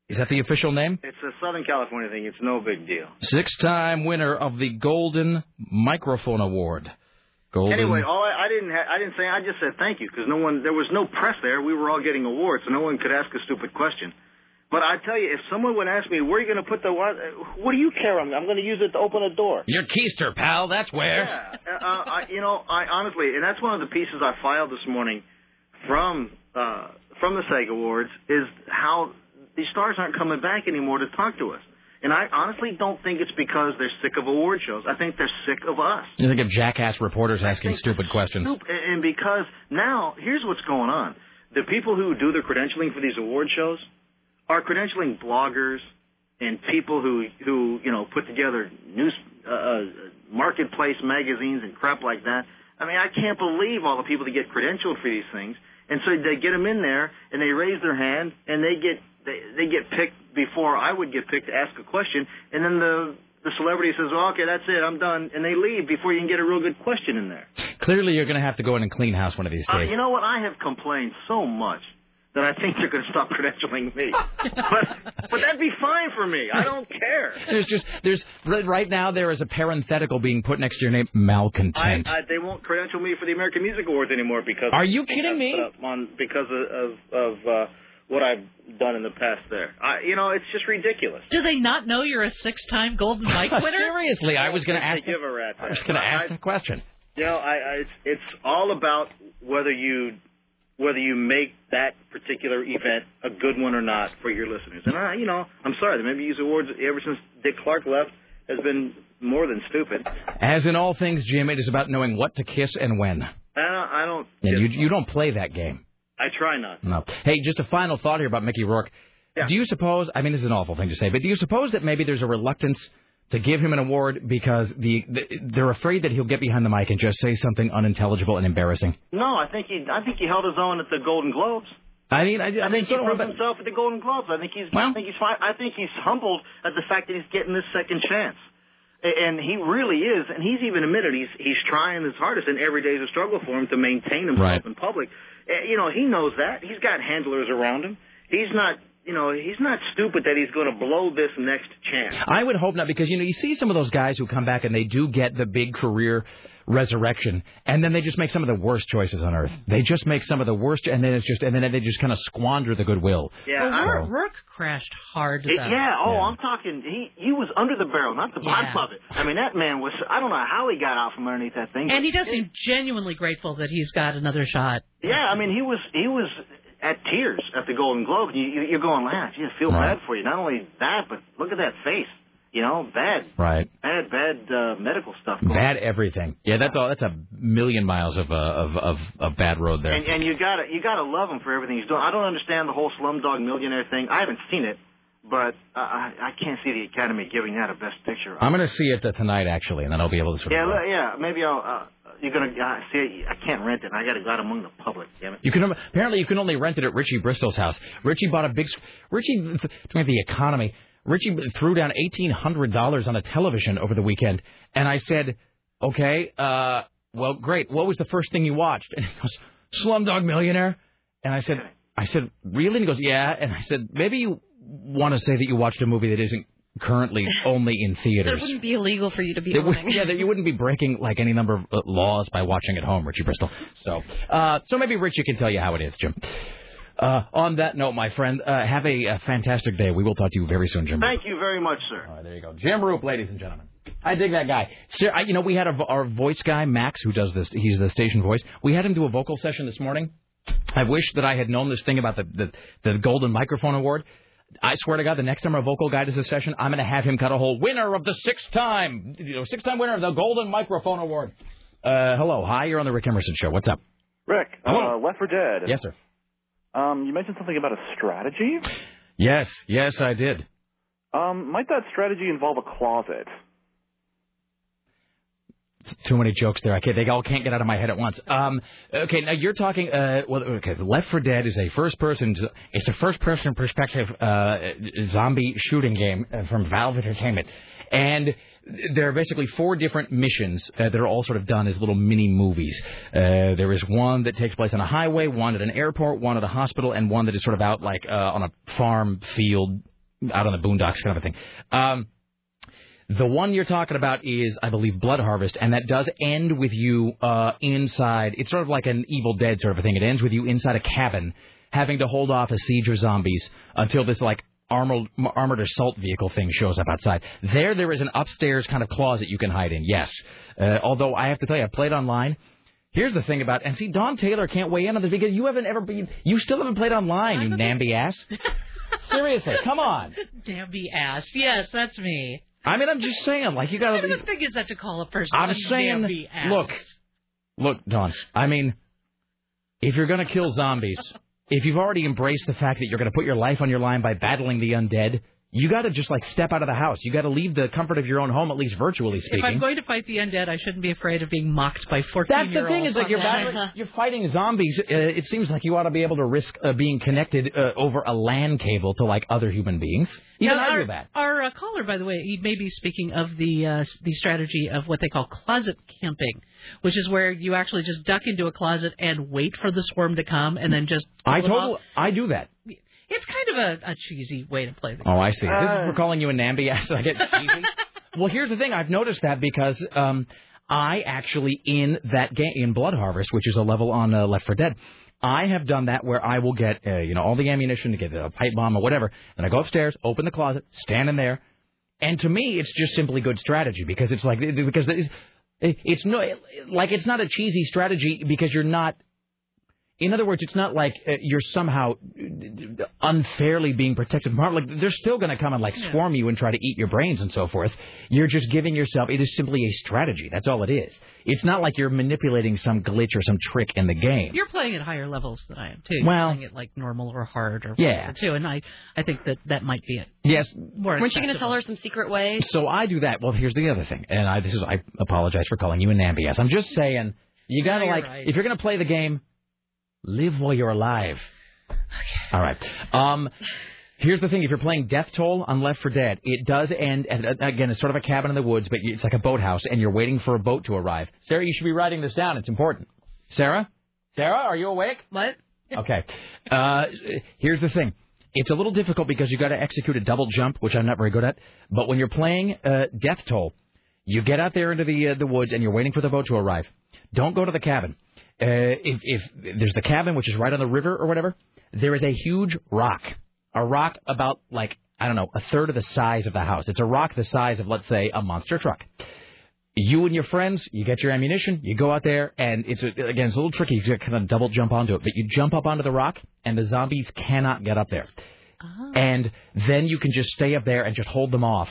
Is that the official name? It's a Southern California thing. It's no big deal. Six-time winner of the Golden Microphone Award. Golden. Anyway, all I, I didn't ha- I didn't say I just said thank you because no one there was no press there. We were all getting awards, so no one could ask a stupid question. But I tell you, if someone would ask me where are you going to put the what, what do you care? I'm, I'm going to use it to open a door. Your keister, pal. That's where. Yeah, uh, I, you know, I honestly, and that's one of the pieces I filed this morning from uh, from the SAG Awards is how these stars aren't coming back anymore to talk to us. And I honestly don't think it's because they're sick of award shows. I think they're sick of us. You think of jackass reporters asking stupid questions? And and because now, here's what's going on. The people who do the credentialing for these award shows are credentialing bloggers and people who, who you know, put together news, uh, uh, marketplace magazines and crap like that. I mean, I can't believe all the people that get credentialed for these things. And so they get them in there and they raise their hand and they get they they get picked before I would get picked to ask a question, and then the the celebrity says, well, "Okay, that's it, I'm done," and they leave before you can get a real good question in there. Clearly, you're going to have to go in and clean house one of these Uh, days. you know what? I have complained so much that I think they're going to stop [LAUGHS] credentialing me. but but that'd be fine for me. I don't care. There's just there's right now there is a parenthetical being put next to your name, I, malcontent. I, they won't credential me for the American Music Awards anymore because Are you kidding me? On because of of, of uh, what I've done in the past there. I, you know, it's just ridiculous. Do they not know you're a six-time Golden [LAUGHS] Mike winner? Seriously, I was going to They ask. give a rat's I was going to ask I- the question. You know, I, I it's it's all about whether you whether you make that particular event a good one or not for your listeners. And I, you know, I'm sorry, the Maybe Use Awards ever since Dick Clark left has been more than stupid. As in all things, Jim, it is about knowing what to kiss and when. I don't, I don't. And you you don't play that game. I try not. No. Hey, just a final thought here about Mickey Rourke. Yeah. Do you suppose? I mean, this is an awful thing to say, but do you suppose that maybe there's a reluctance to give him an award because the, the they're afraid that he'll get behind the mic and just say something unintelligible and embarrassing? No, I think he I think he held his own at the Golden Globes. I mean, I, I, I think he proved himself at the Golden Globes. I think he's I think he's fine. I think he's humbled at the fact that he's getting this second chance. And he really is, and he's even admitted he's he's trying his hardest, and every day is a struggle for him to maintain himself Right. in public. Uh, You know, he knows that. He's got handlers around him. He's not, you know, he's not stupid that he's going to blow this next chance. I would hope not, because you know you see some of those guys who come back and they do get the big career resurrection, and then they just make some of the worst choices on earth. They just make some of the worst, and then it's just, and then they just kind of squander the goodwill. Yeah, well, Rourke, Rourke crashed hard. It- yeah. Oh, I'm talking. He he was under the barrel, not the bottom Yeah. of it. I mean, that man was. I don't know how he got out from underneath that thing. And he but- does seem genuinely grateful that he's got another shot. Yeah, I mean, he was he was at tears at the Golden Globe. You, you, you're going, man, gee, I feel Right. bad for you. Not only that, but look at that face. You know, bad, Right. bad, bad uh, medical stuff. Going Bad everything. Yeah, that's all. That's a million miles of uh, of of of bad road there. And, and you gotta you gotta love him for everything he's doing. I don't understand the whole Slumdog Millionaire thing. I haven't seen it, but uh, I I can't see the Academy giving that a Best Picture. I'm going to see it tonight, actually, and then I'll be able to sort yeah, of. yeah. Maybe I'll. Uh, you're gonna uh, see. it. I can't rent it. I gotta go out among the public. Damn it. You can apparently you can only rent it at Richie Bristol's house. Richie bought a big Richie the economy. Richie threw down eighteen hundred dollars on a television over the weekend, and I said, "Okay, uh, well, great. What was the first thing you watched?" [LAUGHS] And he goes, "Slumdog Millionaire." And I said, "I said really?" And he goes, "Yeah." And I said, "Maybe you want to say that you watched a movie that isn't currently [LAUGHS] only in theaters. It wouldn't be illegal for you to be would, yeah, that you wouldn't be breaking like any number of uh, laws by watching at home, Richie Bristol. So, uh, so maybe Richie can tell you how it is, Jim. Uh, on that note, my friend, uh, have a, uh fantastic day. We will talk to you very soon, Jim. Thank you very much, sir. All right, there you go, Jim Roope, ladies and gentlemen. I dig that guy. Sir, I, you know, we had our, our voice guy Max, who does this. He's the station voice. We had him do a vocal session this morning. I wish that I had known this thing about the the, the Golden Microphone Award. I swear to God, the next time a vocal guy does a session, I'm going to have him cut a whole winner of the sixth time, you know, sixth time winner of the Golden Microphone Award. Uh, hello, hi, you're on the Rick Emerson show. What's up? Rick, Hello. uh, Left 4 Dead. Yes, sir. Um, you mentioned something about a strategy. Yes, yes, I did. Um, might that strategy involve a closet? It's too many jokes there. I can't, they all can't get out of my head at once. Um, okay, now you're talking. Uh, well, okay, Left 4 Dead is a first-person. It's a first-person perspective uh, zombie shooting game uh, from Valve Entertainment, and there are basically four different missions uh, that are all sort of done as little mini movies. Uh, there is one that takes place on a highway, one at an airport, one at a hospital, and one that is sort of out like uh, on a farm field, out on the boondocks kind of a thing. Um, the one you're talking about is, I believe, Blood Harvest, and that does end with you uh, inside. It's sort of like an Evil Dead sort of a thing. It ends with you inside a cabin, having to hold off a siege of zombies until this like armored armored assault vehicle thing shows up outside. There, there is an upstairs kind of closet you can hide in. Yes, uh, although I have to tell you, I played online. Here's the thing about and see, Dawn Taylor can't weigh in on this because you haven't ever been, you still haven't played online, you namby ass. [LAUGHS] Seriously, come on. Damby ass. Yes, that's me. I mean, I'm just saying, like you got What thing is that to call a person I'm saying, look, look, Dawn. I mean, if you're going to kill zombies, if you've already embraced the fact that you're going to put your life on your line by battling the undead, You got to just like step out of the house. You got to leave the comfort of your own home, at least virtually speaking. If. I'm going to fight the undead, I shouldn't be afraid of being mocked by 14 That's the thing is like you're battling, [LAUGHS] you're fighting zombies. Uh, it seems like you ought to be able to risk uh, being connected uh, over a LAN cable to like other human beings. Even Now, I our, do that. Our uh, caller, by the way, he may be speaking of the uh, the strategy of what they call closet camping, which is where you actually just duck into a closet and wait for the swarm to come, and then just. I pull them told off. I do that. It's kind of a, a cheesy way to play the game. Oh, I see. this is Uh. for calling you a namby ass. I get [LAUGHS] cheesy. well, here's the thing. I've noticed that because um, I actually in that game in Blood Harvest, which is a level on uh, Left 4 Dead. I have done that where I will get, uh, you know, all the ammunition to get a pipe bomb or whatever, and I go upstairs, open the closet, stand in there, and to me, it's just simply good strategy because it's like because it's, it's no like it's not a cheesy strategy because you're not. In other words, it's not like uh, you're somehow unfairly being protected from harm. Like they're still going to come and like swarm you and try to eat your brains and so forth. You're just giving yourself. It is simply a strategy. That's all it is. It's not like you're manipulating some glitch or some trick in the game. You're playing at higher levels than I am too. You're Well- playing it like normal or hard or Yeah. too, and I I think that that might be it. Yes. More Weren't you going to tell her some secret way? So I do that. Well, here's the other thing, and I this is I apologize for calling you an namby ass. I'm just saying you gotta No, like right. if you're gonna play the game, live while you're alive. Okay. All right. Um. Here's the thing: if you're playing Death Toll on Left 4 Dead, it does end. And again, it's sort of a cabin in the woods, but it's like a boathouse, and you're waiting for a boat to arrive. Sarah, you should be writing this down. It's important. Sarah, Sarah, are you awake? What? [LAUGHS] Okay. Uh, here's the thing. It's a little difficult because you got to execute a double jump, which I'm not very good at. But when you're playing uh, Death Toll, you get out there into the uh, the woods and you're waiting for the boat to arrive. Don't go to the cabin. Uh, if, if there's the cabin, which is right on the river or whatever, there is a huge rock, a rock about like I don't know a third of the size of the house. It's a rock the size of let's say a monster truck you and your friends, you get your ammunition, you go out there, and it's a, again it's a little tricky. You kind of double jump onto it, but you jump up onto the rock, and the zombies cannot get up there. And then you can just stay up there and just hold them off.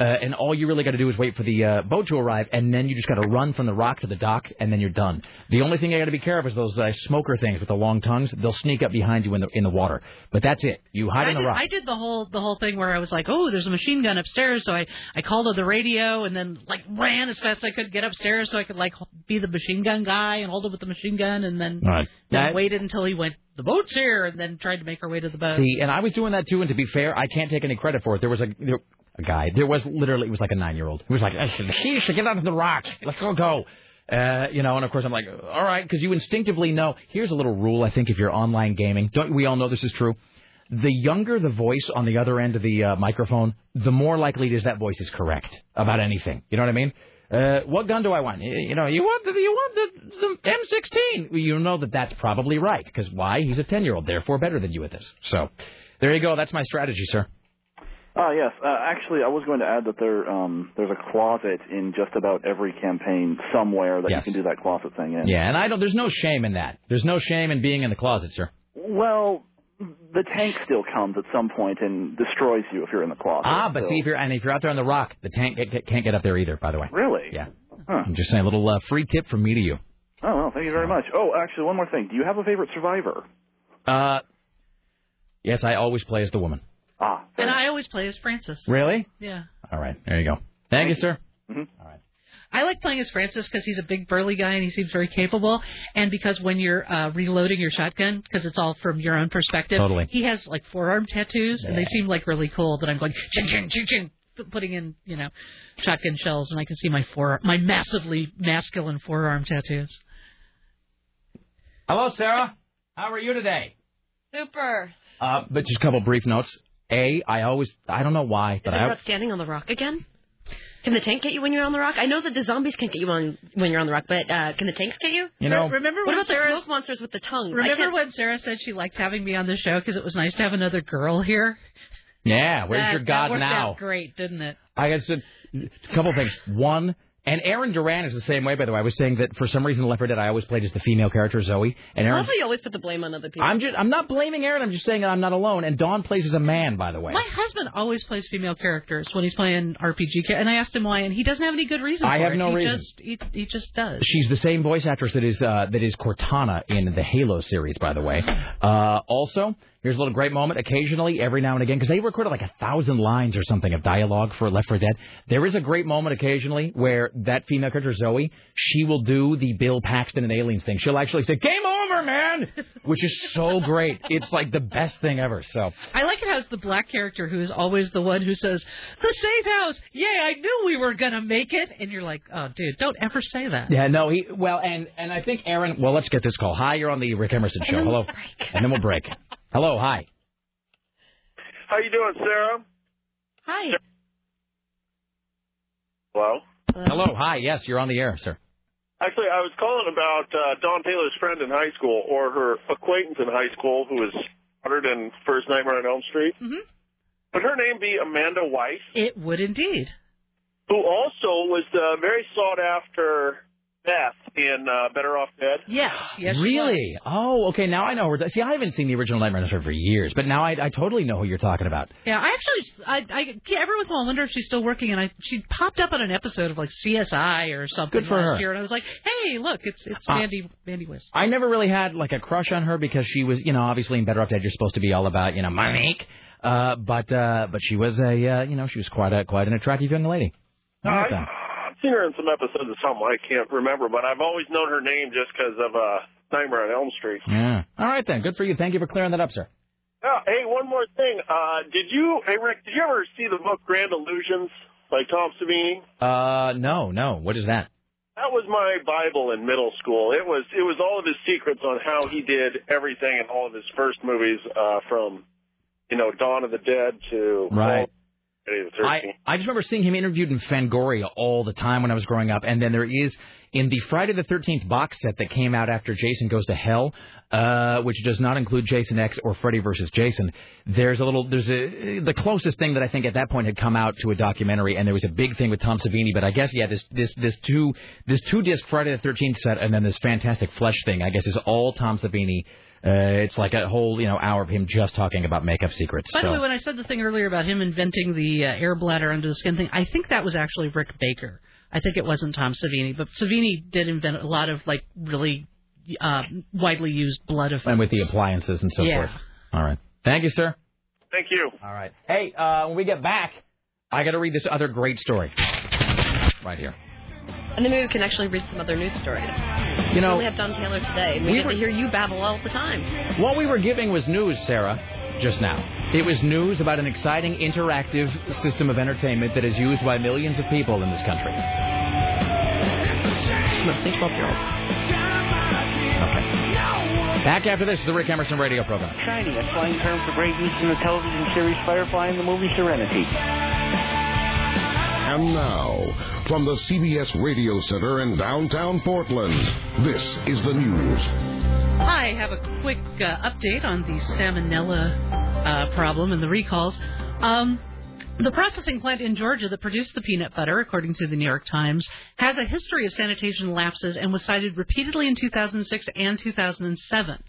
Uh, and all you really got to do is wait for the uh, boat to arrive, and then you just got to run from the rock to the dock, and then you're done. The only thing you got to be careful is those uh, smoker things with the long tongues. They'll sneak up behind you in the in the water. But that's it. You hide I in the did, rock. I did the whole the whole thing where I was like, oh, there's a machine gun upstairs, so I I called on the radio and then like ran as fast as I could get upstairs so I could like be the machine gun guy and hold him with the machine gun and then All right. then That- waited until he went the boat's here and then tried to make our way to the boat. See, and I was doing that too. And to be fair, I can't take any credit for it. There was a there, a guy. There was literally it was like a nine year old. He was like, "She should get out of the rock. Let's go go." Uh, you know, and of course I'm like, all right, because you instinctively know. Here's a little rule. I think if you're online gaming, don't we all know this is true? The younger the voice on the other end of the uh, microphone, the more likely it is that voice is correct about anything. You know what I mean? Uh, what gun do I want? You you know, you want the you want the, the M16. You know that that's probably right because why? He's a ten year old, therefore better than you at this. So, there you go. That's my strategy, sir. Uh, yes, uh, actually, I was going to add that there um, there's a closet in just about every campaign somewhere that Yes. you can do that closet thing in. Yeah, and I don't. There's no shame in that. There's no shame in being in the closet, sir. Well, the tank still comes at some point and destroys you if you're in the closet. Ah, but so- see if you're and if you're out there on the rock, the tank can't get up there either. By the way. Really? Yeah. Huh. I'm just saying, a little uh, free tip from me to you. Oh, well, thank you very much. Oh, actually, one more thing. Do you have a favorite survivor? Uh, yes, I always play as the woman. Ah. and I always play as Francis. Really? Yeah. All right, there you go. Thank you, sir. All right. I like playing as Francis because he's a big burly guy and he seems very capable. And because when you're uh, reloading your shotgun, because it's all from your own perspective, Totally. he has like forearm tattoos and they seem like really cool. But I'm going ching ching ching ching, putting in you know shotgun shells, and I can see my fore my massively masculine forearm tattoos. Hello, Sarah. How are you today? Super. Uh, but just a couple brief notes. A, I always, I don't know why, Is but it I, about standing on the rock again? Can the tank get you when you're on the rock? I know that the zombies can't get you on when you're on the rock, but uh, can the tanks get you? You know- remember what when about Sarah- the smoke monsters with the tongue? Remember when Sarah said she liked having me on the show because it was nice to have another girl here? yeah. Where's That- your God worked now? out great, didn't it? I guess a couple things. One, and Aaron Duran is the same way. By the way, I was saying that for some reason, in Left 4 Dead, I always played as the female character Zoe, and I Aaron. love you always put the blame on other people. I'm just, I'm not blaming Aaron. I'm just saying that I'm not alone. And Dawn plays as a man, by the way. My husband always plays female characters when he's playing RPG, and I asked him why, and he doesn't have any good reason. I for have it. no he reason. Just, he, he just does. She's the same voice actress that is uh, that is Cortana in the Halo series, by the way. Uh, also, Here's a little great moment. Occasionally, every now and again, because they recorded like a thousand lines or something of dialogue for Left 4 Dead. There is a great moment occasionally where that female character Zoe, she will do the Bill Paxton and Aliens thing. She'll actually say "Game over, man," which is so great. It's like the best thing ever. So I like it how it's the black character who is always the one who says, "The safe house, yay! I knew we were gonna make it," and you're like, "Oh, dude, don't ever say that." yeah, no, he well, and and I think Aaron. Well, let's get this call. Hi, you're on the Rick Emerson show. Hello, and then we'll break. Hello, hi. How you doing, Sarah? Hi. Hello. Hello, hi. Yes, you're on the air, sir. Actually, I was calling about uh, Dawn Taylor's friend in high school, or her acquaintance in high school, who was honored in First Nightmare on Elm Street. Mm-hmm. Would her name be Amanda Wyss? It would indeed. Who also was the very sought after Beth in uh, Better Off Dead. Yes, yes. really? Oh, okay. Now I know her. See, I haven't seen the original Nightmare on Elm Street for years, but now I, I totally know who you're talking about. Yeah, I actually, I, I yeah, every once in a while I wonder if she's still working, and I she popped up on an episode of like CSI or something Good for last her. year, and I was like, hey, look, it's it's Uh, Mandy Mandy West. I never really had like a crush on her because she was, you know, obviously in Better Off Dead you're supposed to be all about, you know, Monique. Uh, but uh, but she was a, uh, you know, she was quite a quite an attractive young lady. I like that. I've seen her in some episodes of something I can't remember, but I've always known her name just because of uh, Nightmare on Elm Street. Yeah. All right then. Good for you. Thank you for clearing that up, sir. Oh, hey, one more thing. Uh, did you, hey Rick, did you ever see the book Grand Illusions by Tom Savini? Uh, no, no. What is that? That was my Bible in middle school. It was it was all of his secrets on how he did everything in all of his first movies, uh, from you know Dawn of the Dead to Right. I, I just remember seeing him interviewed in Fangoria all the time when I was growing up. And then there is in the Friday the 13th box set that came out after Jason Goes to Hell, uh, which does not include Jason X or Freddy versus Jason. There's a little, there's a, the closest thing that I think at that point had come out to a documentary, and there was a big thing with Tom Savini. But I guess yeah, this this this two this two disc Friday the 13th set, and then this fantastic Flesh thing. I guess is all Tom Savini. Uh, it's like a whole you know hour of him just talking about makeup secrets. By so. the way, when I said the thing earlier about him inventing the uh, air bladder under the skin thing, I think that was actually Rick Baker. I think it wasn't Tom Savini, but Savini did invent a lot of like really uh, widely used blood effects. and with the appliances and so Yeah. forth. All right. Thank you, sir. Thank you. All right. Hey, uh, when we get back, I got to read this other great story. Right here. And then maybe we can actually read some other news stories. You know- we only have Dawn Taylor today. We, We get were- to hear you babble all the time. What we were giving was news, Sarah, just now. It was news about an exciting interactive system of entertainment that is used by millions of people in this country. Mostly 12 year olds. Back after this, is the Rick Emerson radio program. Shiny, a slang term for great use in the television series Firefly and the movie Serenity. And now, from the CBS Radio Center in downtown Portland, this is the news. I have a quick uh, update on the salmonella uh, problem and the recalls. Um, the processing plant in Georgia that produced the peanut butter, according to the New York Times, has a history of sanitation lapses and was cited repeatedly in 2006 and 2007.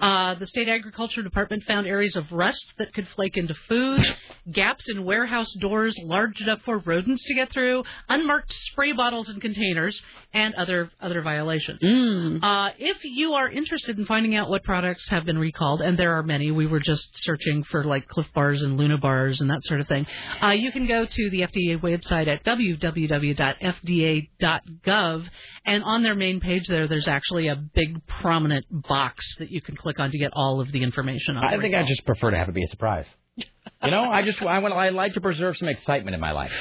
Uh, the state agriculture department found areas of rust that could flake into food, gaps in warehouse doors large enough for rodents to get through, unmarked spray bottles and containers, and other other violations. Uh, if you are interested in finding out what products have been recalled, and there are many, we were just searching for like Cliff Bars and Luna Bars and that sort of thing. Uh, you can go to the FDA website at www.fda.gov, and on their main page there, there's actually a big prominent box that you can click on to get all of the information on. I think I recall. just prefer to have it be a surprise. You know, I just I want I like to preserve some excitement in my life.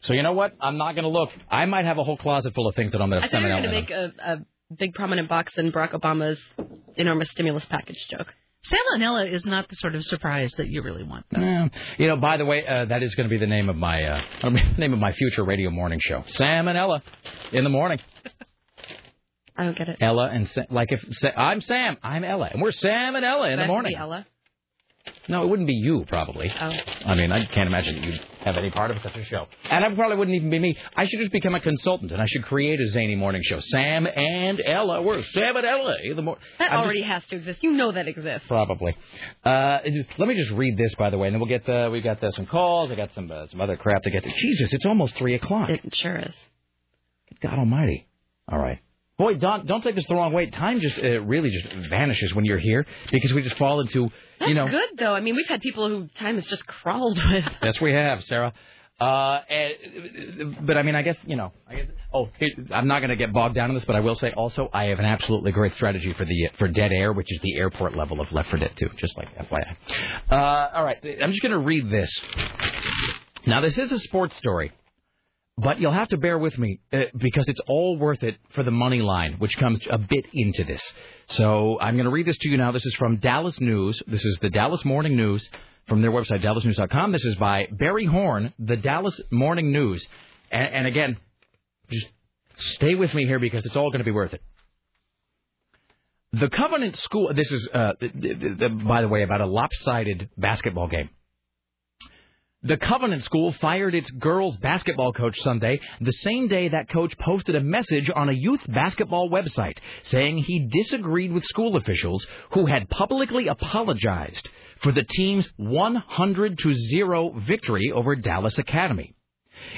So you know what? I'm not going to look. I might have a whole closet full of things that I'm going I to thought send you were out. going to make a, a big prominent box in Barack Obama's enormous stimulus package joke. Salmonella is not the sort of surprise that you really want. Yeah. You know, by the way, uh, that is going to be the name of my uh, [LAUGHS] name of my future radio morning show. Sam and Ella in the morning. [LAUGHS] I don't get it. Ella and Sa- like if Sa- I'm Sam, I'm Ella, and we're Sam and Ella in Would the morning. be Ella. No, it wouldn't be you probably. Oh. I mean, I can't imagine that you'd have any part of such a show. And it probably wouldn't even be me. I should just become a consultant, and I should create a zany morning show. Sam and Ella. We're Sam and Ella the morning. That already has to exist. You know that exists. Probably. Uh, let me just read this, by the way, and then we'll get the we've got uh, some calls. I got some uh, some other crap to get to. Jesus, it's almost three o'clock. It sure is. God Almighty. All right. Boy, Dawn, don't take this the wrong way. Time just uh, really just vanishes when you're here because we just fall into, you know. That's good though. I mean, we've had people who time has just crawled with. [LAUGHS] Yes, we have, Sarah. Uh, and, but I mean, I guess you know. I guess, oh, I'm not going to get bogged down in this, but I will say also I have an absolutely great strategy for the for dead air, which is the airport level of Left 4 Dead 2, just like FYI. Uh, all right, I'm just going to read this. Now, this is a sports story, but you'll have to bear with me uh, because it's all worth it for the money line, which comes a bit into this. So I'm going to read this to you now. This is from Dallas News. This is the Dallas Morning News from their website, dallasnews.com. This is by Barry Horn, the Dallas Morning News. And, and again, just stay with me here because it's all going to be worth it. The Covenant School. This is, uh, by the way, about a lopsided basketball game. The Covenant School fired its girls basketball coach Sunday, the same day that coach posted a message on a youth basketball website saying he disagreed with school officials who had publicly apologized for the team's 100 to 0 victory over Dallas Academy.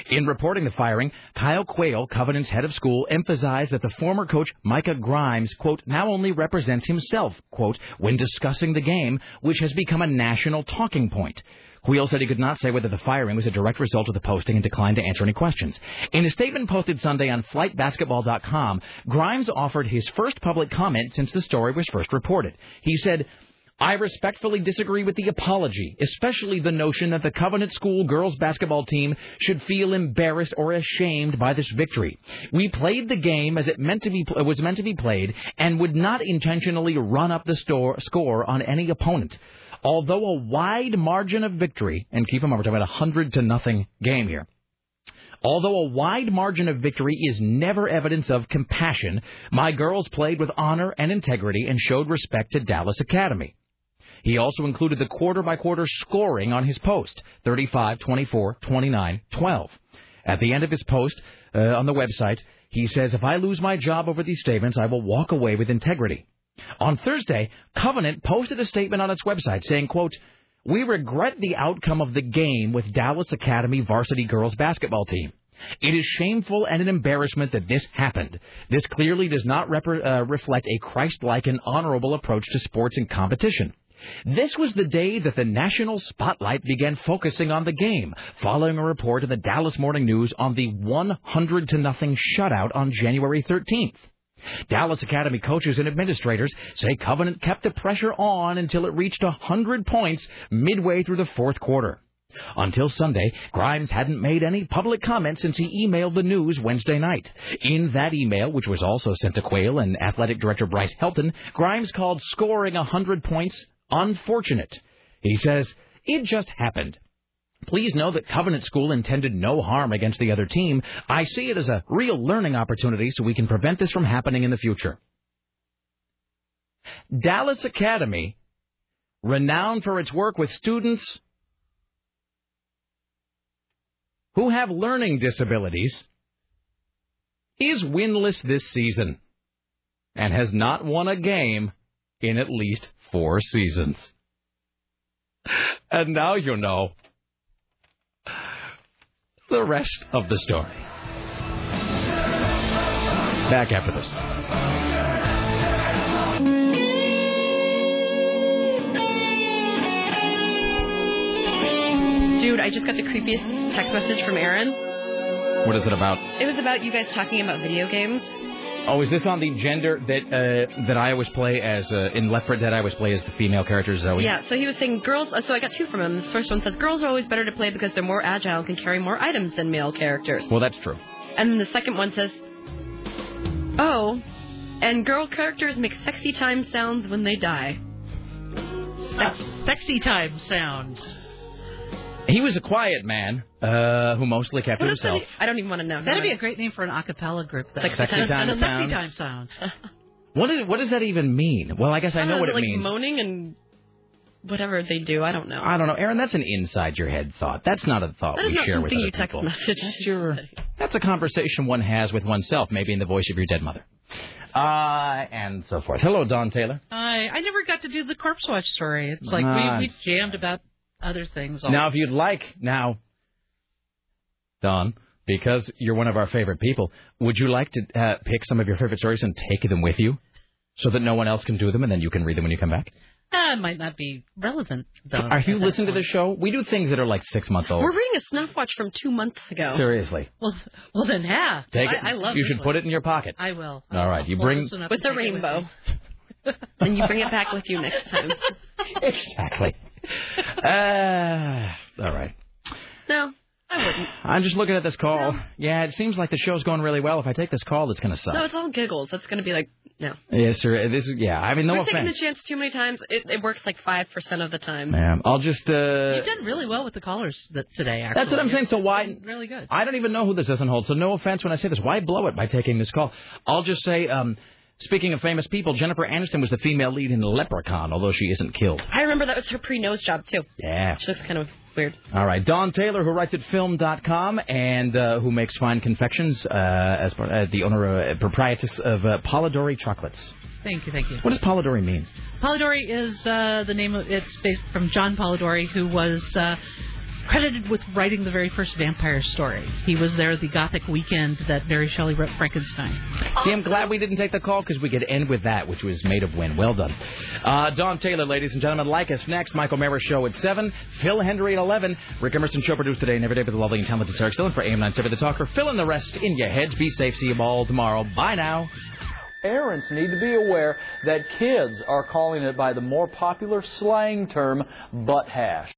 In reporting the firing, Kyle Quayle, Covenant's head of school, emphasized that the former coach Micah Grimes, quote, now only represents himself, quote, when discussing the game, which has become a national talking point. Quayle said he could not say whether the firing was a direct result of the posting and declined to answer any questions. In a statement posted Sunday on FlightBasketball.com, Grimes offered his first public comment since the story was first reported. He said, I respectfully disagree with the apology, especially the notion that the Covenant School girls basketball team should feel embarrassed or ashamed by this victory. We played the game as it meant to be was meant to be played and would not intentionally run up the store, score on any opponent. Although a wide margin of victory, and keep in mind we're talking about a hundred to nothing game here. Although a wide margin of victory is never evidence of compassion, my girls played with honor and integrity and showed respect to Dallas Academy. He also included the quarter by quarter scoring on his post 35, 24, 29, 12. At the end of his post uh, on the website, he says, If I lose my job over these statements, I will walk away with integrity. On Thursday, Covenant posted a statement on its website saying, quote, We regret the outcome of the game with Dallas Academy varsity girls basketball team. It is shameful and an embarrassment that this happened. This clearly does not rep- uh, reflect a Christ-like and honorable approach to sports and competition. This was the day that the national spotlight began focusing on the game, following a report in the Dallas Morning News on the 100 to nothing shutout on January 13th. Dallas Academy coaches and administrators say Covenant kept the pressure on until it reached 100 points midway through the fourth quarter. Until Sunday, Grimes hadn't made any public comment since he emailed the news Wednesday night. In that email, which was also sent to Quayle and athletic director Bryce Helton, Grimes called scoring 100 points unfortunate. He says, it just happened. Please know that Covenant School intended no harm against the other team. I see it as a real learning opportunity so we can prevent this from happening in the future. Dallas Academy, renowned for its work with students who have learning disabilities, is winless this season and has not won a game in at least four seasons. [LAUGHS] And now you know the rest of the story. Back after this. Dude, I just got the creepiest text message from Aaron. What is it about? It was about you guys talking about video games. Oh, is this on the gender that uh, that I always play as uh, in Left 4 Dead? I always play as the female character Zoe. Yeah, so he was saying girls. uh, So I got two from him. The first one says girls are always better to play because they're more agile and can carry more items than male characters. Well, that's true. And then the second one says, oh, and girl characters make sexy time sounds when they die. Sex, sexy time sounds. He was a quiet man uh, who mostly kept to himself. I don't even want to know. That'd be a great name for an a cappella group. Though. Sexy Sexy time time Sexy sounds. time sounds. [LAUGHS] What, is, what does that even mean? Well, I guess I know what it like means. moaning and whatever they do. I don't know. I don't know, Aaron. That's an inside your head thought. That's not a thought That is we not share with other you text people. message. That's your. That's a conversation one has with oneself, maybe in the voice of your dead mother, uh, and so forth. Hello, Dawn Taylor. I I never got to do the corpse watch story. It's like we, we jammed about other things. All Now, if you'd like, now, Dawn, because you're one of our favorite people, would you like to uh, pick some of your favorite stories and take them with you, so that no one else can do them, and then you can read them when you come back? That might not be relevant. Though, Are you listening to the show? We do things that are like six months old. We're reading a snuff watch from two months ago. Seriously, Well, well then, yeah. take I, it. I love. you should one. put it in your pocket. I will. All right, you Hold bring this one with and the take it with rainbow. me. [LAUGHS] then you bring it back with you next time. [LAUGHS] exactly. [LAUGHS] Uh, all right. No, I wouldn't. I'm just looking at this call. Yeah, it seems like the show's going really well. If I take this call, it's going to suck. No, it's all giggles. That's going to be like no. Yes, sir. This is yeah. I mean, no We're taking offense. the chance too many times. It, it works like five percent of the time. Yeah, I'll just. Uh, you uh did really well with the callers that today. Actually, That's what I'm saying. So why? Really good. I don't even know who this doesn't hold. So no offense when I say this. Why blow it by taking this call? I'll just say. um Speaking of famous people, Jennifer Aniston was the female lead in Leprechaun, although she isn't killed. I remember that was her pre-nose job too. Yeah. She looks kind of weird. All right, Dawn Taylor, who writes at film.com and uh, who makes fine confections, uh, as part, uh, the owner, uh, proprietress of uh, Polidori Chocolates. Thank you, thank you. What does Polidori mean? Polidori is uh, the name of it's based from John Polidori, who was uh, credited with writing the very first vampire story. He was there the Gothic weekend that Mary Shelley wrote Frankenstein. See, I'm glad we didn't take the call because we could end with that, which was made of wind. Well done. Uh, Dawn Taylor, ladies and gentlemen, like us next. Michael Mara Show at 7. Phil Hendrie at 11. Rick Emerson Show produced today and every day by the lovely and talented Sarah Stillin for AM 970 The Talker. Fill in the rest in your heads. Be safe. See you all tomorrow. Bye now. Parents need to be aware that kids are calling it by the more popular slang term butt hash.